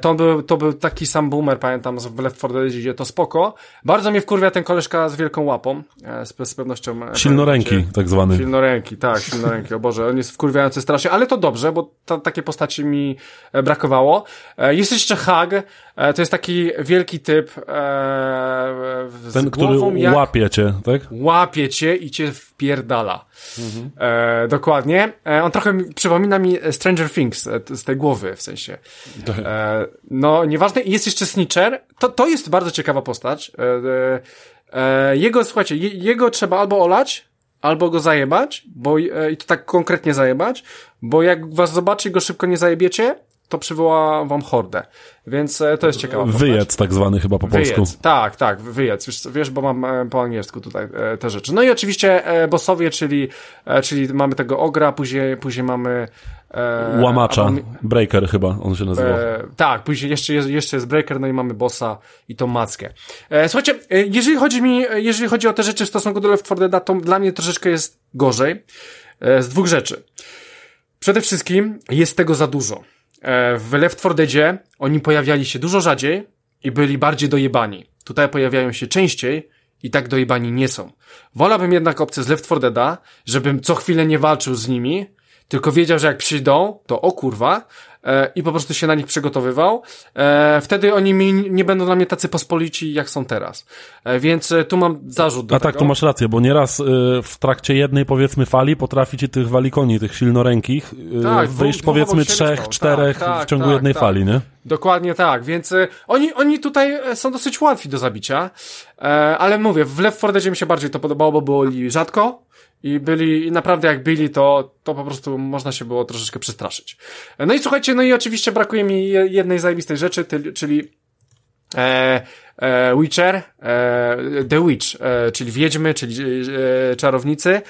to on był, to był taki sam boomer, pamiętam, w Left 4 Deadzie, to spoko. Bardzo mnie wkurwia ten koleżka z wielką łapą, e, z, z pewnością. Silnoręki, tak zwany. Silnoręki, tak, silnoręki, o Boże, on jest wkurwiający strasznie, ale to dobrze, bo ta, takie postaci mi brakowało. jest jeszcze Hag, E, to jest taki wielki typ e, z Ten, który łapie cię, tak? Łapie cię i cię wpierdala. Mhm. E, dokładnie. E, on trochę przypomina mi Stranger Things e, z tej głowy, w sensie. E, no, nieważne. Jest jeszcze Snitcher. To, to jest bardzo ciekawa postać. jego, słuchajcie, jego trzeba albo olać, albo go zajebać, bo, i to tak konkretnie zajebać, bo jak was zobaczy go szybko nie zajebiecie, to przywoła wam hordę. Więc e, to jest ciekawe. Wyjedz tak zwany chyba po polsku. Wyjedz. Tak, tak, wyjedz. Wiesz, wiesz, bo mam e, po angielsku tutaj e, te rzeczy. No i oczywiście bossowie, czyli, czyli mamy tego ogra, później, później mamy Łamacza, Breaker chyba on się nazywa. E, tak, później jeszcze jest, jeszcze jest Breaker, no i mamy bossa i tą mackę. E, słuchajcie, jeżeli chodzi mi, jeżeli chodzi o te rzeczy w stosunku do Left 4 Dead, to dla mnie troszeczkę jest gorzej. E, z dwóch rzeczy. Przede wszystkim jest tego za dużo. E, w Left 4 Deadzie oni pojawiali się dużo rzadziej i byli bardziej dojebani. Tutaj pojawiają się częściej i tak dojebani nie są. Wolałbym jednak opcję z Left 4 Deada, żebym co chwilę nie walczył z nimi, tylko wiedział, że jak przyjdą, to o kurwa, i po prostu się na nich przygotowywał. E, wtedy oni mi nie będą dla mnie tacy pospolici, jak są teraz. E, więc e, tu mam zarzut do A tak, tego. tak, tu masz rację, bo nieraz e, w trakcie jednej, powiedzmy, fali potrafi ci tych walikoni, tych silnorękich, e, tak, wyjść powiedzmy trzech, tak, czterech tak, w ciągu tak, jednej fali, nie? Dokładnie tak, więc oni, oni tutaj są dosyć łatwi do zabicia, ale mówię, w Left 4 Deadzie mi się bardziej to podobało, bo byli rzadko, i byli, i naprawdę jak byli, to, to po prostu można się było troszeczkę przestraszyć. No i słuchajcie, no i oczywiście brakuje mi jednej zajebistej rzeczy, czyli e, e, Witcher, e, The Witch, e, czyli wiedźmy, czyli e, czarownicy,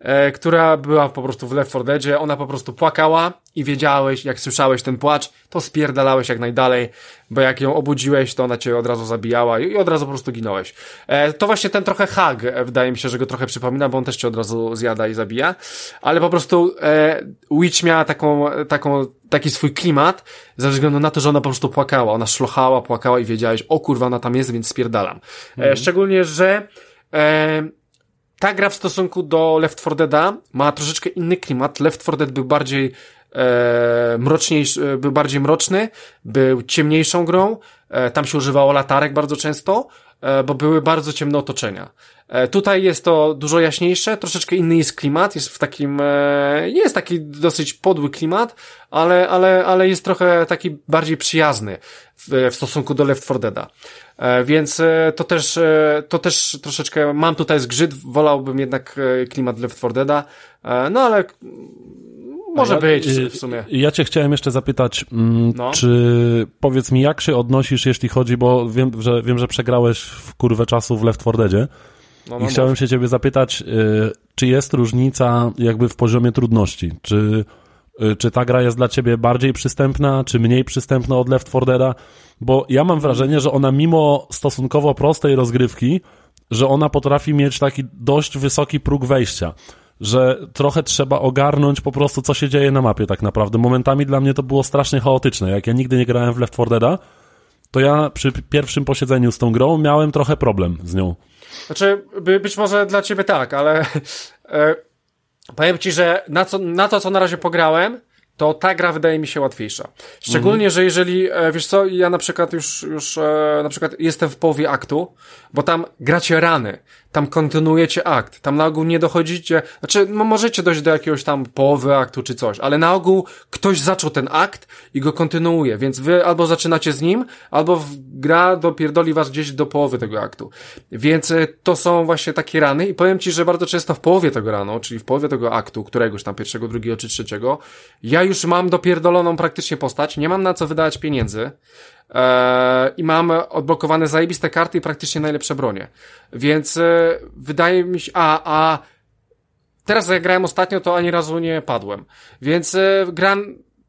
e, która była po prostu w Left 4 Deadzie, ona po prostu płakała i wiedziałeś, jak słyszałeś ten płacz, to spierdalałeś jak najdalej, bo jak ją obudziłeś, to ona cię od razu zabijała i, od razu po prostu ginąłeś. E, to właśnie ten trochę hag, e, wydaje mi się, że go trochę przypomina, bo on też cię od razu zjada i zabija, ale po prostu e, Witch miała taką, taką, taki swój klimat, ze względu na to, że ona po prostu płakała, ona szlochała, płakała i wiedziałeś, o kurwa, ona tam jest, więc spierdalam. E, mhm. szczególnie, że e, ta gra w stosunku do Left 4 Deada ma troszeczkę inny klimat. Left 4 Dead był bardziej e, mroczniejszy, e, był bardziej mroczny, był ciemniejszą grą, e, tam się używało latarek bardzo często, e, bo były bardzo ciemne otoczenia. E, tutaj jest to dużo jaśniejsze, troszeczkę inny jest klimat, jest w takim, e, jest taki dosyć podły klimat, ale, ale, ale jest trochę taki bardziej przyjazny w, w stosunku do Left 4 Deada. E, więc to też, to też troszeczkę mam tutaj zgrzyt, wolałbym jednak klimat Left 4 Deada, no ale może ja, być w sumie. Ja cię chciałem jeszcze zapytać, mm, no. czy powiedz mi, jak się odnosisz, jeśli chodzi, bo wiem, że, wiem, że przegrałeś w kurwę czasu w Left 4 Deadzie no, no, i chciałem się ciebie zapytać, czy jest różnica jakby w poziomie trudności, czy Y, czy ta gra jest dla ciebie bardziej przystępna, czy mniej przystępna od Left 4 Deada? Bo ja mam wrażenie, że ona mimo stosunkowo prostej rozgrywki, że ona potrafi mieć taki dość wysoki próg wejścia że trochę trzeba ogarnąć po prostu, co się dzieje na mapie tak naprawdę. Momentami dla mnie to było strasznie chaotyczne. Jak ja nigdy nie grałem w Left 4 Deada, to ja przy pierwszym posiedzeniu z tą grą miałem trochę problem z nią. Znaczy, by, być może dla ciebie tak, ale e, powiem ci, że na, co, na to, co na razie pograłem, to ta gra wydaje mi się łatwiejsza. Szczególnie, mhm. że jeżeli, e, wiesz co, ja na przykład już, już e, na przykład jestem w połowie aktu, bo tam gracie rany, tam kontynuujecie akt, tam na ogół nie dochodzicie, znaczy, no możecie dojść do jakiegoś tam połowy aktu czy coś, ale na ogół ktoś zaczął ten akt i go kontynuuje, więc wy albo zaczynacie z nim, albo gra dopierdoli was gdzieś do połowy tego aktu. Więc e, to są właśnie takie rany i powiem ci, że bardzo często w połowie tego ranu, czyli w połowie tego aktu, któregoś tam pierwszego, drugiego czy trzeciego, ja już mam dopierdoloną praktycznie postać, nie mam na co wydawać pieniędzy, i mam odblokowane zajebiste karty i praktycznie najlepsze bronie. Więc e, wydaje mi się, a, a teraz jak grałem ostatnio, to ani razu nie padłem. Więc e, gram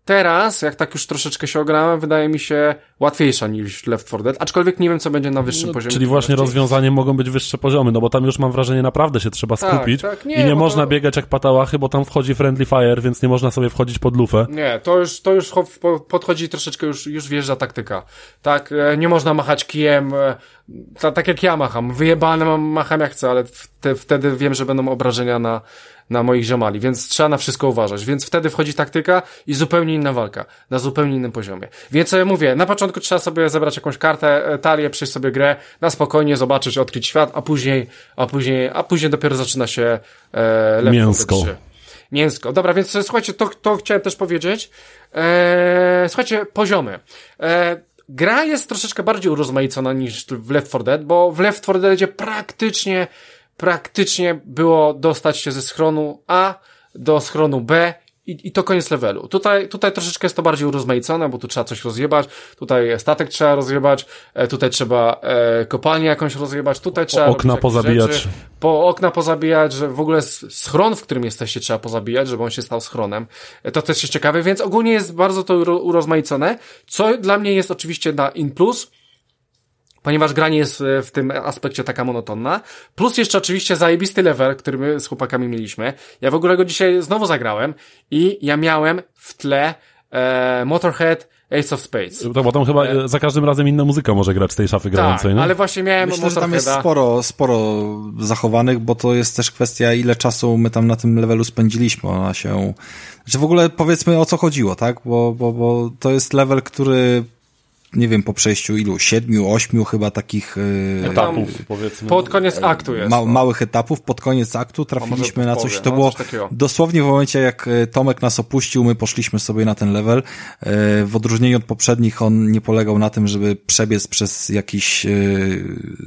teraz, jak tak już troszeczkę się ograłem, wydaje mi się łatwiejsza niż Left 4 Dead, aczkolwiek nie wiem, co będzie na wyższym no, poziomie. Czyli właśnie rozwiązaniem mogą być wyższe poziomy, no bo tam już mam wrażenie, naprawdę się trzeba tak, skupić tak, nie, i nie można to... biegać jak patałachy, bo tam wchodzi Friendly Fire, więc nie można sobie wchodzić pod lufę. Nie, to już, to już podchodzi troszeczkę, już, już wjeżdża taktyka. Tak, e, nie można machać kijem, e, tak jak ja macham, wyjebane macham jak chcę, ale wtedy wiem, że będą obrażenia na na moich ziomali, więc trzeba na wszystko uważać. Więc wtedy wchodzi taktyka i zupełnie inna walka, na zupełnie innym poziomie. Więc ja mówię, na początku trzeba sobie zebrać jakąś kartę, e, talię, przejść sobie grę, na spokojnie zobaczyć, odkryć świat, a później, a później, a później dopiero zaczyna się e, Mięsko. Mięsko. Dobra, więc słuchajcie, to, to chciałem też powiedzieć. E, słuchajcie, poziomy. E, gra jest troszeczkę bardziej urozmaicona niż w Left 4 Dead, bo w Left 4 Deadzie praktycznie, praktycznie było dostać się ze schronu A do schronu B i, i to koniec levelu. Tutaj, tutaj troszeczkę jest to bardziej urozmaicone, bo tu trzeba coś rozjebać, tutaj statek trzeba rozjebać, e, tutaj trzeba e, kopalnię jakąś rozjebać, tutaj trzeba okna pozabijać. Rzeczy, po okna pozabijać, że w ogóle schron, w którym jesteście trzeba pozabijać, żeby on się stał schronem. E, to też jest ciekawe, więc ogólnie jest bardzo to urozmaicone, co dla mnie jest oczywiście na in plus, ponieważ granie jest e, w tym aspekcie taka monotonna. Plus jeszcze oczywiście zajebisty level, który my z chłopakami mieliśmy. Ja w ogóle go dzisiaj znowu zagrałem i ja miałem w tle e, Motorhead Ace of Spades. To bo tam chyba e... za każdym razem inna muzyka może grać z tej szafy grającej, tak, nie? ale właśnie miałem Myślę, że tam jest sporo, sporo zachowanych, bo to jest też kwestia, ile czasu my tam na tym levelu spędziliśmy. Ona się... Znaczy w ogóle powiedzmy o co chodziło, tak? Bo, bo, bo to jest level, który nie wiem, po przejściu ilu, siedmiu, ośmiu chyba takich e, etapów, powiedzmy. Pod koniec aktu jest. Ma, no. małych etapów, pod koniec aktu trafiliśmy na coś, to no, było coś dosłownie w momencie, jak e, Tomek nas opuścił, my poszliśmy sobie na ten level. E, w odróżnieniu od poprzednich, on nie polegał na tym, żeby przebiec przez jakiś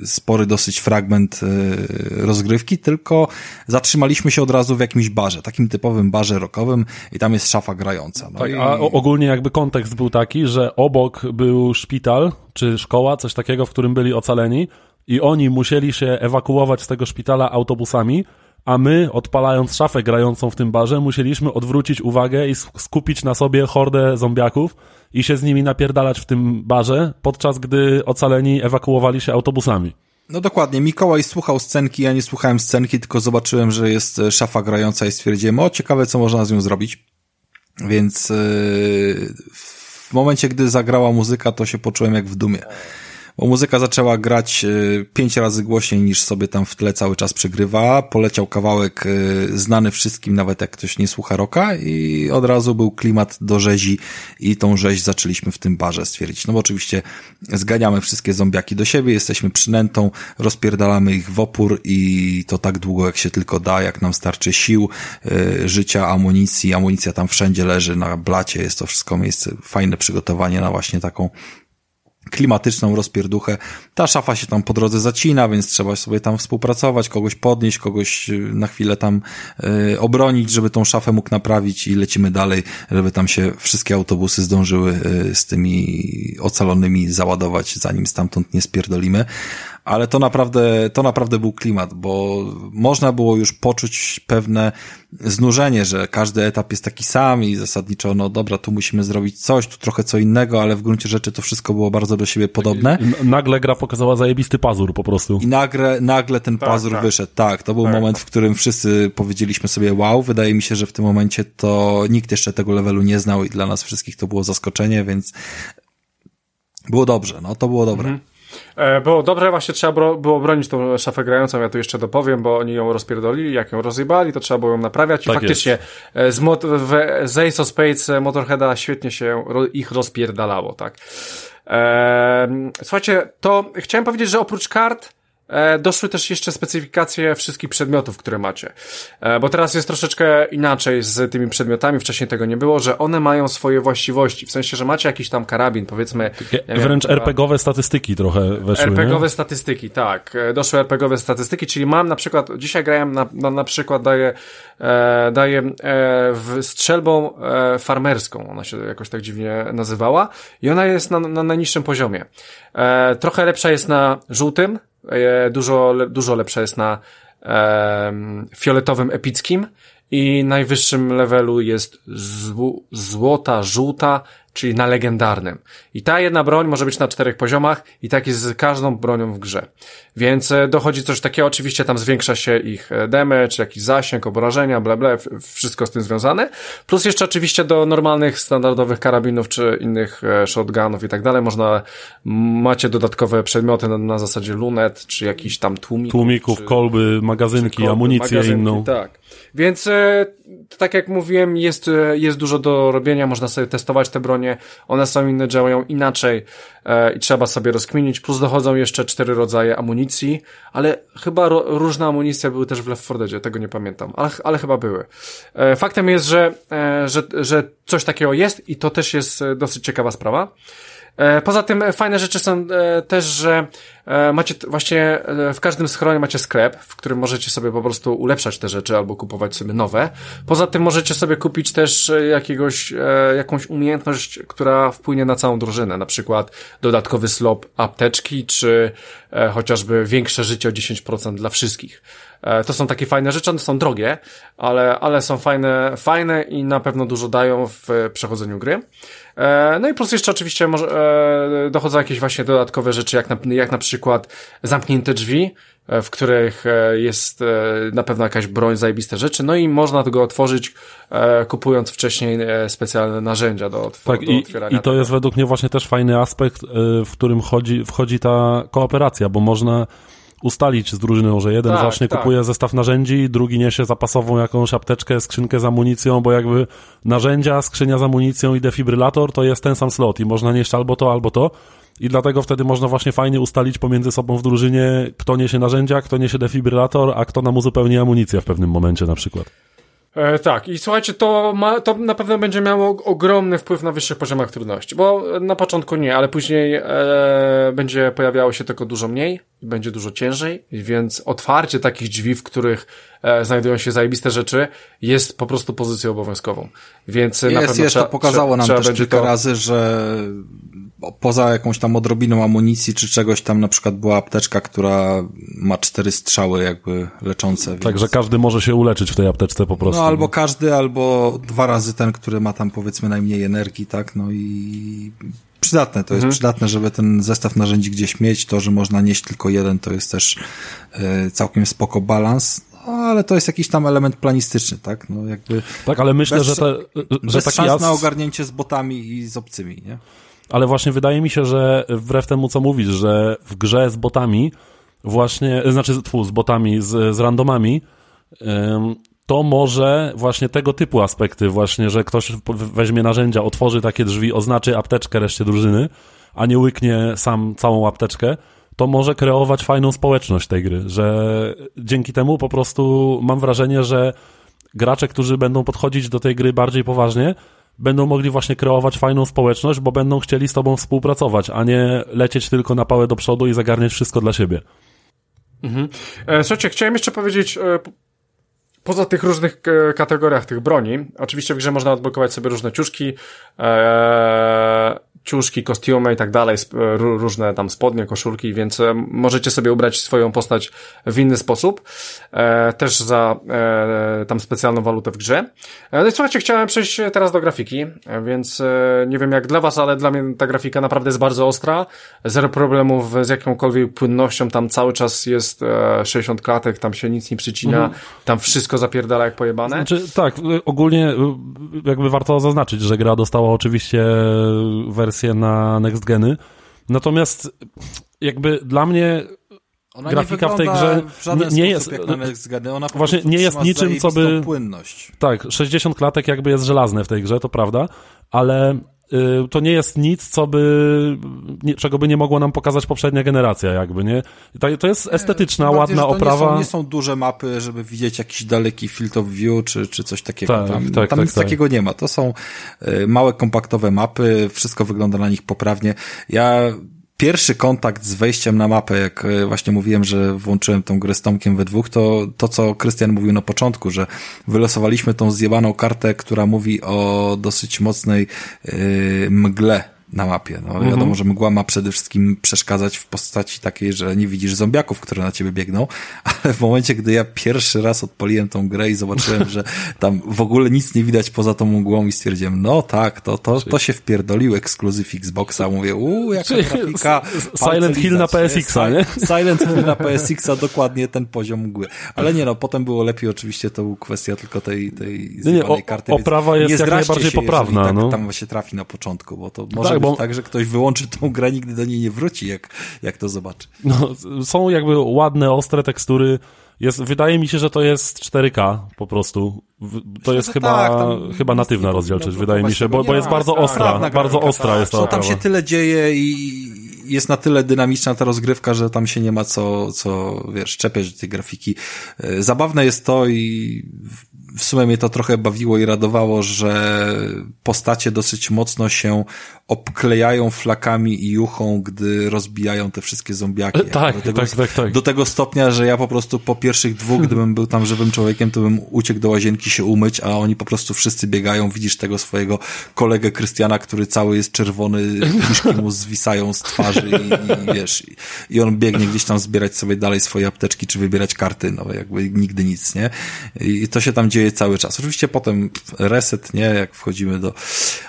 spory dosyć fragment rozgrywki, tylko zatrzymaliśmy się od razu w jakimś barze, takim typowym barze rockowym i tam jest szafa grająca. No tak, i... a ogólnie jakby kontekst był taki, że obok był szpital czy szkoła, coś takiego, w którym byli ocaleni i oni musieli się ewakuować z tego szpitala autobusami, a my, odpalając szafę grającą w tym barze, musieliśmy odwrócić uwagę i skupić na sobie hordę zombiaków i się z nimi napierdalać w tym barze, podczas gdy ocaleni ewakuowali się autobusami. No dokładnie, Mikołaj słuchał scenki, ja nie słuchałem scenki, tylko zobaczyłem, że jest e, szafa grająca i stwierdziłem, o ciekawe co można z nią zrobić. Więc yy, w momencie, gdy zagrała muzyka, to się poczułem jak w dumie bo muzyka zaczęła grać e, pięć razy głośniej niż sobie tam w tle cały czas przegrywa. Poleciał kawałek e, znany wszystkim, nawet jak ktoś nie słucha roka i od razu był klimat do rzezi i tą rzeź zaczęliśmy w tym barze stwierdzić. No bo oczywiście zganiamy wszystkie zombiaki do siebie, jesteśmy przynętą, rozpierdalamy ich w opór i to tak długo jak się tylko da, jak nam starczy sił, e, życia, amunicji. Amunicja tam wszędzie leży na blacie, jest to wszystko miejsce, fajne przygotowanie na właśnie taką klimatyczną rozpierduchę. Ta szafa się tam po drodze zacina, więc trzeba sobie tam współpracować, kogoś podnieść, kogoś y, na chwilę tam y, obronić, żeby tą szafę mógł naprawić i lecimy dalej, żeby tam się wszystkie autobusy zdążyły y, z tymi ocalonymi załadować, zanim stamtąd nie spierdolimy ale to naprawdę, to naprawdę był klimat, bo można było już poczuć pewne znużenie, że każdy etap jest taki sam i zasadniczo, no dobra, tu musimy zrobić coś, tu trochę co innego, ale w gruncie rzeczy to wszystko było bardzo do siebie podobne. I nagle gra pokazała zajebisty pazur po prostu. I nagle, nagle ten tak, pazur tak. wyszedł. Tak, to był tak. moment, w którym wszyscy powiedzieliśmy sobie wow, wydaje mi się, że w tym momencie to nikt jeszcze tego levelu nie znał i dla nas wszystkich to było zaskoczenie, więc było dobrze, no to było dobre. Mhm. E, było dobrze, właśnie trzeba było bronić tą szafę grającą, ja tu jeszcze dopowiem, bo oni ją rozpierdolili, jak ją rozjebali, to trzeba było ją naprawiać i tak faktycznie jest. E, z, mod, w, z Ace of Spades e, Motorheada świetnie się ich rozpierdalało, tak. Eee, słuchajcie, to chciałem powiedzieć, że oprócz kart doszły też jeszcze specyfikacje wszystkich przedmiotów, które macie. E, bo teraz jest troszeczkę inaczej z tymi przedmiotami, wcześniej tego nie było, że one mają swoje właściwości. W sensie, że macie jakiś tam karabin, powiedzmy. Ja wręcz wiem, RPGowe statystyki trochę weszły. RPGowe nie? statystyki, tak. E, doszły RPGowe statystyki, czyli mam na przykład, dzisiaj grałem na, na, na przykład daję, e, daję e, w strzelbą e, farmerską, ona się jakoś tak dziwnie nazywała i ona jest na, na najniższym poziomie. E, trochę lepsza jest na żółtym, E, dużo, dużo lepsza jest na e, fioletowym epickim i najwyższym levelu jest złota, żółta, czyli na legendarnym. I ta jedna broń może być na czterech poziomach i tak jest z każdą bronią w grze. Więc e, dochodzi coś takiego, oczywiście tam zwiększa się ich e, damage, jakiś zasięg, obrażenia, bla bla, wszystko z tym związane. Plus jeszcze oczywiście do normalnych, standardowych karabinów czy innych e, shotgunów i tak dalej można, macie dodatkowe przedmioty na, na zasadzie lunet, czy jakiś tam tłumików. Tłumików, czy, kolby, magazynki, kolby, amunicję inną. Tak. Więc tak jak mówiłem, jest, e, jest dużo do robienia, można sobie testować te bronie, one są inne, działają inaczej e, i trzeba sobie rozkminić, plus dochodzą jeszcze cztery rodzaje amunicji, ale chyba ro, różne amunicje były też w Left 4 Deadzie, tego nie pamiętam, ale, ale chyba były. E, faktem jest, że, e, że, że coś takiego jest i to też jest e, dosyć ciekawa sprawa. E, poza tym fajne rzeczy są e, też, że e, macie właśnie w każdym schronie macie sklep, w którym możecie sobie po prostu ulepszać te rzeczy albo kupować sobie nowe. Poza tym możecie sobie kupić też jakiegoś, jakąś umiejętność, która wpłynie na całą drużynę, na przykład dodatkowy slop apteczki, czy chociażby większe życie o 10% dla wszystkich. To są takie fajne rzeczy, one są drogie, ale, ale są fajne, fajne i na pewno dużo dają w przechodzeniu gry. E, no i plus jeszcze oczywiście może, e, dochodzą jakieś właśnie dodatkowe rzeczy, jak na, jak na przykład zamknięte drzwi, e, w których jest na pewno jakaś broń, zajebiste rzeczy, no i można tego otworzyć, kupując wcześniej specjalne narzędzia do, otw tak, do otwierania. I, I to jest według mnie właśnie też fajny aspekt, w którym chodzi, wchodzi ta kooperacja, bo można ustalić z drużyną, że jeden tak, właśnie tak. kupuje zestaw narzędzi, drugi niesie zapasową jakąś apteczkę, skrzynkę z amunicją, bo jakby narzędzia, skrzynia z amunicją i defibrylator to jest ten sam slot i można nieść albo to, albo to. I dlatego wtedy można właśnie fajnie ustalić pomiędzy sobą w drużynie, kto niesie narzędzia, kto niesie defibrylator, a kto nam uzupełni amunicję w pewnym momencie na przykład. E, tak, i słuchajcie, to, ma, to na pewno będzie miało ogromny wpływ na wyższych poziomach trudności, bo na początku nie, ale później e, będzie pojawiało się tylko dużo mniej i będzie dużo ciężej, więc otwarcie takich drzwi, w których e, znajdują się zajebiste rzeczy, jest po prostu pozycją obowiązkową. Więc jest, na pewno jest, trzeba, to pokazało nam też kilka to... razy, że poza jakąś tam odrobiną amunicji czy czegoś tam na przykład była apteczka, która ma cztery strzały jakby leczące. Także każdy może się uleczyć w tej apteczce po prostu. No albo każdy, albo dwa razy ten, który ma tam powiedzmy najmniej energii, tak, no i przydatne, to jest mhm. przydatne, żeby ten zestaw narzędzi gdzieś mieć, to, że można nieść tylko jeden, to jest też y, całkiem spoko balans, no, ale to jest jakiś tam element planistyczny, tak? No jakby. Tak, ale myślę, bez, że, te, że bez taki szans na ogarnięcie z botami i z obcymi, nie? Ale właśnie wydaje mi się, że wbrew temu, co mówisz, że w grze z botami, właśnie, znaczy tfu, z botami, z, z randomami, to może właśnie tego typu aspekty, właśnie, że ktoś weźmie narzędzia, otworzy takie drzwi, oznaczy apteczkę reszcie drużyny, a nie łyknie sam całą apteczkę, to może kreować fajną społeczność tej gry, że dzięki temu po prostu mam wrażenie, że gracze, którzy będą podchodzić do tej gry bardziej poważnie, będą mogli właśnie kreować fajną społeczność, bo będą chcieli z tobą współpracować, a nie lecieć tylko na pałę do przodu i zagarniać wszystko dla siebie. Mhm. E, słuchajcie, chciałem jeszcze powiedzieć, e, poza tych różnych e, kategoriach tych broni, oczywiście w grze można odblokować sobie różne ciuszki, ciuszki, kostiumy i tak dalej, różne tam spodnie, koszulki, więc e, możecie sobie ubrać swoją postać w inny sposób, e, też za e, tam specjalną walutę w grze. E, no i słuchajcie, chciałem przejść teraz do grafiki, e, więc e, nie wiem jak dla was, ale dla mnie ta grafika naprawdę jest bardzo ostra, zero problemów z jakąkolwiek płynnością, tam cały czas jest 60 klatek, tam się nic nie przycina, mhm. tam wszystko zapierdala jak pojebane. Znaczy, tak, ogólnie jakby warto zaznaczyć, że gra dostała oczywiście wersję wersję na next geny. Natomiast jakby dla mnie ona grafika w tej grze nie, nie jest jak na next geny. Ona właśnie nie jest niczym co by płynność. Tak, 60 klatek jakby jest żelazne w tej grze, to prawda, ale to nie jest nic, co by, czego by nie mogła nam pokazać poprzednia generacja, jakby, nie? To, jest estetyczna, nie, ładna oprawa. Nie są, nie są, duże mapy, żeby widzieć jakiś daleki field of view, czy, czy coś takiego. Tak, tam tak, tam tak, nic tak. takiego nie ma. To są y, małe, kompaktowe mapy, wszystko wygląda na nich poprawnie. Ja pierwszy kontakt z wejściem na mapę, jak e, właśnie mówiłem, że włączyłem tą grę z Tomkiem we dwóch, to to, co Krystian mówił na początku, że wylosowaliśmy tą zjebaną kartę, która mówi o dosyć mocnej yy, mgle na mapie. No, mhm. Wiadomo, że mgła ma przede wszystkim przeszkadzać w postaci takiej, że nie widzisz zombiaków, które na ciebie biegną, ale w momencie, gdy ja pierwszy raz odpaliłem tą grę i zobaczyłem, że tam w ogóle nic nie widać poza tą mgłą i stwierdziłem, no tak, to, to, to się wpierdolił ekskluzyw Xboxa. Mówię, uuu, jaka Czyli grafika. Silent Hill na PSX-a, nie? Silent Hill na PSX-a, dokładnie ten poziom mgły. Ale nie no, potem było lepiej, oczywiście to była kwestia tylko tej, tej nie, nie, o, karty. Oprawa jest jak najbardziej się, poprawna. Tak, no. tam się trafi na początku, bo to może tak, bo... tak, że ktoś wyłączy tą grę, nigdy do niej nie wróci, jak, jak to zobaczy. No, są jakby ładne, ostre tekstury, jest, wydaje mi się, że to jest 4K po prostu. To jest chyba, tak, chyba natywna rozdzielczość, wydaje mi się, bo, bo jest bardzo ostra, bardzo ostra jest ta Tam się tyle dzieje i jest na tyle dynamiczna ta rozgrywka, że tam się nie ma co, co wiesz, czepiać do tej grafiki. E, zabawne jest to i w sumie mnie to trochę bawiło i radowało, że postacie dosyć mocno się obklejają flakami i juchą, gdy rozbijają te wszystkie zombiaki. Tak, do tego, tak, tak, tak. Do tego stopnia, że ja po prostu po pierwszych dwóch, gdybym był tam żywym człowiekiem, to bym uciekł do łazienki się umyć, a oni po prostu wszyscy biegają. Widzisz tego swojego kolegę Krystiana, który cały jest czerwony, kiszki mu zwisają z twarzy i, i wiesz, i on biegnie gdzieś tam zbierać sobie dalej swoje apteczki, czy wybierać karty, no jakby nigdy nic, nie? I to się tam dzieje cały czas. Oczywiście potem reset, nie? Jak wchodzimy do...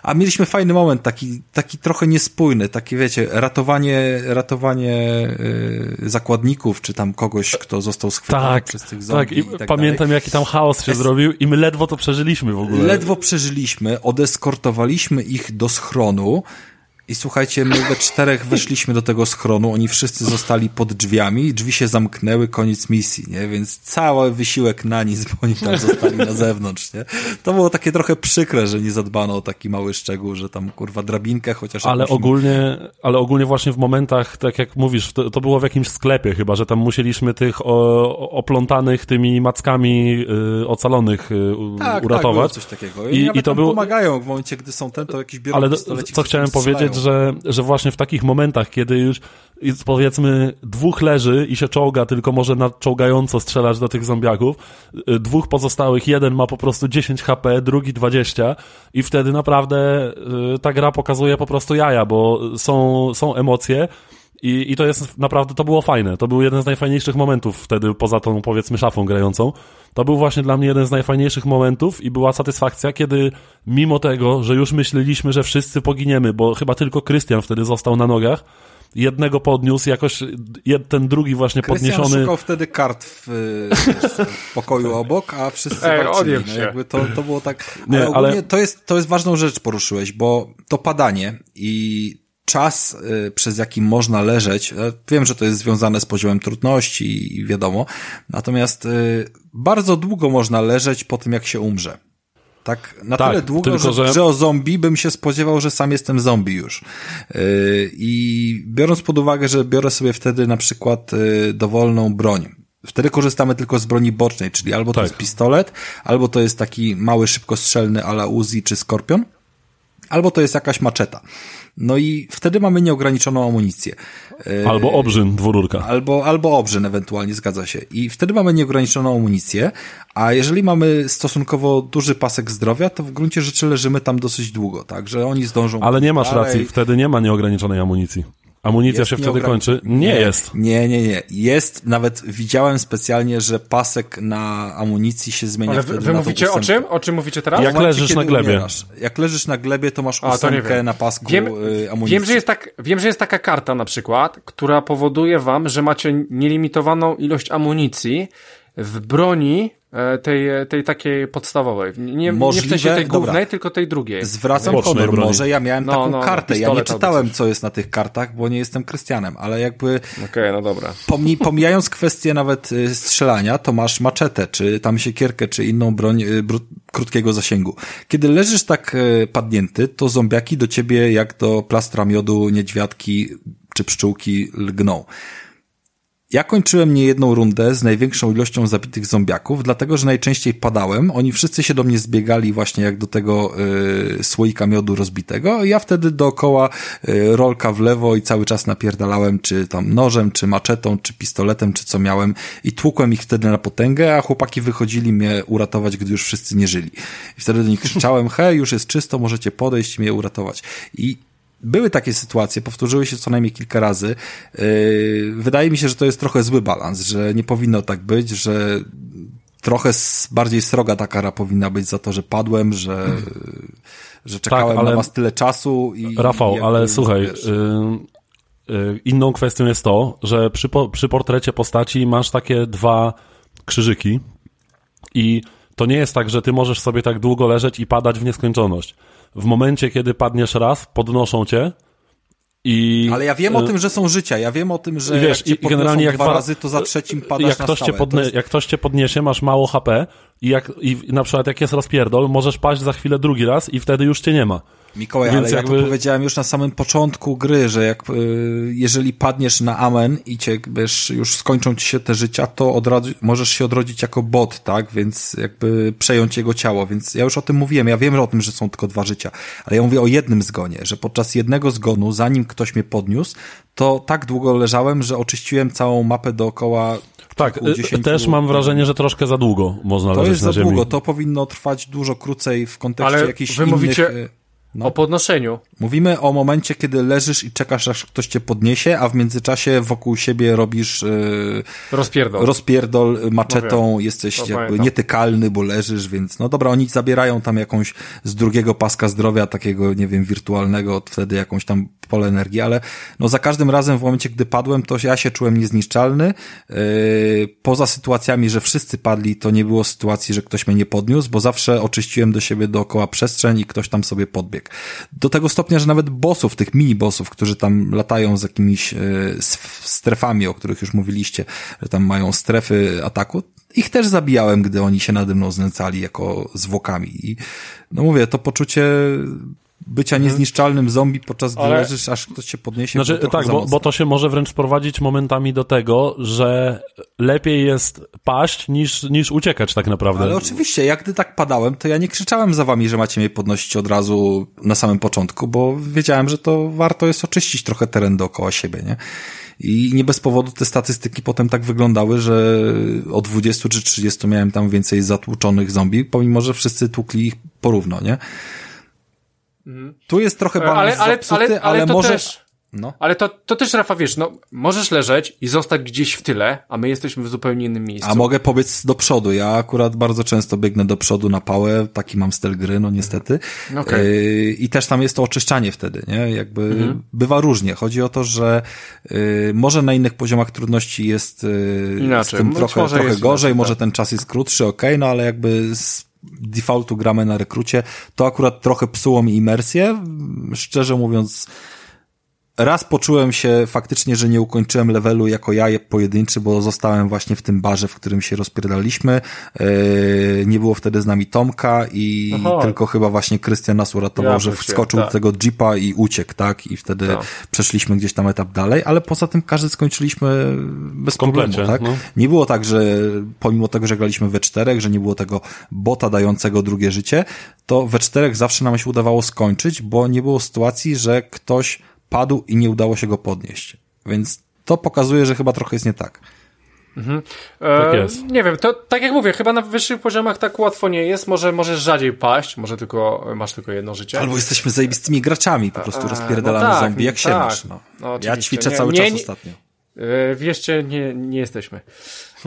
A mieliśmy fajny moment, taki taki trochę niespójny, taki wiecie, ratowanie, ratowanie yy, zakładników, czy tam kogoś, kto został schwytany tak, przez tych zombie tak. I, i tak pamiętam, dalej. jaki tam chaos się es... zrobił i my ledwo to przeżyliśmy w ogóle. Ledwo przeżyliśmy, odeskortowaliśmy ich do schronu, i słuchajcie, my we czterech weszliśmy do tego schronu, oni wszyscy zostali pod drzwiami, drzwi się zamknęły, koniec misji, nie? Więc cały wysiłek na nic, bo oni tam zostali na zewnątrz, nie? To było takie trochę przykre, że nie zadbano o taki mały szczegół, że tam kurwa drabinkę chociaż... Ale ogólnie, ale ogólnie właśnie w momentach, tak jak mówisz, to, to było w jakimś sklepie chyba, że tam musieliśmy tych o, oplątanych tymi mackami y, ocalonych y, tak, uratować. Tak, coś takiego. I, I, i to było... pomagają w momencie, gdy są ten, to jakiś biorą Ale co chciałem powiedzieć, że, że właśnie w takich momentach, kiedy już powiedzmy dwóch leży i się czołga, tylko może nadczołgająco strzelać do tych zombiaków, y, dwóch pozostałych, jeden ma po prostu 10 HP, drugi 20 i wtedy naprawdę y, ta gra pokazuje po prostu jaja, bo są, są emocje, i, I to jest naprawdę, to było fajne. To był jeden z najfajniejszych momentów wtedy, poza tą powiedzmy szafą grającą. To był właśnie dla mnie jeden z najfajniejszych momentów i była satysfakcja, kiedy mimo tego, że już myśleliśmy, że wszyscy poginiemy, bo chyba tylko Krystian wtedy został na nogach, jednego podniósł, jakoś ten drugi właśnie Krystian podniesiony. szukał wtedy kart w, w pokoju obok, a wszyscy Ej, walczyli. No, jakby to, to było tak... Nie, ale, ale... To, jest, to jest ważną rzecz poruszyłeś, bo to padanie i czas, y, przez jaki można leżeć, wiem, że to jest związane z poziomem trudności i wiadomo, natomiast y, bardzo długo można leżeć po tym, jak się umrze. Tak, na tak, tyle długo, tylko, że, że o zombie bym się spodziewał, że sam jestem zombie już. Y, I biorąc pod uwagę, że biorę sobie wtedy na przykład dowolną broń, Wtedy korzystamy tylko z broni bocznej, czyli albo to tak. jest pistolet, albo to jest taki mały, szybkostrzelny ala Uzi czy Skorpion, albo to jest jakaś maczeta. No i wtedy mamy nieograniczoną amunicję. E, albo obrzyn dwururka. Albo, albo obrzyn ewentualnie, zgadza się. I wtedy mamy nieograniczoną amunicję, a jeżeli mamy stosunkowo duży pasek zdrowia, to w gruncie rzeczy leżymy tam dosyć długo, tak, że oni zdążą... Ale nie masz dalej. racji, wtedy nie ma nieograniczonej amunicji. Amunicja jest się wtedy kończy? Nie, nie, jest. Nie, nie, nie. Jest, nawet widziałem specjalnie, że pasek na amunicji się zmienia Ale wtedy wy, mówicie o czym? O czym mówicie teraz? Jak leżysz na glebie. Umierasz. Jak leżysz na glebie, to masz ósemkę na pasku wiem, y, amunicji. Wiem że, jest tak, wiem, że jest taka karta na przykład, która powoduje wam, że macie nielimitowaną ilość amunicji w broni tej, tej takiej podstawowej. Nie, Możliwe, nie w sensie tej głównej, dobra. tylko tej drugiej. Zwracam honor, broni. może ja miałem no, taką no, kartę. Ja nie czytałem, co jest na tych kartach, bo nie jestem Krystianem, ale jakby... Okej, okay, no dobra. Pomni, pomijając kwestię nawet y, strzelania, to masz maczetę, czy tam siekierkę, czy inną broń y, krótkiego zasięgu. Kiedy leżysz tak y, padnięty, to zombiaki do ciebie jak do plastra miodu, niedźwiadki czy pszczółki lgną. Ja kończyłem niejedną rundę z największą ilością zabitych zombiaków, dlatego że najczęściej padałem. Oni wszyscy się do mnie zbiegali właśnie jak do tego y, słoika miodu rozbitego. Ja wtedy dookoła y, rolka w lewo i cały czas napierdalałem czy tam nożem, czy maczetą, czy pistoletem, czy co miałem i tłukłem ich wtedy na potęgę, a chłopaki wychodzili mnie uratować, gdy już wszyscy nie żyli. I wtedy do nich krzyczałem, hej, już jest czysto, możecie podejść i mnie uratować. I były takie sytuacje, powtórzyły się co najmniej kilka razy. Yy, wydaje mi się, że to jest trochę zły balans, że nie powinno tak być, że trochę bardziej sroga ta kara powinna być za to, że padłem, że, że czekałem tak, ale... na was tyle czasu i... Rafał, i ale słuchaj, yy, yy, inną kwestią jest to, że przy, przy portrecie postaci masz takie dwa krzyżyki i to nie jest tak, że ty możesz sobie tak długo leżeć i padać w nieskończoność. W momencie, kiedy padniesz raz, podnoszą cię i... Ale ja wiem o y, tym, że są życia, ja wiem o tym, że wiesz, jak i generalnie jak dwa razy, to za trzecim padasz jak ktoś, cię podnie, jest... jak ktoś cię podniesie, masz mało HP i, jak, i na przykład jak jest rozpierdol, możesz paść za chwilę drugi raz i wtedy już cię nie ma. Mikołaj, Więc ale jakby... ja to powiedziałem już na samym początku gry, że jak, y, jeżeli padniesz na amen i cię, wiesz, już skończą ci się te życia, to odrodzi, możesz się odrodzić jako bot, tak? Więc jakby przejąć jego ciało. Więc ja już o tym mówiłem, ja wiem o tym, że są tylko dwa życia, ale ja mówię o jednym zgonie, że podczas jednego zgonu, zanim ktoś mnie podniósł, to tak długo leżałem, że oczyściłem całą mapę dookoła tak, y, też mam wrażenie, że troszkę za długo można leżeć na ziemi. To jest za długo, to powinno trwać dużo krócej w kontekście Ale jakichś wy innych... Mówicie no. O podnoszeniu. Mówimy o momencie, kiedy leżysz i czekasz, aż ktoś cię podniesie, a w międzyczasie wokół siebie robisz yy, rozpierdol. rozpierdol maczetą, jesteś to jakby pamiętam. nietykalny, bo leżysz, więc no dobra, oni zabierają tam jakąś z drugiego paska zdrowia, takiego, nie wiem, wirtualnego, wtedy jakąś tam pole energii, ale no za każdym razem w momencie, gdy padłem, to ja się czułem niezniszczalny. Yy, poza sytuacjami, że wszyscy padli, to nie było sytuacji, że ktoś mnie nie podniósł, bo zawsze oczyściłem do siebie dookoła przestrzeń i ktoś tam sobie podbiegł. Do tego stopnia, że nawet bossów, tych mini-bossów, którzy tam latają z jakimiś yy, strefami, o których już mówiliście, że tam mają strefy ataku, ich też zabijałem, gdy oni się nade mną znęcali jako zwłokami. I no mówię, to poczucie bycia mhm. niezniszczalnym zombie, podczas gdy Ale... leżysz, aż ktoś cię podniesie. Znaczy, tak, bo, bo, to się może wręcz prowadzić momentami do tego, że lepiej jest paść niż, niż uciekać tak naprawdę. Ale oczywiście, jak gdy tak padałem, to ja nie krzyczałem za wami, że macie mnie podnosić od razu na samym początku, bo wiedziałem, że to warto jest oczyścić trochę teren dookoła siebie, nie? I nie bez powodu te statystyki potem tak wyglądały, że o 20 czy 30 miałem tam więcej zatłuczonych zombie, pomimo, że wszyscy tłukli ich porówno, nie? Mhm. Tu jest trochę balans ale, ale, zepsuty, ale, ale, ale może... Też... No. Ale to, to też, Rafa, wiesz, no, możesz leżeć i zostać gdzieś w tyle, a my jesteśmy w zupełnie innym miejscu. A mogę pobiec do przodu. Ja akurat bardzo często biegnę do przodu na pałę, taki mam styl gry, no niestety. Okay. Yy, I też tam jest to oczyszczanie wtedy, nie? Jakby mhm. bywa różnie. Chodzi o to, że yy, może na innych poziomach trudności jest yy, Inaczej. z tym trochę, trochę gorzej, inaczej, może tak. ten czas jest krótszy, okej, okay, no ale jakby z defaultu gramy na rekrucie, to akurat trochę psuło mi imersję. Szczerze mówiąc, Raz poczułem się faktycznie, że nie ukończyłem levelu jako ja pojedynczy, bo zostałem właśnie w tym barze, w którym się rozpierdaliśmy. Yy, nie było wtedy z nami Tomka i Aha. tylko chyba właśnie Krystian nas uratował, ja że wskoczył tak. do tego jeepa i uciekł, tak? I wtedy tak. przeszliśmy gdzieś tam etap dalej, ale poza tym każdy skończyliśmy bez problemu, tak? No. Nie było tak, że pomimo tego, że graliśmy we czterech, że nie było tego bota dającego drugie życie, to we czterech zawsze nam się udawało skończyć, bo nie było sytuacji, że ktoś padł i nie udało się go podnieść. Więc to pokazuje, że chyba trochę jest nie tak. Mhm. E, tak jest. Nie wiem, to tak jak mówię, chyba na wyższych poziomach tak łatwo nie jest. Może możesz rzadziej paść, może tylko masz tylko jedno życie. Albo jesteśmy zajebistymi graczami, po prostu e, rozpierdalamy no tak, zombie jak tak, się masz. No. no ja ćwiczę nie, cały nie, czas nie, ostatnio. E, wierzcie, nie, nie jesteśmy.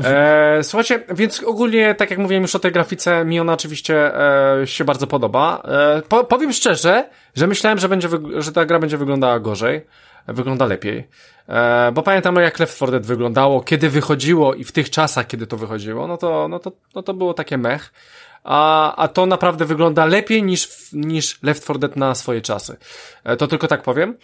E, słuchajcie, więc ogólnie, tak jak mówiłem już o tej grafice, mi ona oczywiście e, się bardzo podoba. E, po, powiem szczerze, że myślałem, że, będzie, że ta gra będzie wyglądała gorzej, wygląda lepiej. E, bo pamiętam jak Left 4 Dead wyglądało, kiedy wychodziło i w tych czasach, kiedy to wychodziło, no to, no to, no to było takie mech a, a to naprawdę wygląda lepiej niż, niż Left 4 Dead na swoje czasy. E, to tylko tak powiem.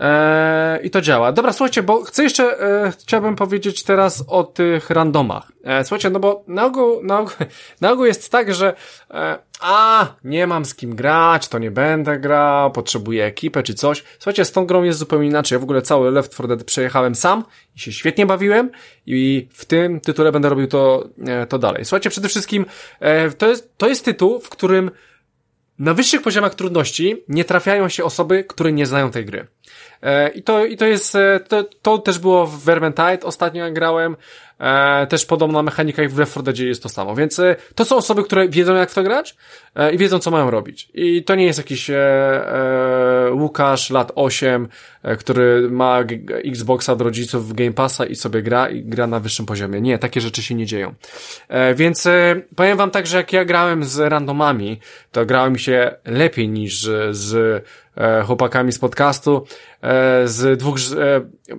E, I to działa. Dobra, słuchajcie, bo chcę jeszcze, e, chciałbym powiedzieć teraz o tych randomach. E, słuchajcie, no bo na ogół, na ogół, na ogół jest tak, że e, a, nie mam z kim grać, to nie będę grał, potrzebuję ekipę czy coś. Słuchajcie, z tą grą jest zupełnie inaczej. Ja w ogóle cały Left 4 Dead przejechałem sam i się świetnie bawiłem i w tym tytule będę robił to, e, to dalej. Słuchajcie, przede wszystkim e, to jest, to jest tytuł, w którym na wyższych poziomach trudności nie trafiają się osoby, które nie znają tej gry. E, I to, i to jest, to, to też było w Vermintide, ostatnio grałem, E, też podobna mechanika jak w Left 4 Dead jest to samo. Więc e, to są osoby, które wiedzą jak w to grać e, i wiedzą co mają robić. I to nie jest jakiś e, e, Łukasz, lat 8, e, który ma Xboxa od rodziców Game Passa i sobie gra i gra na wyższym poziomie. Nie, takie rzeczy się nie dzieją. E, więc powiem wam tak, że jak ja grałem z randomami, to grałem się lepiej niż z chłopakami z podcastu z dwóch,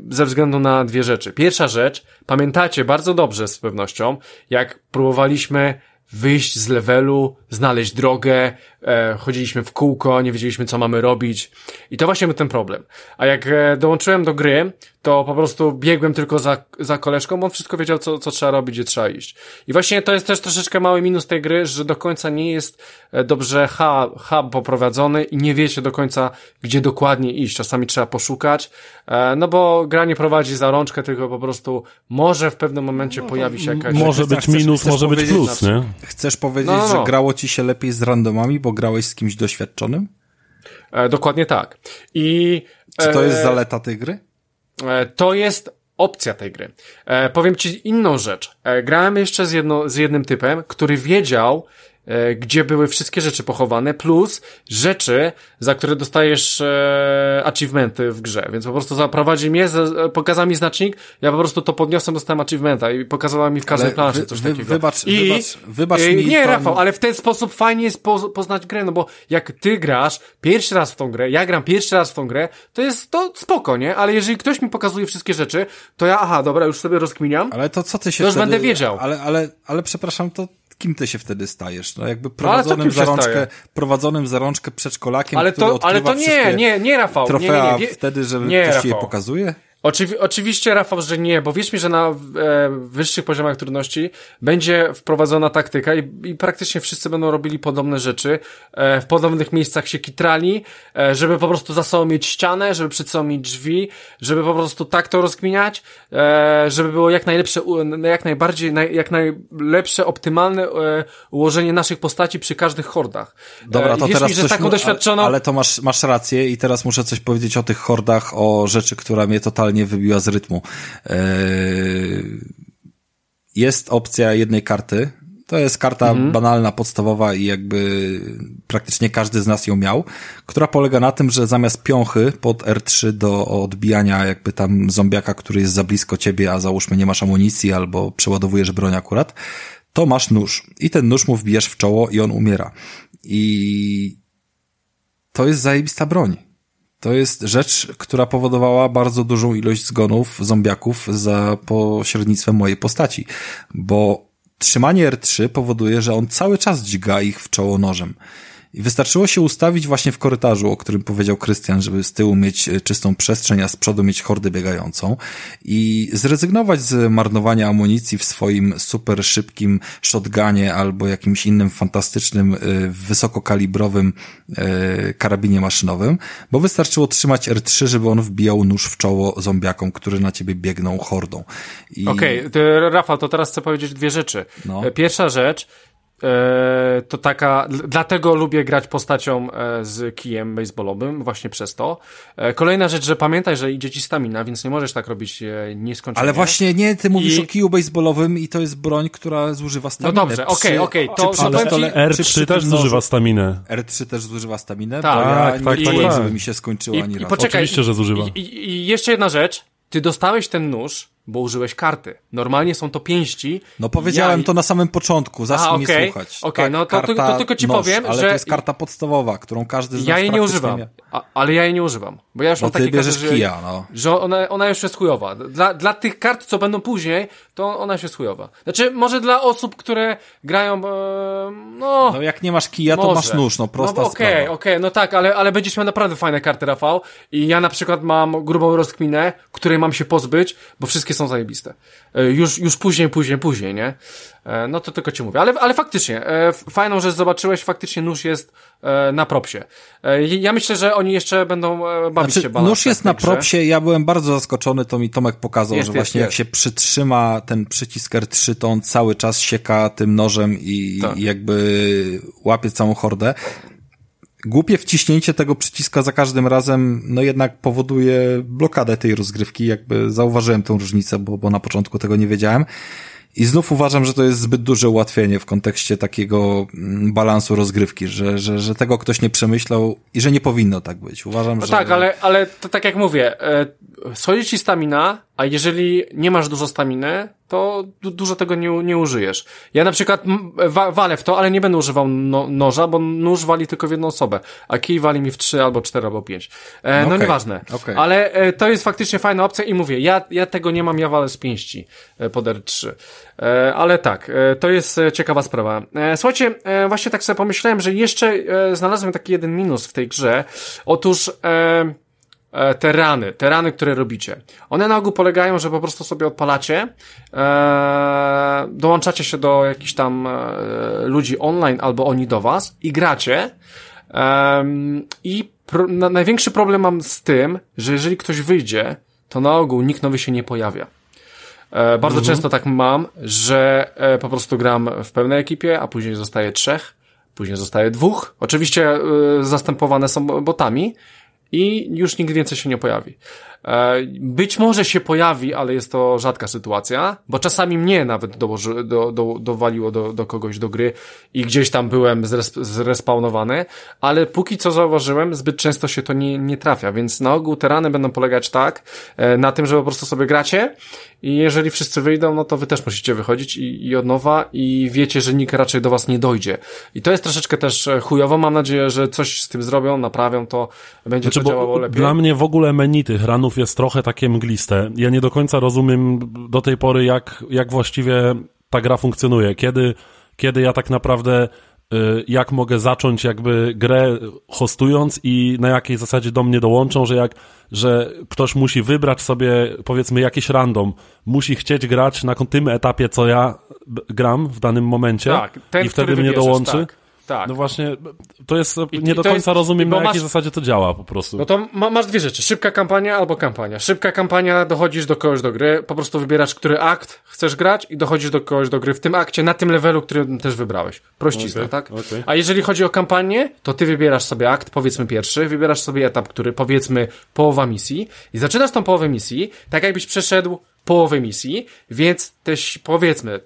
ze względu na dwie rzeczy. Pierwsza rzecz, pamiętacie bardzo dobrze z pewnością, jak próbowaliśmy wyjść z levelu, znaleźć drogę, e, chodziliśmy w kółko, nie wiedzieliśmy co mamy robić i to właśnie był ten problem. A jak e, dołączyłem do gry, to po prostu biegłem tylko za, za koleżką, bo on wszystko wiedział co, co trzeba robić, gdzie trzeba iść. I właśnie to jest też troszeczkę mały minus tej gry, że do końca nie jest e, dobrze hub poprowadzony i nie wiecie do końca, gdzie dokładnie iść. Czasami trzeba poszukać, e, no bo gra nie prowadzi za rączkę, tylko po prostu może w pewnym momencie no, pojawi się jakaś... Może być minus, chcesz może być plus, nie? Chcesz powiedzieć, no, no, no. że grało ci się lepiej z randomami, bo grałeś z kimś doświadczonym? E, dokładnie tak. I... Czy to jest e, zaleta tej gry? E, to jest opcja tej gry. E, powiem ci inną rzecz. E, grałem jeszcze z, jedno, z jednym typem, który wiedział, gdzie były wszystkie rzeczy pochowane, plus rzeczy, za które dostajesz e, achievementy w grze. Więc po prostu zaprowadzi mnie, z, pokazał mi znacznik, ja po prostu to podniosłem, dostałem achievementa i pokazała mi w każdej planszy coś wy, takiego. Wybacz, I, wybacz, wybacz e, mi. Nie, pan... Rafał, ale w ten sposób fajnie jest po, poznać grę, no bo jak ty grasz pierwszy raz w tą grę, ja gram pierwszy raz w tą grę, to jest to spoko, nie? Ale jeżeli ktoś mi pokazuje wszystkie rzeczy, to ja, aha, dobra, już sobie rozkminiam. Ale to co ty się to już wtedy... będę wiedział. Ale, ale, ale przepraszam, to kim ty się wtedy stajesz? No jakby prowadzonym no, za rączkę, prowadzonym za rączkę przedszkolakiem, ale to, który ale to nie, nie, nie, Rafał. Trofea nie, nie, nie, wtedy, że nie, ktoś Rafał. je pokazuje? Oczywi oczywiście, Rafał, że nie, bo wierz mi, że na e, wyższych poziomach trudności będzie wprowadzona taktyka i, i praktycznie wszyscy będą robili podobne rzeczy, e, w podobnych miejscach się kitrali, e, żeby po prostu za sobą mieć ścianę, żeby przed sobą mieć drzwi, żeby po prostu tak to rozkminiać, e, żeby było jak najlepsze, jak najbardziej, naj, jak najlepsze, optymalne e, ułożenie naszych postaci przy każdych hordach. Dobra, to teraz mi, że taką doświadczoną... Ale, ale to masz, masz rację i teraz muszę coś powiedzieć o tych hordach, o rzeczy, która mnie totalnie totalnie wybiła z rytmu. E, jest opcja jednej karty. To jest karta mhm. banalna, podstawowa i jakby praktycznie każdy z nas ją miał, która polega na tym, że zamiast piąchy pod R3 do odbijania jakby tam zombiaka, który jest za blisko ciebie, a załóżmy nie masz amunicji albo przeładowujesz broń akurat, to masz nóż. I ten nóż mu wbijasz w czoło i on umiera. I to jest zajebista broń. To jest rzecz, która powodowała bardzo dużą ilość zgonów zombiaków za pośrednictwem mojej postaci, bo trzymanie R3 powoduje, że on cały czas dźga ich w czoło nożem. I wystarczyło się ustawić właśnie w korytarzu, o którym powiedział Krystian, żeby z tyłu mieć e, czystą przestrzeń, a z przodu mieć hordę biegającą i zrezygnować z marnowania amunicji w swoim super szybkim shotgunie albo jakimś innym fantastycznym, e, wysokokalibrowym e, karabinie maszynowym, bo wystarczyło trzymać R3, żeby on wbijał nóż w czoło zombiakom, które na ciebie biegną hordą. I... Okej, okay, Rafał, to teraz chcę powiedzieć dwie rzeczy. No. Pierwsza rzecz, to taka, dlatego lubię grać postacią e, z kijem baseballowym, właśnie przez to. E, kolejna rzecz, że pamiętaj, że idzie ci stamina, więc nie możesz tak robić nieskończenie. Ale właśnie nie, ty mówisz I... o kiju baseballowym i to jest broń, która zużywa staminę. No dobrze, okej, okej, okay, to, ale to R3 też zużywa staminę. R3 też zużywa staminę? Tak, ja tak, tak, nie tak, tak, żeby mi się skończyło I, ani raz. Poczekaj, Oczywiście, że zużywa. I, i, I jeszcze jedna rzecz, ty dostałeś ten nóż, bo użyłeś karty. Normalnie są to pięści. No powiedziałem ja... to na samym początku, zacznij okay, mnie słuchać. Okej, okay, tak, no to, to, to, tylko ci powiem, ale że... to jest karta podstawowa, którą każdy z Ja jej nie używam, a, ale ja jej nie używam. Bo ja już bo mam takie bierzesz karty, kija, no. że ona, ona już jest chujowa. Dla, dla tych kart, co będą później, to ona już jest chujowa. Znaczy, może dla osób, które grają, e, no... No jak nie masz kija, to może. masz nóż, no prosta no, Okej, okay, okej, okay, no tak, ale, ale będziesz miał naprawdę fajne karty, Rafał. I ja na przykład mam grubą rozkminę, której mam się pozbyć, bo wszystkie są zajebiste. E, już, już później, później, później, nie? E, no to tylko ci mówię. Ale, ale faktycznie, e, fajną rzecz zobaczyłeś, faktycznie nóż jest na propsie. Ja myślę, że oni jeszcze będą bawić znaczy, się Nóż jest na propsie, ja byłem bardzo zaskoczony, to mi Tomek pokazał, jest, że właśnie jest, jak jest. się przytrzyma ten przycisk R3, to on cały czas sieka tym nożem i, tak. i jakby łapie całą hordę głupie wciśnięcie tego przyciska za każdym razem, no jednak powoduje blokadę tej rozgrywki, jakby zauważyłem tę różnicę, bo, bo na początku tego nie wiedziałem. I znów uważam, że to jest zbyt duże ułatwienie w kontekście takiego mm, balansu rozgrywki, że, że, że tego ktoś nie przemyślał i że nie powinno tak być. Uważam, no że... Tak, ale, ale to tak jak mówię, e, schodzi ci stamina, a jeżeli nie masz dużo staminy, to du dużo tego nie, nie użyjesz. Ja na przykład wa walę w to, ale nie będę używał no noża, bo nóż wali tylko w jedną osobę, a kij wali mi w trzy albo cztery albo pięć. E, no okay. nieważne. Okay. Ale e, to jest faktycznie fajna opcja i mówię, ja, ja tego nie mam, ja walę z pięści e, pod R3. E, ale tak, e, to jest e, ciekawa sprawa. E, słuchajcie, e, właśnie tak sobie pomyślałem, że jeszcze e, znalazłem taki jeden minus w tej grze. Otóż e, E, te rany, te rany, które robicie. One na ogół polegają, że po prostu sobie odpalacie, e, dołączacie się do jakichś tam e, ludzi online albo oni do was i gracie. E, I pro, na, największy problem mam z tym, że jeżeli ktoś wyjdzie, to na ogół nikt nowy się nie pojawia. E, bardzo mhm. często tak mam, że e, po prostu gram w pełnej ekipie, a później zostaje trzech, później zostaje dwóch. Oczywiście e, zastępowane są botami, i już nikt więcej się nie pojawi. E, być może się pojawi, ale jest to rzadka sytuacja, bo czasami mnie nawet dołoży, do, do, dowaliło do, do kogoś do gry i gdzieś tam byłem zrespawnowany, ale póki co zauważyłem, zbyt często się to nie, nie trafia, więc na ogół te rany będą polegać tak, e, na tym, że po prostu sobie gracie i jeżeli wszyscy wyjdą, no to wy też musicie wychodzić i, i od nowa i wiecie, że nikt raczej do was nie dojdzie. I to jest troszeczkę też e, chujowo, mam nadzieję, że coś z tym zrobią, naprawią to, będzie znaczy, to działało lepiej. Dla mnie w ogóle menu tych ranów jest trochę takie mgliste. Ja nie do końca rozumiem do tej pory, jak, jak właściwie ta gra funkcjonuje. Kiedy, kiedy ja tak naprawdę y, jak mogę zacząć jakby grę hostując i na jakiej zasadzie do mnie dołączą, że jak, że ktoś musi wybrać sobie powiedzmy jakiś random, musi chcieć grać na tym etapie, co ja gram w danym momencie tak, ten, i wtedy mnie dołączy. Tak. Tak. No właśnie, to jest, I, nie do końca jest, rozumiem, na jakiej zasadzie to działa po prostu. No to ma, masz dwie rzeczy, szybka kampania albo kampania. Szybka kampania, dochodzisz do kogoś do gry, po prostu wybierasz, który akt chcesz grać i dochodzisz do kogoś do gry w tym akcie, na tym levelu, który też wybrałeś. Prościzna, okay, tak? Okay. A jeżeli chodzi o kampanię, to ty wybierasz sobie akt, powiedzmy pierwszy, wybierasz sobie etap, który powiedzmy połowa misji i zaczynasz tą połowę misji, tak jakbyś przeszedł połowę misji, więc też powiedzmy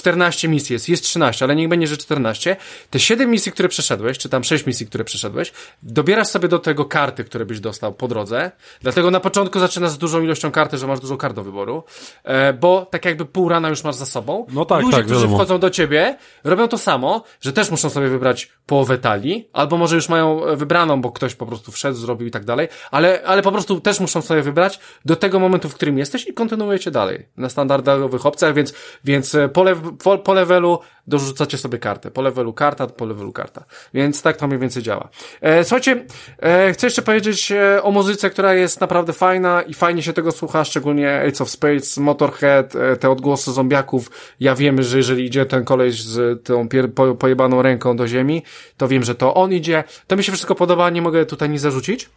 14 misji jest, jest 13, ale niech będzie, że 14. Te 7 misji, które przeszedłeś, czy tam 6 misji, które przeszedłeś, dobierasz sobie do tego karty, które byś dostał po drodze. Dlatego na początku zaczynasz z dużą ilością karty, że masz dużo kart do wyboru, e, bo tak jakby pół rana już masz za sobą. No tak, Ludzie, tak, którzy wiadomo. wchodzą do ciebie, robią to samo, że też muszą sobie wybrać połowę talii, albo może już mają e, wybraną, bo ktoś po prostu wszedł, zrobił i tak dalej, ale, ale po prostu też muszą sobie wybrać do tego momentu, w którym jesteś i kontynuujecie dalej na standardowych opcjach, więc, więc e, pole po, po levelu dorzucacie sobie kartę. Po levelu karta, po levelu karta. Więc tak to mniej więcej działa. E, słuchajcie, e, chcę jeszcze powiedzieć e, o muzyce, która jest naprawdę fajna i fajnie się tego słucha, szczególnie Ace of Spades, Motorhead, e, te odgłosy zombiaków. Ja wiem, że jeżeli idzie ten koleś z tą po, pojebaną ręką do ziemi, to wiem, że to on idzie. To mi się wszystko podoba, nie mogę tutaj nic zarzucić.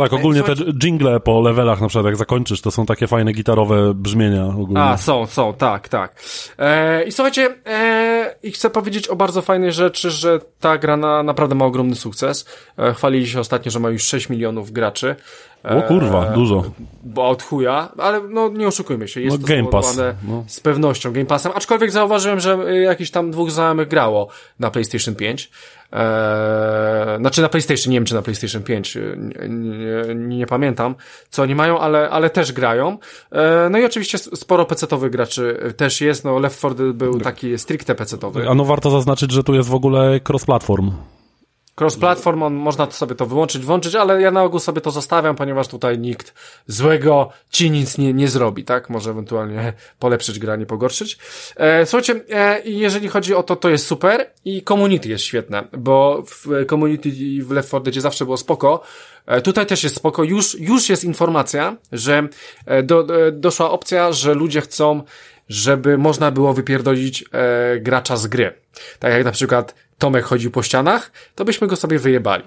Tak, ogólnie te jingle po levelach na przykład jak zakończysz, to są takie fajne gitarowe brzmienia ogólnie. A, są, są, tak, tak. E, I słuchajcie, e, i chcę powiedzieć o bardzo fajnej rzeczy, że ta gra na, naprawdę ma ogromny sukces. E, chwalili się ostatnio, że ma już 6 milionów graczy. O kurwa, e, dużo. Bo od chuja, ale no nie oszukujmy się, jest no, to Game Pass. No. z pewnością Game Passem, aczkolwiek zauważyłem, że jakiś tam dwóch znajomych grało na PlayStation 5. Eee, znaczy na PlayStation, nie wiem czy na PlayStation 5, nie, nie, nie pamiętam, co oni mają, ale, ale też grają. Eee, no i oczywiście sporo PC-towych graczy też jest, no Left 4 Dead był taki stricte PC-towy. A no warto zaznaczyć, że tu jest w ogóle cross-platform. Cross-platform, on, można sobie to wyłączyć, włączyć, ale ja na ogół sobie to zostawiam, ponieważ tutaj nikt złego ci nic nie, nie zrobi, tak? Może ewentualnie polepszyć grę, nie pogorszyć. E, słuchajcie, e, jeżeli chodzi o to, to jest super i community jest świetne, bo w community w Left 4 Deadzie zawsze było spoko, e, Tutaj też jest spoko. Już, już jest informacja, że e, do, e, doszła opcja, że ludzie chcą, żeby można było wypierdolić e, gracza z gry. Tak jak na przykład Tomek chodził po ścianach, to byśmy go sobie wyjebali.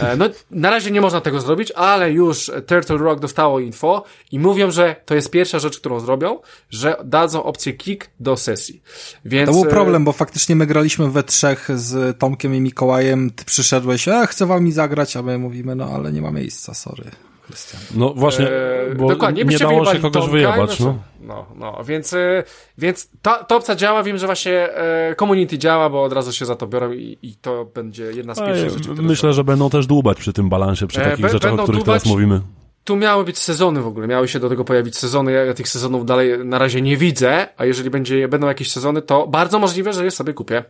E, no, na razie nie można tego zrobić, ale już Turtle Rock dostało info i mówią, że to jest pierwsza rzecz, którą zrobią, że dadzą opcję kick do sesji. Więc... To był e, problem, bo faktycznie my graliśmy we trzech z Tomkiem i Mikołajem, ty przyszedłeś, a chcę wam zagrać, a my mówimy, no ale nie ma miejsca, sorry. Krystian. No właśnie, e, bo dokładnie, nie dało się kogoś Tomka, wyjebać. No, no, no, więc, e, więc ta, ta opcja działa, wiem, że właśnie e, community działa, bo od razu się za to biorą i, i to będzie jedna z pierwszych rzeczy. Myślę, że będą też dłubać przy tym balansie, przy takich rzeczach, o których teraz mówimy tu miały być sezony w ogóle, miały się do tego pojawić sezony, ja tych sezonów dalej na razie nie widzę, a jeżeli będzie, będą jakieś sezony, to bardzo możliwe, że je sobie kupię,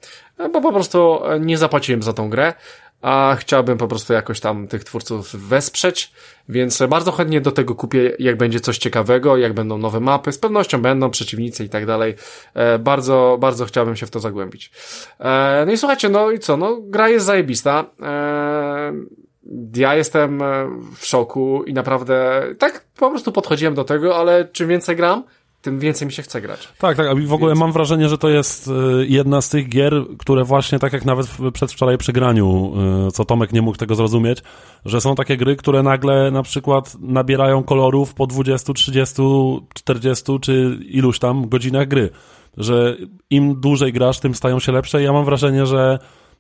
bo po prostu nie zapłaciłem za tą grę, a chciałbym po prostu jakoś tam tych twórców wesprzeć, więc bardzo chętnie do tego kupię, jak będzie coś ciekawego, jak będą nowe mapy, z pewnością będą przeciwnicy i tak dalej. E, bardzo, bardzo chciałbym się w to zagłębić. E, no i słuchajcie, no i co, no gra jest zajebista. E, ja jestem w szoku i naprawdę tak po prostu podchodziłem do tego, ale czym więcej gram, tym więcej mi się chce grać. Tak, tak, i w ogóle Więc... mam wrażenie, że to jest y, jedna z tych gier, które właśnie tak jak nawet przedwczoraj przy graniu, y, co Tomek nie mógł tego zrozumieć, że są takie gry, które nagle na przykład nabierają kolorów po 20, 30, 40 czy iluś tam godzinach gry. Że im dłużej grasz, tym stają się lepsze. I ja mam wrażenie, że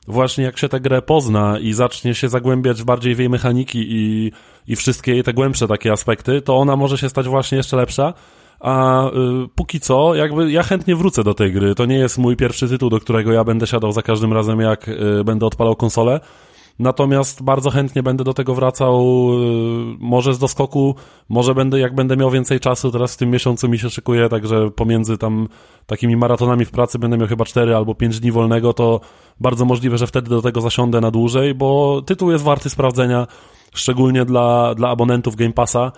właśnie jak się tę grę pozna i zacznie się zagłębiać bardziej w jej mechaniki i, i wszystkie te głębsze takie aspekty, to ona może się stać właśnie jeszcze lepsza a y, póki co, jakby ja chętnie wrócę do tej gry. To nie jest mój pierwszy tytuł, do którego ja będę siadał za każdym razem, jak y, będę odpalał konsolę. Natomiast bardzo chętnie będę do tego wracał, y, może z doskoku, może będę, jak będę miał więcej czasu, teraz w tym miesiącu mi się szykuje, także pomiędzy tam takimi maratonami w pracy będę miał chyba 4 albo 5 dni wolnego, to bardzo możliwe, że wtedy do tego zasiądę na dłużej, bo tytuł jest warty sprawdzenia, szczególnie dla, dla abonentów Game Passa.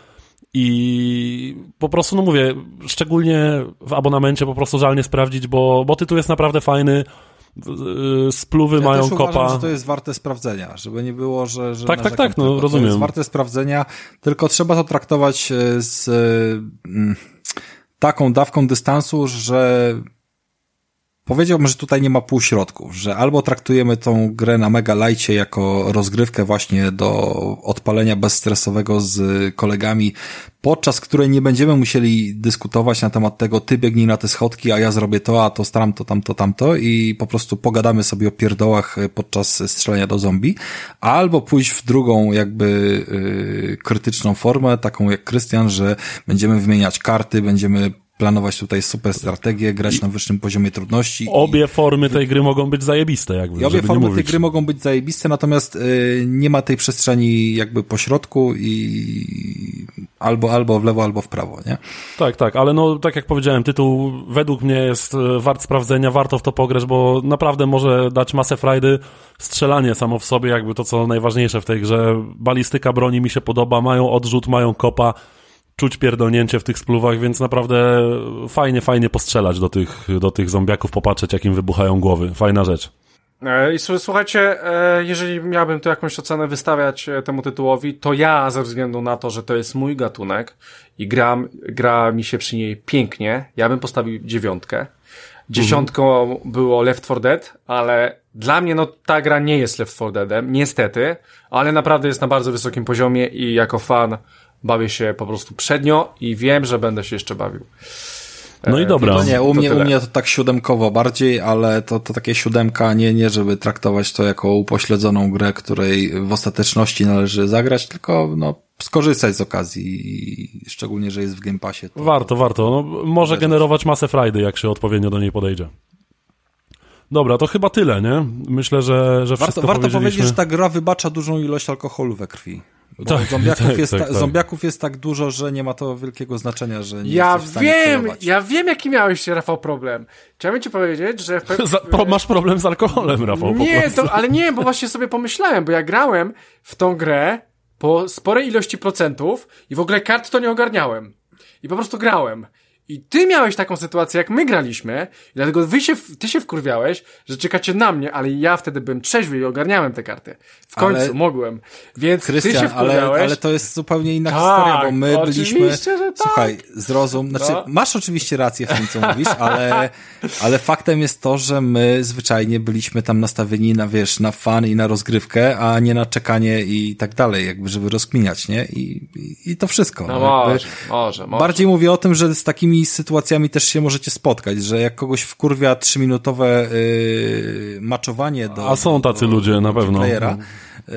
I po prostu, no mówię, szczególnie w abonamencie po prostu żal nie sprawdzić, bo, bo tytuł jest naprawdę fajny. Y, spluwy ja mają też kopa. Uważam, że to jest warte sprawdzenia, żeby nie było, że. że tak, tak, tak, no rozumiem. To jest warte sprawdzenia, tylko trzeba to traktować e, z mm, taką dawką dystansu, że Powiedziałbym, że tutaj nie ma półśrodków, że albo traktujemy tą grę na mega lajcie jako rozgrywkę właśnie do odpalenia bezstresowego z kolegami, podczas której nie będziemy musieli dyskutować na temat tego, ty biegnij na te schodki, a ja zrobię to, a to staram to, tamto, tamto i po prostu pogadamy sobie o pierdołach podczas strzelania do zombie, albo pójść w drugą jakby yy, krytyczną formę, taką jak Krystian, że będziemy wymieniać karty, będziemy planować tutaj super strategię, grać na wyższym poziomie trudności. Obie i... formy tej gry mogą być zajebiste, jakby. I obie formy tej gry mogą być zajebiste, natomiast y, nie ma tej przestrzeni jakby po środku i albo, albo w lewo, albo w prawo, nie? Tak, tak, ale no, tak jak powiedziałem, tytuł według mnie jest y, wart sprawdzenia, warto w to pograć, bo naprawdę może dać masę frajdy. Strzelanie samo w sobie, jakby to, co najważniejsze w tej grze. Balistyka broni mi się podoba, mają odrzut, mają kopa czuć pierdolnięcie w tych spluwach, więc naprawdę fajnie, fajnie postrzelać do tych, do tych zombiaków, popatrzeć jak im wybuchają głowy. Fajna rzecz. E, I słuchajcie, e, jeżeli miałbym tu jakąś ocenę wystawiać e, temu tytułowi, to ja ze względu na to, że to jest mój gatunek i gra mi się przy niej pięknie, ja bym postawił dziewiątkę. Dziesiątką było Left 4 Dead, ale dla mnie no ta gra nie jest Left 4 Deadem, niestety, ale naprawdę jest na bardzo wysokim poziomie i jako fan bawię się po prostu przednio i wiem, że będę się jeszcze bawił. No i e, dobra. No nie, u mnie, u mnie to tak siódemkowo bardziej, ale to, to takie siódemka, nie, nie żeby traktować to jako upośledzoną grę, której w ostateczności należy zagrać, tylko no, skorzystać z okazji, szczególnie, że jest w Game Passie. To, warto, warto. No, może generować masę frajdy, jak się odpowiednio do niej podejdzie. Dobra, to chyba tyle, nie? Myślę, że, że wszystko Warto, warto powiedzieć, że ta gra wybacza dużą ilość alkoholu we krwi. Tak, zombiaków, tak, jest tak, tak, zombiaków jest tak dużo, że nie ma to wielkiego znaczenia, że nie Ja wiem, ja wiem jaki miałeś, Rafał, problem. Chciałbym ci powiedzieć, że... W Za, pro, masz problem z alkoholem, Rafał, Nie, to, ale nie, bo właśnie sobie pomyślałem, bo ja grałem w tą grę po sporej ilości procentów i w ogóle kart to nie ogarniałem. I po prostu grałem. I ty miałeś taką sytuację, jak my graliśmy, i dlatego wy się, ty się wkurwiałeś, że czekacie na mnie, ale ja wtedy byłem trzeźwy i ogarniałem te karty. W końcu ale... mogłem. Więc Krystian, ty się wkurwiałeś. Ale, ale to jest zupełnie inna tak, historia, bo my byliśmy... Że tak. Słuchaj, zrozum, znaczy no. masz oczywiście rację w tym, co mówisz, ale, ale faktem jest to, że my zwyczajnie byliśmy tam nastawieni na, wiesz, na fan i na rozgrywkę, a nie na czekanie i tak dalej, jakby, żeby rozkminiać, nie? I, i, i to wszystko. No może, może, może. Bardziej mówię o tym, że z takimi takimi sytuacjami też się możecie spotkać, że jak kogoś wkurwia trzyminutowe yy, maczowanie do... A są tacy do, ludzie, do, na pewno. Playera, yy,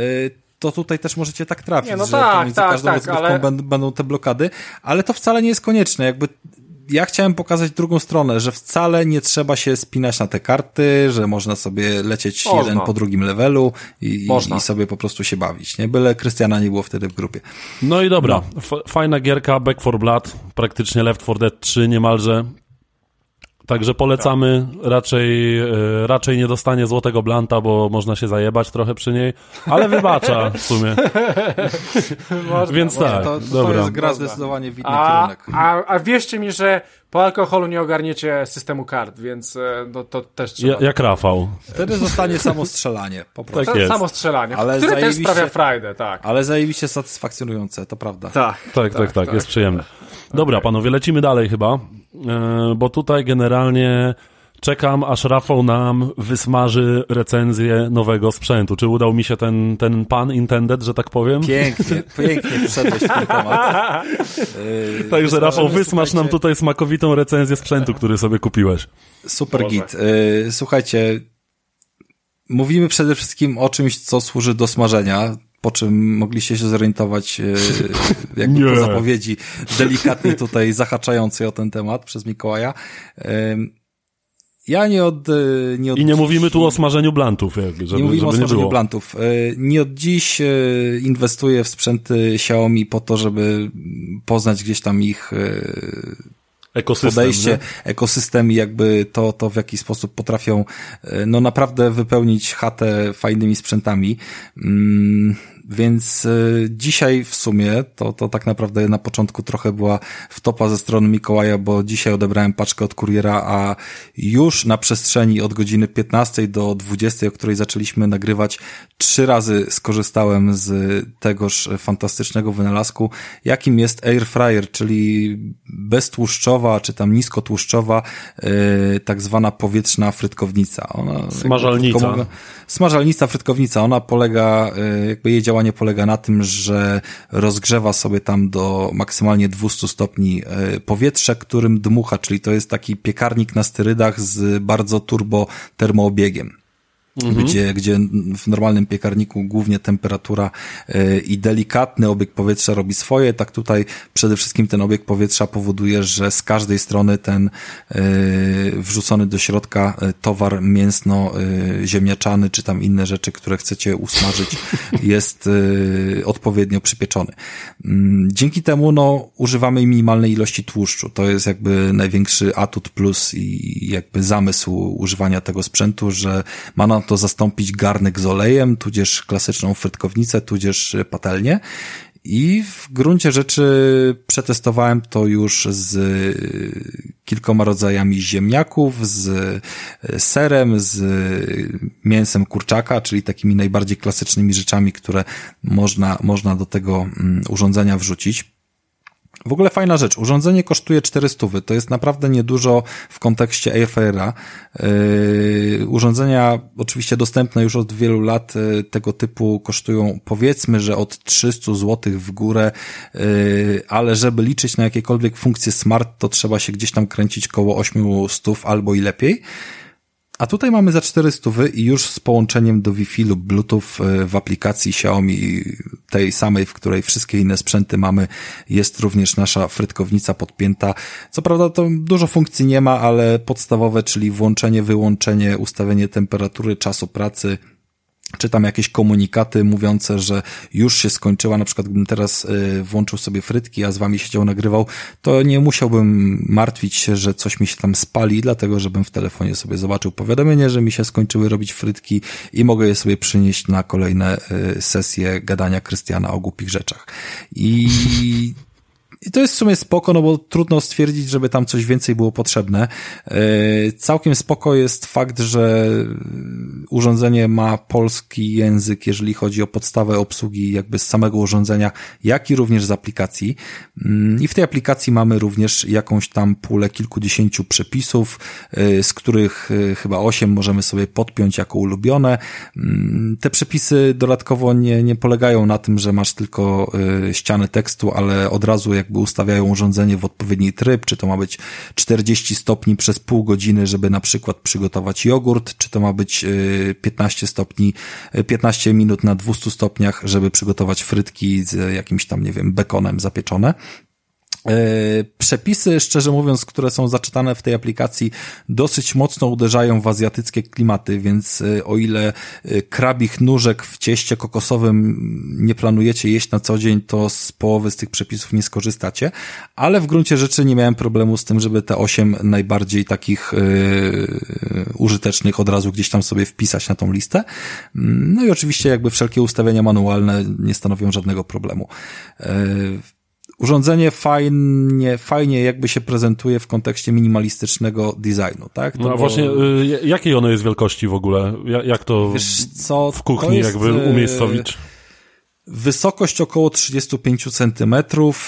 to tutaj też możecie tak trafić, nie, no że tak, pomiędzy tak, każdą tak, rozgrywką ale... będą, będą te blokady, ale to wcale nie jest konieczne, jakby ja chciałem pokazać drugą stronę, że wcale nie trzeba się spinać na te karty, że można sobie lecieć można. jeden po drugim levelu i, i, sobie po prostu się bawić, nie? Byle Krystiana nie było wtedy w grupie. No i dobra, no. fajna gierka, Back for Blood, praktycznie Left 4 Dead 3 niemalże, Także polecamy, raczej, e, raczej nie dostanie złotego blanta, bo można się zajebać trochę przy niej, ale wybacza w sumie. można, Więc tak, to, to, dobra. to jest gra zdecydowanie w inny a, kierunek. A, a wierzcie mi, że po alkoholu nie ogarniecie systemu kart, więc no, to też trzeba. Ja, jak Rafał. Wtedy zostanie samo strzelanie, po prostu. Tak jest. Samo strzelanie, ale które też sprawia frajdę, tak. Ale zajebiście satysfakcjonujące, to prawda. Tak, tak, tak, tak, tak, tak jest przyjemne. Dobra, okay. panowie, lecimy dalej chyba, e, bo tutaj generalnie czekam, aż Rafał nam wysmaży recenzję nowego sprzętu. Czy udał mi się ten, ten pan intended, że tak powiem? Pięknie, pięknie wszedłeś w ten temat. Yy, Także Rafał, wysmaż nam tutaj smakowitą recenzję sprzętu, który sobie kupiłeś. Super Boże. git. Yy, słuchajcie, mówimy przede wszystkim o czymś, co służy do smażenia po czym mogliście się zorientować e, jakby Nie. po zapowiedzi delikatnie tutaj zahaczającej o ten temat przez Mikołaja. Ja nie od, e, nie od I nie dziś, mówimy tu o smażeniu blantów. Jakby, żeby, nie mówimy żeby o smażeniu nie blantów. E, nie od dziś inwestuję w sprzęty Xiaomi po to, żeby poznać gdzieś tam ich ekosystem, podejście, nie? ekosystem i jakby to, to w jaki sposób potrafią no naprawdę wypełnić chatę fajnymi sprzętami. Więc y, dzisiaj w sumie, to, to tak naprawdę na początku trochę była wtopa ze strony Mikołaja, bo dzisiaj odebrałem paczkę od kuriera, a już na przestrzeni od godziny 15 do 20, o której zaczęliśmy nagrywać, trzy razy skorzystałem z tegoż fantastycznego wynalazku, jakim jest air fryer, czyli beztłuszczowa, czy tam niskotłuszczowa, yy, tak zwana powietrzna frytkownica. Ona, Smażalnica. Smażalnica, frytkownica, ona polega, yy, jakby jej działanie polega na tym, że rozgrzewa sobie tam do maksymalnie 200 stopni yy, powietrze, którym dmucha, czyli to jest taki piekarnik na sterydach z bardzo turbo termoobiegiem mhm. gdzie, gdzie w normalnym piekarniku głównie temperatura e, i delikatny obieg powietrza robi swoje, tak tutaj przede wszystkim ten obieg powietrza powoduje, że z każdej strony ten e, wrzucony do środka e, towar mięsno-ziemniaczany, czy tam inne rzeczy, które chcecie usmażyć, jest odpowiednio przypieczony. Mm, dzięki temu, no, używamy minimalnej ilości tłuszczu. To jest jakby największy atut plus i jakby zamysł używania tego sprzętu, że ma na to zastąpić garnek z olejem, tudzież klasyczną frytkownicę, tudzież patelnię. I w gruncie rzeczy przetestowałem to już z kilkoma rodzajami ziemniaków, z serem, z mięsem kurczaka, czyli takimi najbardziej klasycznymi rzeczami, które można, można do tego mm, urządzenia wrzucić. W ogóle fajna rzecz. Urządzenie kosztuje 400. To jest naprawdę niedużo w kontekście Airfryera. Yy, urządzenia oczywiście dostępne już od wielu lat yy, tego typu kosztują powiedzmy, że od 300 zł w górę, yy, ale żeby liczyć na jakiekolwiek funkcje smart, to trzeba się gdzieś tam kręcić koło 800 albo i lepiej. A tutaj mamy za 400 i już z połączeniem do Wi-Fi lub Bluetooth e, w aplikacji Xiaomi, tej samej, w której wszystkie inne sprzęty mamy, jest również nasza frytkownica podpięta. Co prawda to dużo funkcji nie ma, ale podstawowe, czyli włączenie, wyłączenie, ustawienie temperatury, czasu pracy, czy tam jakieś komunikaty mówiące, że już się skończyła, na przykład gdybym teraz y, włączył sobie frytki, a z wami siedział, nagrywał, to nie musiałbym martwić się, że coś mi się tam spali, dlatego żebym w telefonie sobie zobaczył powiadomienie, że mi się skończyły robić frytki i mogę je sobie przynieść na kolejne y, sesje gadania Krystiana o głupich rzeczach. I i to jest w sumie spoko, no bo trudno stwierdzić, żeby tam coś więcej było potrzebne. E, całkiem spoko jest fakt, że urządzenie ma polski język, jeżeli chodzi o podstawę obsługi jakby z samego urządzenia, jak i również z aplikacji. Mm, I w tej aplikacji mamy również jakąś tam pulę kilkudziesięciu przepisów, e, z których e, chyba osiem możemy sobie podpiąć jako ulubione. Mm, te przepisy dodatkowo nie, nie polegają na tym, że masz tylko ścianę tekstu, ale od razu jak jakby ustawiają urządzenie w odpowiedni tryb, czy to ma być 40 stopni przez pół godziny, żeby na przykład przygotować jogurt, czy to ma być 15 stopni, 15 minut na 200 stopniach, żeby przygotować frytki z jakimś tam, nie wiem, bekonem zapieczone. E, przepisy, szczerze mówiąc, które są zaczytane w tej aplikacji, dosyć mocno uderzają w azjatyckie klimaty, więc e, o ile e, krabich nóżek w cieście kokosowym nie planujecie jeść na co dzień, to z połowy z tych przepisów nie skorzystacie, ale w gruncie rzeczy nie miałem problemu z tym, żeby te osiem najbardziej takich yy, użytecznych od razu gdzieś tam sobie wpisać na tą listę. No i oczywiście jakby wszelkie ustawienia manualne nie stanowią żadnego problemu. Yy, urządzenie fajnie, fajnie jakby się prezentuje w kontekście minimalistycznego designu, tak? To no a właśnie, y, jakiej ono jest wielkości w ogóle? Jak to co, w kuchni jest, jakby y, umiejscowić? Wysokość około 35 cm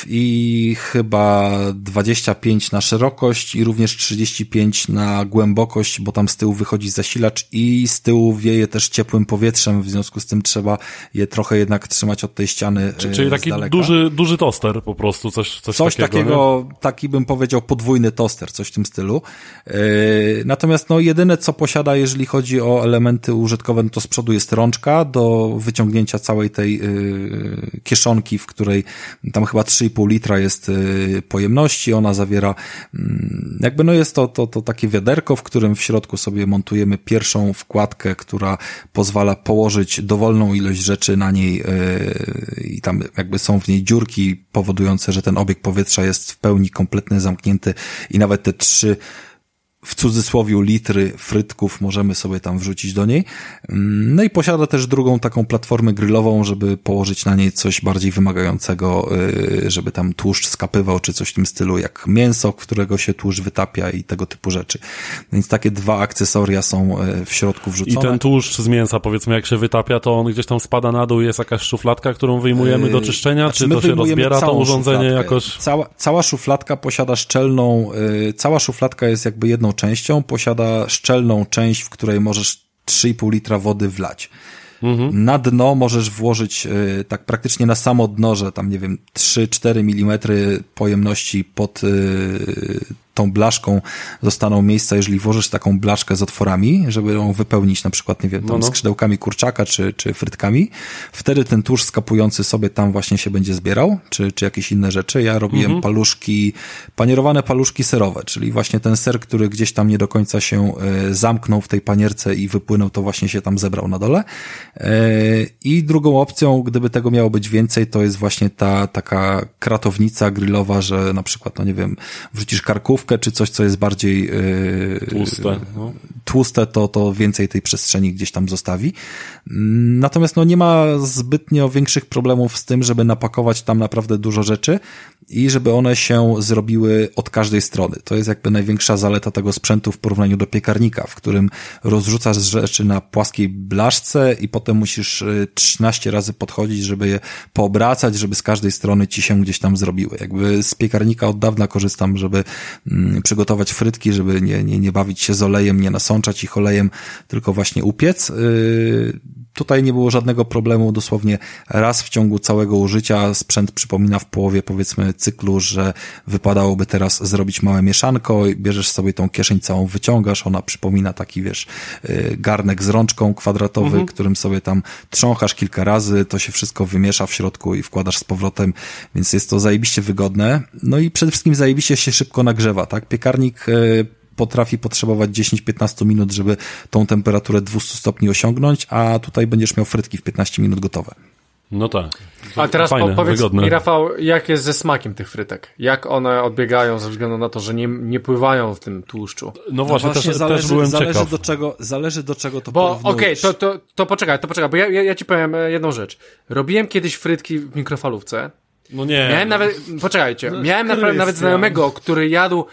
i chyba 25 na szerokość i również 35 na głębokość, bo tam z tyłu wychodzi zasilacz i z tyłu wieje też ciepłym powietrzem, w związku z tym trzeba je trochę jednak trzymać od tej ściany Czyli taki duży, duży toster po prostu, coś, coś, coś takiego. takiego taki bym powiedział podwójny toster, coś w tym stylu. E, natomiast no jedyne co posiada, jeżeli chodzi o elementy użytkowe, no to z przodu jest rączka do wyciągnięcia całej tej e, kieszonki, w której tam chyba 3,5 litra jest y, pojemności, ona zawiera mm, jakby no jest to, to, to takie wiaderko, w którym w środku sobie montujemy pierwszą wkładkę, która pozwala położyć dowolną ilość rzeczy na niej y, i tam jakby są w niej dziurki powodujące, że ten obieg powietrza jest w pełni kompletnie zamknięty i nawet te trzy w cudzysłowie litry frytków możemy sobie tam wrzucić do niej. Mm, no i posiada też drugą taką platformę grillową, żeby położyć na niej coś bardziej wymagającego, y, żeby tam tłuszcz skapywał, czy coś w tym stylu, jak mięso, którego się tłuszcz wytapia i tego typu rzeczy. Więc takie dwa akcesoria są y, w środku wrzucone. I ten tłuszcz z mięsa, powiedzmy, jak się wytapia, to on gdzieś tam spada na dół, jest jakaś szufladka, którą wyjmujemy do y, czyszczenia, znaczy, czy to się rozbiera to urządzenie szufladkę. jakoś? Cała, cała szufladka posiada szczelną, cała szufladka jest jakby jedną częścią, posiada szczelną część, w której możesz 3,5 litra wody wlać. Mhm. Na dno możesz włożyć y, tak praktycznie na samo dno, że tam nie wiem 3-4 mm pojemności pod y, tą blaszką zostaną miejsca, jeżeli włożysz taką blaszkę z otworami, żeby ją wypełnić na przykład, nie wiem, tam no, no. skrzydełkami kurczaka czy, czy frytkami, wtedy ten tusz skapujący sobie tam właśnie się będzie zbierał, czy, czy jakieś inne rzeczy. Ja robiłem mhm. paluszki, panierowane paluszki serowe, czyli właśnie ten ser, który gdzieś tam nie do końca się e, zamknął w tej panierce i wypłynął, to właśnie się tam zebrał na dole. E, I drugą opcją, gdyby tego miało być więcej, to jest właśnie ta taka kratownica grillowa, że na przykład, no nie wiem, wrzucisz karków czy coś, co jest bardziej yy, tłuste, no. tłuste to, to więcej tej przestrzeni gdzieś tam zostawi. Natomiast no, nie ma zbytnio większych problemów z tym, żeby napakować tam naprawdę dużo rzeczy i żeby one się zrobiły od każdej strony. To jest jakby największa zaleta tego sprzętu w porównaniu do piekarnika, w którym rozrzucasz rzeczy na płaskiej blaszce i potem musisz 13 y, razy podchodzić, żeby je poobracać, żeby z każdej strony ci się gdzieś tam zrobiły. Jakby z piekarnika od dawna korzystam, żeby przygotować frytki, żeby nie, nie, nie bawić się z olejem, nie nasączać ich olejem, tylko właśnie upiec. Tutaj nie było żadnego problemu, dosłownie raz w ciągu całego użycia sprzęt przypomina w połowie powiedzmy cyklu, że wypadałoby teraz zrobić małe mieszanko, bierzesz sobie tą kieszeń całą, wyciągasz, ona przypomina taki wiesz, y, garnek z rączką kwadratowy, mhm. którym sobie tam trząchasz kilka razy, to się wszystko wymiesza w środku i wkładasz z powrotem, więc jest to zajebiście wygodne. No i przede wszystkim zajebiście się szybko nagrzewa, tak? Piekarnik y, potrafi potrzebować 10-15 minut, żeby tą temperaturę 200 stopni osiągnąć, a tutaj będziesz miał frytki w 15 minut gotowe. No tak. A teraz Fajne, powiedz wygodne. mi, Rafał, jak jest ze smakiem tych frytek? Jak one odbiegają ze względu na to, że nie, nie pływają w tym tłuszczu? No właśnie, no właśnie też, zależy, też byłem zależy ciekaw. Do czego, zależy do czego to Bo okej, okay, to, to, to poczekaj, to poczekaj, bo ja, ja, ja ci powiem e, jedną rzecz. Robiłem kiedyś frytki w mikrofalówce. No nie. Miałem nawet, poczekajcie, no, miałem naprawdę nawet znajomego, który jadł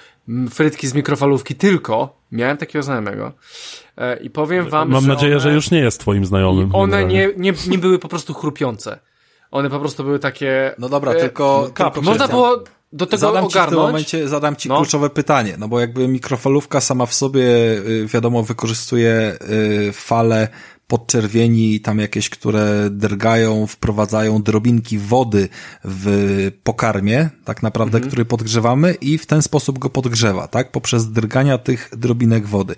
frytki z mikrofalówki tylko. Miałem takiego znajomego. E, I powiem wam, Mam że nadzieję, one, że już nie jest twoim znajomym. One nie, nie, nie były po prostu chrupiące. One po prostu były takie... No dobra, e, tylko... tylko można było do tego zadam ogarnąć. Ci w tym momencie, zadam ci no. kluczowe pytanie, no bo jakby mikrofalówka sama w sobie, y, wiadomo, wykorzystuje y, fale podczerwieni, tam jakieś, które drgają, wprowadzają drobinki wody w pokarmie, tak naprawdę, mhm. który podgrzewamy i w ten sposób go podgrzewa, tak? Poprzez drgania tych drobinek wody.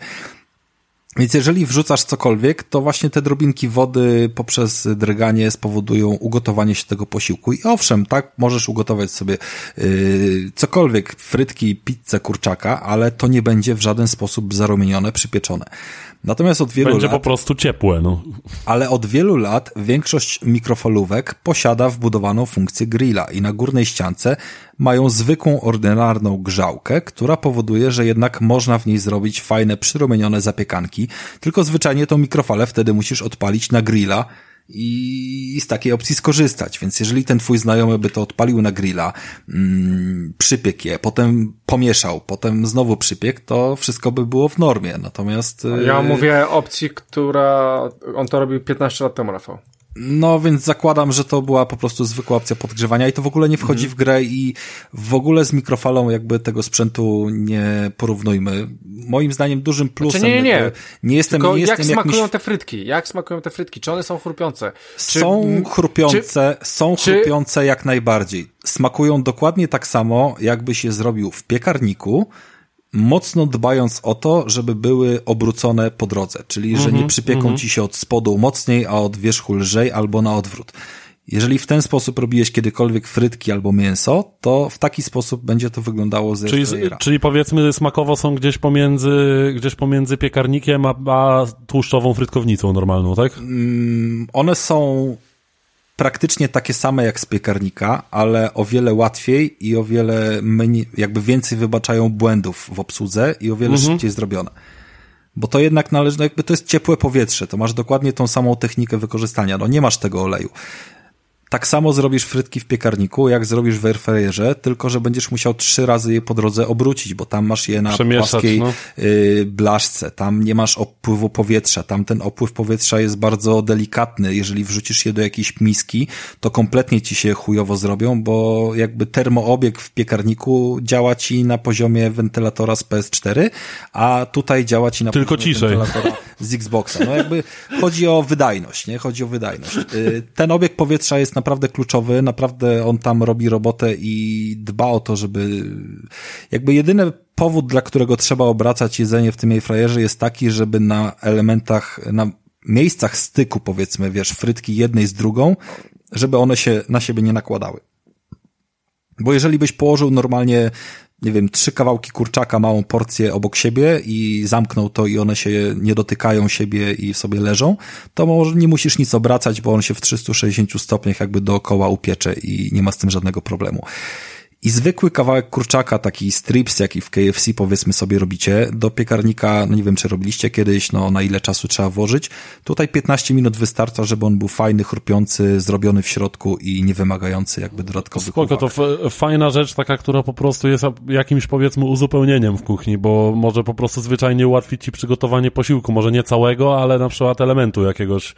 Więc jeżeli wrzucasz cokolwiek, to właśnie te drobinki wody poprzez drganie spowodują ugotowanie się tego posiłku. I owszem, tak, możesz ugotować sobie yy, cokolwiek, frytki, pizzę, kurczaka, ale to nie będzie w żaden sposób zarumienione, przypieczone. Natomiast od wielu Będzie lat... po prostu ciepłe, no. Ale od wielu lat większość mikrofalówek posiada wbudowaną funkcję grilla i na górnej ściance mają zwykłą, ordynarną grzałkę, która powoduje, że jednak można w niej zrobić fajne, przyrumienione zapiekanki, tylko zwyczajnie tą mikrofalę wtedy musisz odpalić na grilla, i z takiej opcji skorzystać. Więc jeżeli ten twój znajomy by to odpalił na grilla, mm, przypiekł je, potem pomieszał, potem znowu przypiekł, to wszystko by było w normie. Natomiast... Ja y, mówię opcji, która on to robił 15 lat temu, Rafał. No, więc zakładam, że to była po prostu zwykła opcja podgrzewania i to w ogóle nie wchodzi w grę i w ogóle z mikrofalą jakby tego sprzętu nie porównujmy. Moim zdaniem dużym plusem... Znaczy nie, nie, nie. Nie jestem, Tylko nie jak jestem smakują jakimś... te frytki? Jak smakują te frytki? Czy one są chrupiące? Czy, są chrupiące, czy, są chrupiące czy... jak najbardziej. Smakują dokładnie tak samo, jakbyś je zrobił w piekarniku, mocno dbając o to, żeby były obrócone po drodze, czyli że nie przypieką mm -hmm. ci się od spodu mocniej, a od wierzchu lżej albo na odwrót. Jeżeli w ten sposób robiłeś kiedykolwiek frytki albo mięso, to w taki sposób będzie to wyglądało ze czyli, czyli powiedzmy smakowo są gdzieś pomiędzy, gdzieś pomiędzy piekarnikiem a, a tłuszczową frytkownicą normalną, tak? Mm, one są praktycznie takie same jak z piekarnika, ale o wiele łatwiej i o wiele mniej, jakby więcej wybaczają błędów w obsłudze i o wiele mhm. szybciej zrobione. Bo to jednak należy, no jakby to jest ciepłe powietrze, to masz dokładnie tą samą technikę wykorzystania, no nie masz tego oleju. Tak samo zrobisz frytki w piekarniku, jak zrobisz w airfryerze, tylko że będziesz musiał trzy razy je po drodze obrócić, bo tam masz je na płaskiej no. y, blaszce, tam nie masz opływu powietrza, tam ten opływ powietrza jest bardzo delikatny, jeżeli wrzucisz je do jakiejś miski, to kompletnie ci się chujowo zrobią, bo jakby termoobieg w piekarniku działa ci na poziomie wentylatora z PS4, a tutaj działa ci na tylko poziomie ciszej. wentylatora z Xboxa. No jakby chodzi o wydajność, nie? Chodzi o wydajność. Y, ten obieg powietrza jest na naprawdę kluczowy, naprawdę on tam robi robotę i dba o to, żeby jakby jedyny powód, dla którego trzeba obracać jedzenie w tym airfryerze jest taki, żeby na elementach, na miejscach styku powiedzmy, wiesz, frytki jednej z drugą, żeby one się na siebie nie nakładały. Bo jeżeli byś położył normalnie nie wiem, trzy kawałki kurczaka, małą porcję obok siebie i zamknął to i one się nie dotykają siebie i sobie leżą, to może nie musisz nic obracać, bo on się w 360 stopniach jakby dookoła upiecze i nie ma z tym żadnego problemu. I zwykły kawałek kurczaka, taki strips, jaki w KFC powiedzmy sobie robicie, do piekarnika, no nie wiem czy robiliście kiedyś, no na ile czasu trzeba włożyć. Tutaj 15 minut wystarcza, żeby on był fajny, chrupiący, zrobiony w środku i nie wymagający jakby dodatkowych Spoko, uwag. to fajna rzecz taka, która po prostu jest jakimś powiedzmy uzupełnieniem w kuchni, bo może po prostu zwyczajnie ułatwić ci przygotowanie posiłku, może nie całego, ale na przykład elementu jakiegoś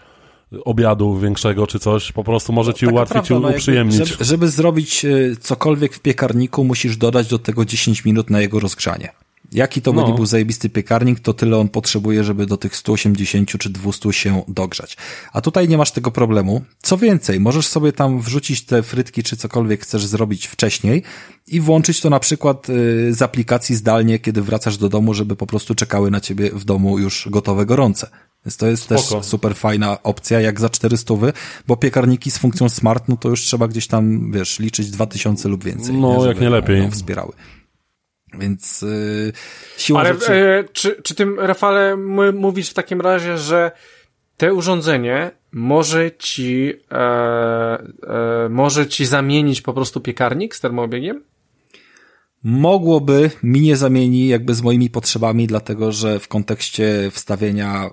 obiadu większego czy coś, po prostu może ci ułatwić i no uprzyjemnić. Żeby, żeby, zrobić e, cokolwiek w piekarniku, musisz dodać do tego 10 minut na jego rozgrzanie. Jaki to no. będzie był zajebisty piekarnik, to tyle on potrzebuje, żeby do tych 180 czy 200 się dogrzać. A tutaj nie masz tego problemu. Co więcej, możesz sobie tam wrzucić te frytki czy cokolwiek chcesz zrobić wcześniej i włączyć to na przykład y, z aplikacji zdalnie, kiedy wracasz do domu, żeby po prostu czekały na ciebie w domu już gotowe gorące. Więc to jest Spoko. też super fajna opcja, jak za 400, bo piekarniki z funkcją smart, no to już trzeba gdzieś tam, wiesz, liczyć 2000 lub więcej. No, nie, jak nie lepiej. Wspierały. Więc yy, siła Ale rzeczy... e, czy, czy tym, Rafale, mówisz w takim razie, że te urządzenie może ci e, e, może ci zamienić po prostu piekarnik z termoobiegiem? Mogłoby, mi nie zamieni jakby z moimi potrzebami, dlatego że w kontekście wstawienia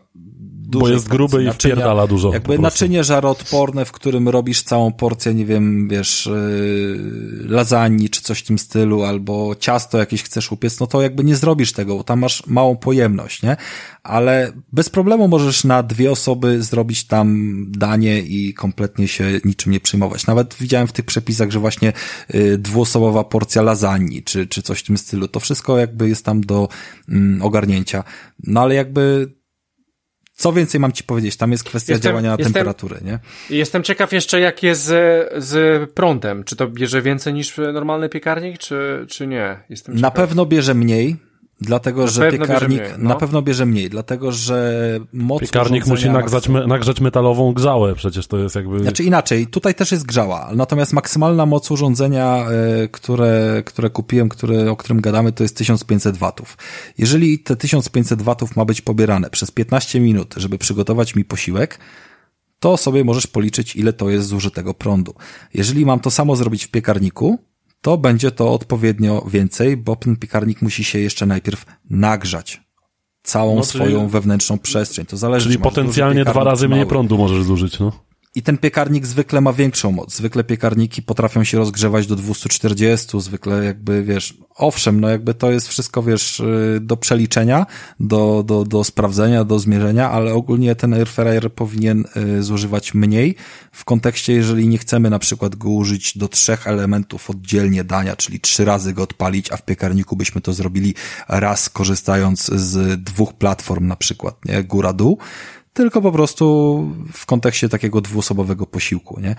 Bo jest gruby i wpierdala dużo. Jakby naczynie żaroodporne, w którym robisz całą porcję, nie wiem, wiesz, yy, lasagne czy coś w tym stylu, albo ciasto jakieś chcesz upiec, no to jakby nie zrobisz tego, bo tam masz małą pojemność, nie? Ale bez problemu możesz na dwie osoby zrobić tam danie i kompletnie się niczym nie przyjmować. Nawet widziałem w tych przepisach, że właśnie yy, dwuosobowa porcja lasagne, czy, czy coś w tym stylu. To wszystko jakby jest tam do mm, ogarnięcia. No ale jakby Co więcej mam ci powiedzieć, tam jest kwestia jestem, działania jestem, temperatury, nie? Jestem ciekaw jeszcze, jak jest z, z prądem. Czy to bierze więcej niż normalny piekarnik, czy, czy nie? Jestem Na pewno bierze mniej, Dlatego, na że piekarnik mniej, no. na pewno bierze mniej, dlatego, że moc Piekarnik musi nagrzać, me, nagrzać metalową grzałę, przecież to jest jakby... Znaczy inaczej, tutaj też jest grzała, natomiast maksymalna moc urządzenia, y, które, które kupiłem, które, o którym gadamy, to jest 1500 watów. Jeżeli te 1500 watów ma być pobierane przez 15 minut, żeby przygotować mi posiłek, to sobie możesz policzyć, ile to jest zużytego prądu. Jeżeli mam to samo zrobić w piekarniku, to będzie to odpowiednio więcej, bo ten piekarnik musi się jeszcze najpierw nagrzać całą no, swoją wewnętrzną przestrzeń. To zależy, czyli potencjalnie dwa razy mniej prądu możesz zużyć, no. I ten piekarnik zwykle ma większą moc. Zwykle piekarniki potrafią się rozgrzewać do 240, zwykle jakby, wiesz, owszem, no jakby to jest wszystko, wiesz, y, do przeliczenia, do, do, do sprawdzenia, do zmierzenia, ale ogólnie ten airfryer powinien y, zużywać mniej w kontekście, jeżeli nie chcemy na przykład go użyć do trzech elementów oddzielnie dania, czyli trzy razy go odpalić, a w piekarniku byśmy to zrobili raz korzystając z dwóch platform na przykład, nie, góra-dół, tylko po prostu w kontekście takiego dwuosobowego posiłku, nie?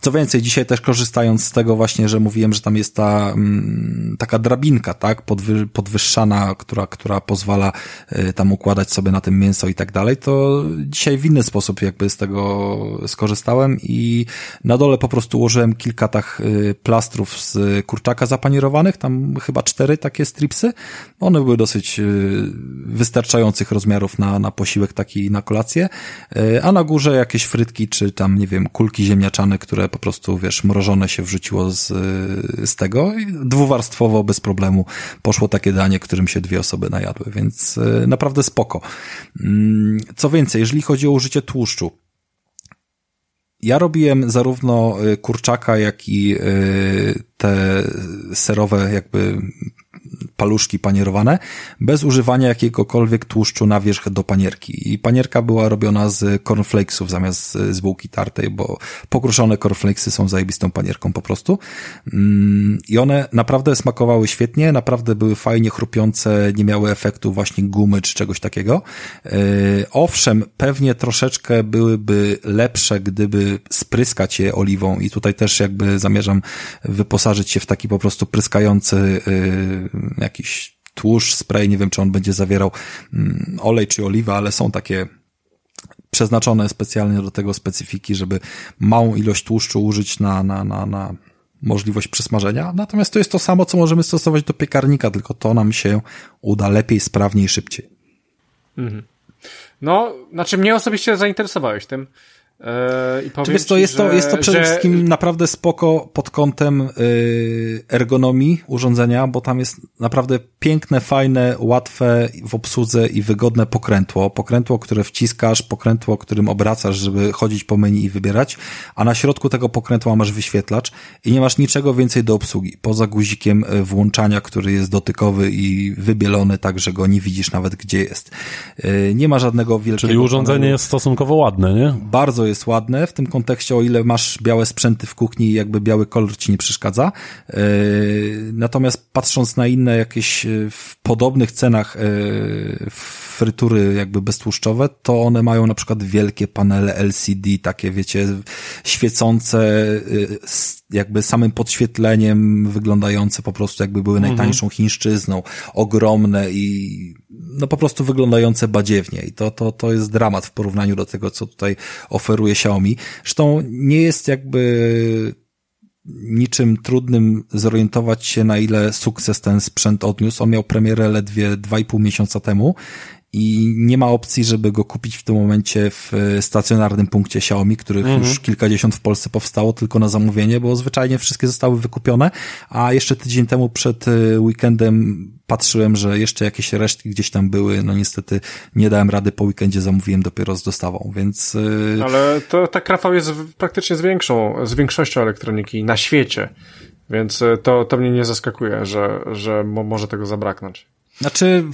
Co więcej, dzisiaj też korzystając z tego właśnie, że mówiłem, że tam jest ta mm, taka drabinka, tak, podwy, podwyższana, która, która pozwala y, tam układać sobie na tym mięso i tak dalej, to dzisiaj w inny sposób jakby z tego skorzystałem i na dole po prostu ułożyłem kilka tak y, plastrów z kurczaka zapanierowanych, tam chyba cztery takie stripsy. One były dosyć y, wystarczających rozmiarów na, na posiłek taki na kolację, a na górze jakieś frytki, czy tam, nie wiem, kulki ziemniaczane, które które po prostu, wiesz, mrożone się wrzuciło z, z tego i dwuwarstwowo, bez problemu poszło takie danie, którym się dwie osoby najadły, więc e, naprawdę spoko. Mm, co więcej, jeżeli chodzi o użycie tłuszczu, ja robiłem zarówno e, kurczaka, jak i e, te serowe jakby paluszki panierowane, bez używania jakiegokolwiek tłuszczu na wierzch do panierki. I panierka była robiona z cornflakesów zamiast z bułki tartej, bo pokruszone cornflakesy są zajebistą panierką po prostu. Mm, I one naprawdę smakowały świetnie, naprawdę były fajnie chrupiące, nie miały efektu właśnie gumy czy czegoś takiego. E, owszem, pewnie troszeczkę byłyby lepsze, gdyby spryskać je oliwą i tutaj też jakby zamierzam wyposażyć się w taki po prostu pryskający e, jakiś tłuszcz, spray, nie wiem czy on będzie zawierał mm, olej czy oliwę, ale są takie przeznaczone specjalnie do tego specyfiki, żeby małą ilość tłuszczu użyć na, na, na, na możliwość przysmażenia. Natomiast to jest to samo, co możemy stosować do piekarnika, tylko to nam się uda lepiej, sprawniej, szybciej. Mhm. No, znaczy mnie osobiście zainteresowałeś tym. Yy, I powiem to, jest, to, jest to przede że... wszystkim naprawdę spoko pod kątem yy, ergonomii urządzenia, bo tam jest naprawdę piękne, fajne, łatwe w obsłudze i wygodne pokrętło. Pokrętło, które wciskasz, pokrętło, którym obracasz, żeby chodzić po menu i wybierać, a na środku tego pokrętła masz wyświetlacz i nie masz niczego więcej do obsługi, poza guzikiem y, włączania, który jest dotykowy i wybielony, tak, że go nie widzisz nawet gdzie jest. Yy, nie ma żadnego wielkiego... Czyli urządzenie panelu. jest stosunkowo ładne, nie? Bardzo jest ładne w tym kontekście, o ile masz białe sprzęty w kuchni i jakby biały kolor ci nie przeszkadza. E, natomiast patrząc na inne jakieś e, w podobnych cenach e, frytury jakby beztłuszczowe, to one mają na przykład wielkie panele LCD, takie wiecie, świecące jakby samym podświetleniem, wyglądające po prostu jakby były mhm. najtańszą chińszczyzną, ogromne i no po prostu wyglądające badziewnie i to, to, to jest dramat w porównaniu do tego, co tutaj oferuje Xiaomi. Zresztą nie jest jakby niczym trudnym zorientować się, na ile sukces ten sprzęt odniósł. On miał premierę ledwie dwa i pół miesiąca temu i nie ma opcji, żeby go kupić w tym momencie w stacjonarnym punkcie Xiaomi, których mhm. już kilkadziesiąt w Polsce powstało tylko na zamówienie, bo zwyczajnie wszystkie zostały wykupione, a jeszcze tydzień temu przed y, weekendem patrzyłem, że jeszcze jakieś resztki gdzieś tam były, no niestety nie dałem rady, po weekendzie zamówiłem dopiero z dostawą, więc... Y, Ale to tak Rafał jest praktycznie z większą, z większością elektroniki na świecie, więc to, to mnie nie zaskakuje, że, że może tego zabraknąć. Znaczy,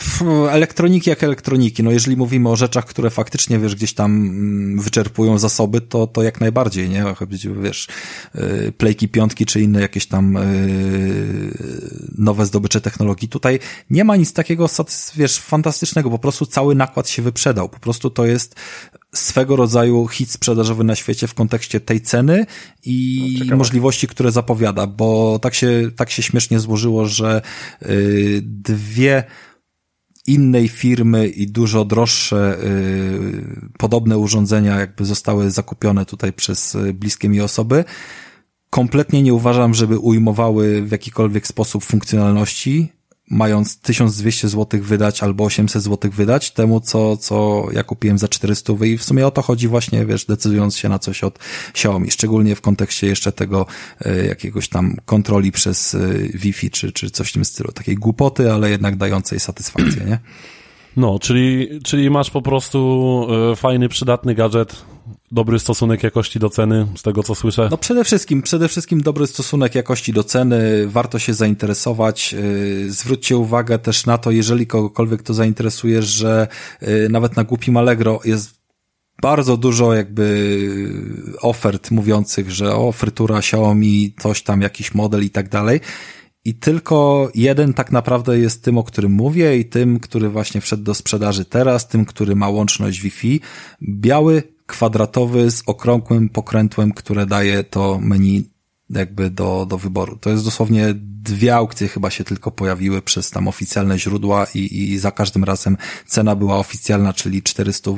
elektroniki jak elektroniki. No jeżeli mówimy o rzeczach, które faktycznie, wiesz, gdzieś tam mm, wyczerpują zasoby, to, to jak najbardziej, nie? Wiesz, y, plejki piątki, czy inne jakieś tam y, nowe zdobycze technologii. Tutaj nie ma nic takiego, wiesz, fantastycznego. Po prostu cały nakład się wyprzedał. Po prostu to jest swego rodzaju hit sprzedażowy na świecie w kontekście tej ceny i możliwości, które zapowiada, bo tak się, tak się śmiesznie złożyło, że yy, dwie innej firmy i dużo droższe yy, podobne urządzenia jakby zostały zakupione tutaj przez y, bliskie mi osoby. Kompletnie nie uważam, żeby ujmowały w jakikolwiek sposób funkcjonalności mając 1200 zł wydać albo 800 zł wydać temu, co, co ja kupiłem za 400 i w sumie o to chodzi właśnie, wiesz, decydując się na coś od Xiaomi, szczególnie w kontekście jeszcze tego e, jakiegoś tam kontroli przez e, Wi-Fi czy, czy coś w tym stylu, takiej głupoty, ale jednak dającej satysfakcję, nie? No, czyli, czyli masz po prostu e, fajny, przydatny gadżet, dobry stosunek jakości do ceny, z tego co słyszę? No przede wszystkim, przede wszystkim dobry stosunek jakości do ceny, warto się zainteresować. E, zwróćcie uwagę też na to, jeżeli kogokolwiek to zainteresuje, że e, nawet na głupim Allegro jest bardzo dużo jakby ofert mówiących, że o, frytura Xiaomi, coś tam, jakiś model i tak dalej. I tylko jeden tak naprawdę jest tym, o którym mówię i tym, który właśnie wszedł do sprzedaży teraz, tym, który ma łączność Wi-Fi. Biały, kwadratowy z okrągłym pokrętłem, które daje to menu jakby do, do wyboru. To jest dosłownie dwie aukcje chyba się tylko pojawiły przez tam oficjalne źródła i, i za każdym razem cena była oficjalna, czyli 400.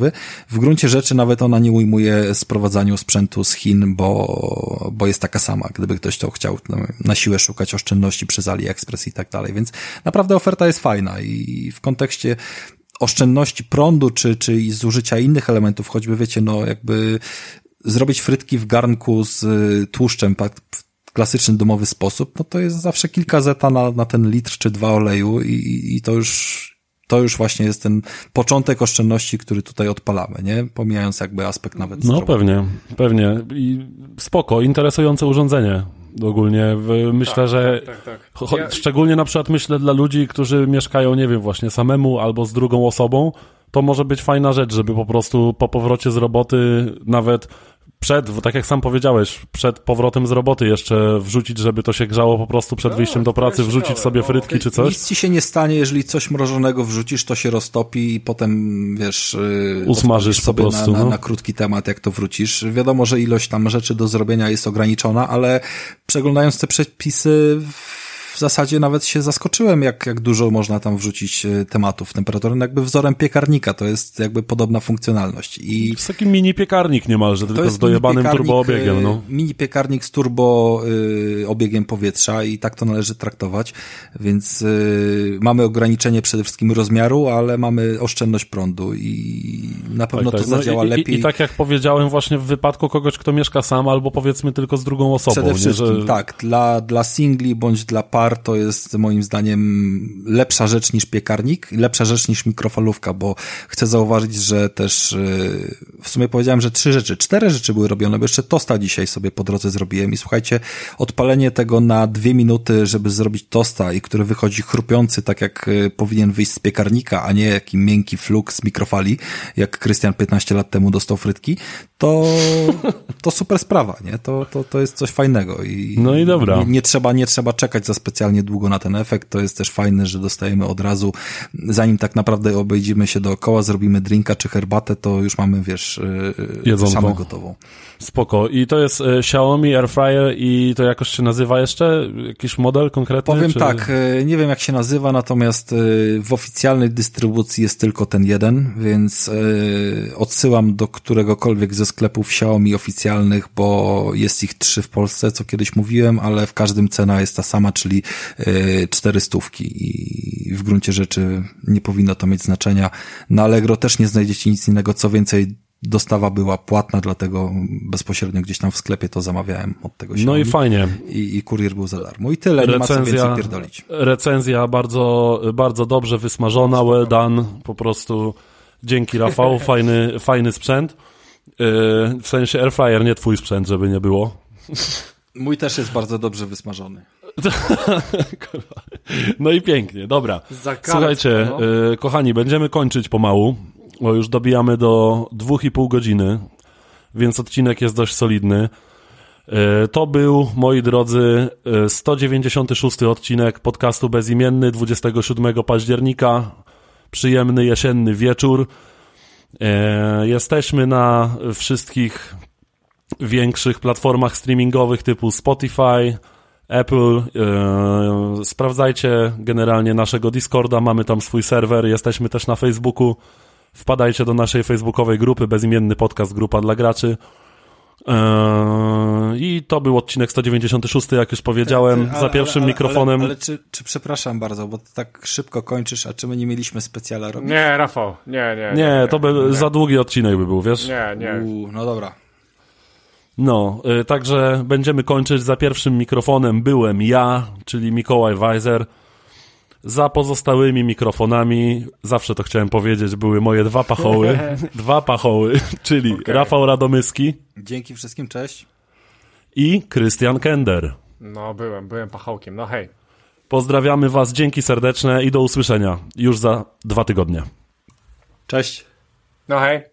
W gruncie rzeczy nawet ona nie ujmuje sprowadzaniu sprzętu z Chin, bo, bo jest taka sama, gdyby ktoś to chciał na siłę szukać oszczędności przez AliExpress i tak dalej. Więc naprawdę oferta jest fajna i w kontekście oszczędności prądu, czy, czy zużycia innych elementów, choćby wiecie, no jakby zrobić frytki w garnku z y, tłuszczem w klasyczny domowy sposób, no to jest zawsze kilka zeta na, na ten litr czy dwa oleju i, i to już to już właśnie jest ten początek oszczędności, który tutaj odpalamy, nie? Pomijając jakby aspekt nawet No pewnie, pewnie. I spoko, interesujące urządzenie. Ogólnie myślę, tak, że tak, tak, tak. Ja... szczególnie na przykład myślę dla ludzi, którzy mieszkają, nie wiem, właśnie samemu albo z drugą osobą, to może być fajna rzecz, żeby po prostu po powrocie z roboty nawet przed, tak jak sam powiedziałeś, przed powrotem z roboty jeszcze wrzucić, żeby to się grzało po prostu przed no, wyjściem do pracy, wrzucić sobie no. frytki czy coś. Nic ci się nie stanie, jeżeli coś mrożonego wrzucisz, to się roztopi i potem, wiesz, y, usmażysz sobie po prostu, na, na, na, na krótki temat, jak to wrócisz. Wiadomo, że ilość tam rzeczy do zrobienia jest ograniczona, ale przeglądając te przepisy w zasadzie nawet się zaskoczyłem, jak, jak dużo można tam wrzucić e, tematów temperatury. No jakby wzorem piekarnika, to jest jakby podobna funkcjonalność. I to jest taki mini piekarnik niemalże, tylko z dojebanym turboobiegiem. No. E, mini piekarnik z turbo y, obiegiem powietrza i tak to należy traktować, więc y, mamy ograniczenie przede wszystkim rozmiaru, ale mamy oszczędność prądu i na pewno tak, tak. to no zadziała i, lepiej. I, I, tak jak powiedziałem właśnie w wypadku kogoś, kto mieszka sam albo powiedzmy tylko z drugą osobą. Przede wszystkim nie, że... tak, dla, dla singli bądź dla par to jest moim zdaniem lepsza rzecz niż piekarnik, lepsza rzecz niż mikrofalówka, bo chcę zauważyć, że też y, w sumie powiedziałem, że trzy rzeczy, cztery rzeczy były robione, bo jeszcze tosta dzisiaj sobie po drodze zrobiłem i słuchajcie, odpalenie tego na dwie minuty, żeby zrobić tosta i który wychodzi chrupiący, tak jak y, powinien wyjść z piekarnika, a nie jaki miękki fluk z mikrofali, jak Krystian 15 lat temu dostał frytki, to, to super sprawa, nie? To, to, to jest coś fajnego i no i dobra. Nie, nie trzeba, nie trzeba czekać za specjalnie długo na ten efekt. To jest też fajne, że dostajemy od razu, zanim tak naprawdę obejdziemy się dookoła, zrobimy drinka czy herbatę, to już mamy, wiesz, szamę gotową. Spoko. I to jest e, Xiaomi Airfryer i to jakoś się nazywa jeszcze? Jakiś model konkretny? Powiem czy... tak, nie wiem jak się nazywa, natomiast w oficjalnej dystrybucji jest tylko ten jeden, więc odsyłam do któregokolwiek ze sklepów Xiaomi oficjalnych, bo jest ich trzy w Polsce, co kiedyś mówiłem, ale w każdym cena jest ta sama, czyli cztery stówki i w gruncie rzeczy nie powinno to mieć znaczenia. Na Allegro też nie znajdziecie nic innego, co więcej dostawa była płatna, dlatego bezpośrednio gdzieś tam w sklepie to zamawiałem od tego No i fajnie. I, I kurier był za darmo. I tyle, recenzja, nie ma co więcej pierdolić. Recenzja bardzo, bardzo dobrze wysmażona, well done, po prostu dzięki Rafał, fajny, fajny sprzęt. Yy, w sensie airfryer, nie twój sprzęt, żeby nie było. Mój też jest bardzo dobrze wysmażony. no i pięknie, dobra. Słuchajcie, no. y, kochani, będziemy kończyć pomału, bo już dobijamy do dwóch i pół godziny, więc odcinek jest dość solidny. Y, to był, moi drodzy, 196 y, odcinek podcastu Bezimienny 27 października. Przyjemny jesienny wieczór. Jesteśmy na wszystkich większych platformach streamingowych typu Spotify, Apple. Yy, sprawdzajcie generalnie naszego Discorda, mamy tam swój serwer, jesteśmy też na Facebooku. Wpadajcie do naszej facebookowej grupy Bezimienny Podcast, grupa dla graczy. Yy, I to był odcinek 196, jak już powiedziałem, ale, za pierwszym ale, mikrofonem. Ale, ale, czy, czy, przepraszam bardzo, bo tak szybko kończysz, a czy my nie mieliśmy specjala robić? Nie, Rafał, nie, nie. Nie, nie, to by nie. za długi odcinek by był, wiesz? Nie, nie. U, no dobra. No, y, także będziemy kończyć. Za pierwszym mikrofonem byłem ja, czyli Mikołaj Weiser. Za pozostałymi mikrofonami, zawsze to chciałem powiedzieć, były moje dwa pachoły. dwa pachoły, czyli okay. Rafał Radomyski. Dzięki wszystkim, cześć. I Krystian Kender. No, byłem, byłem pachołkiem, no hej. Pozdrawiamy Was, dzięki serdeczne i do usłyszenia już za dwa tygodnie. Cześć. No hej.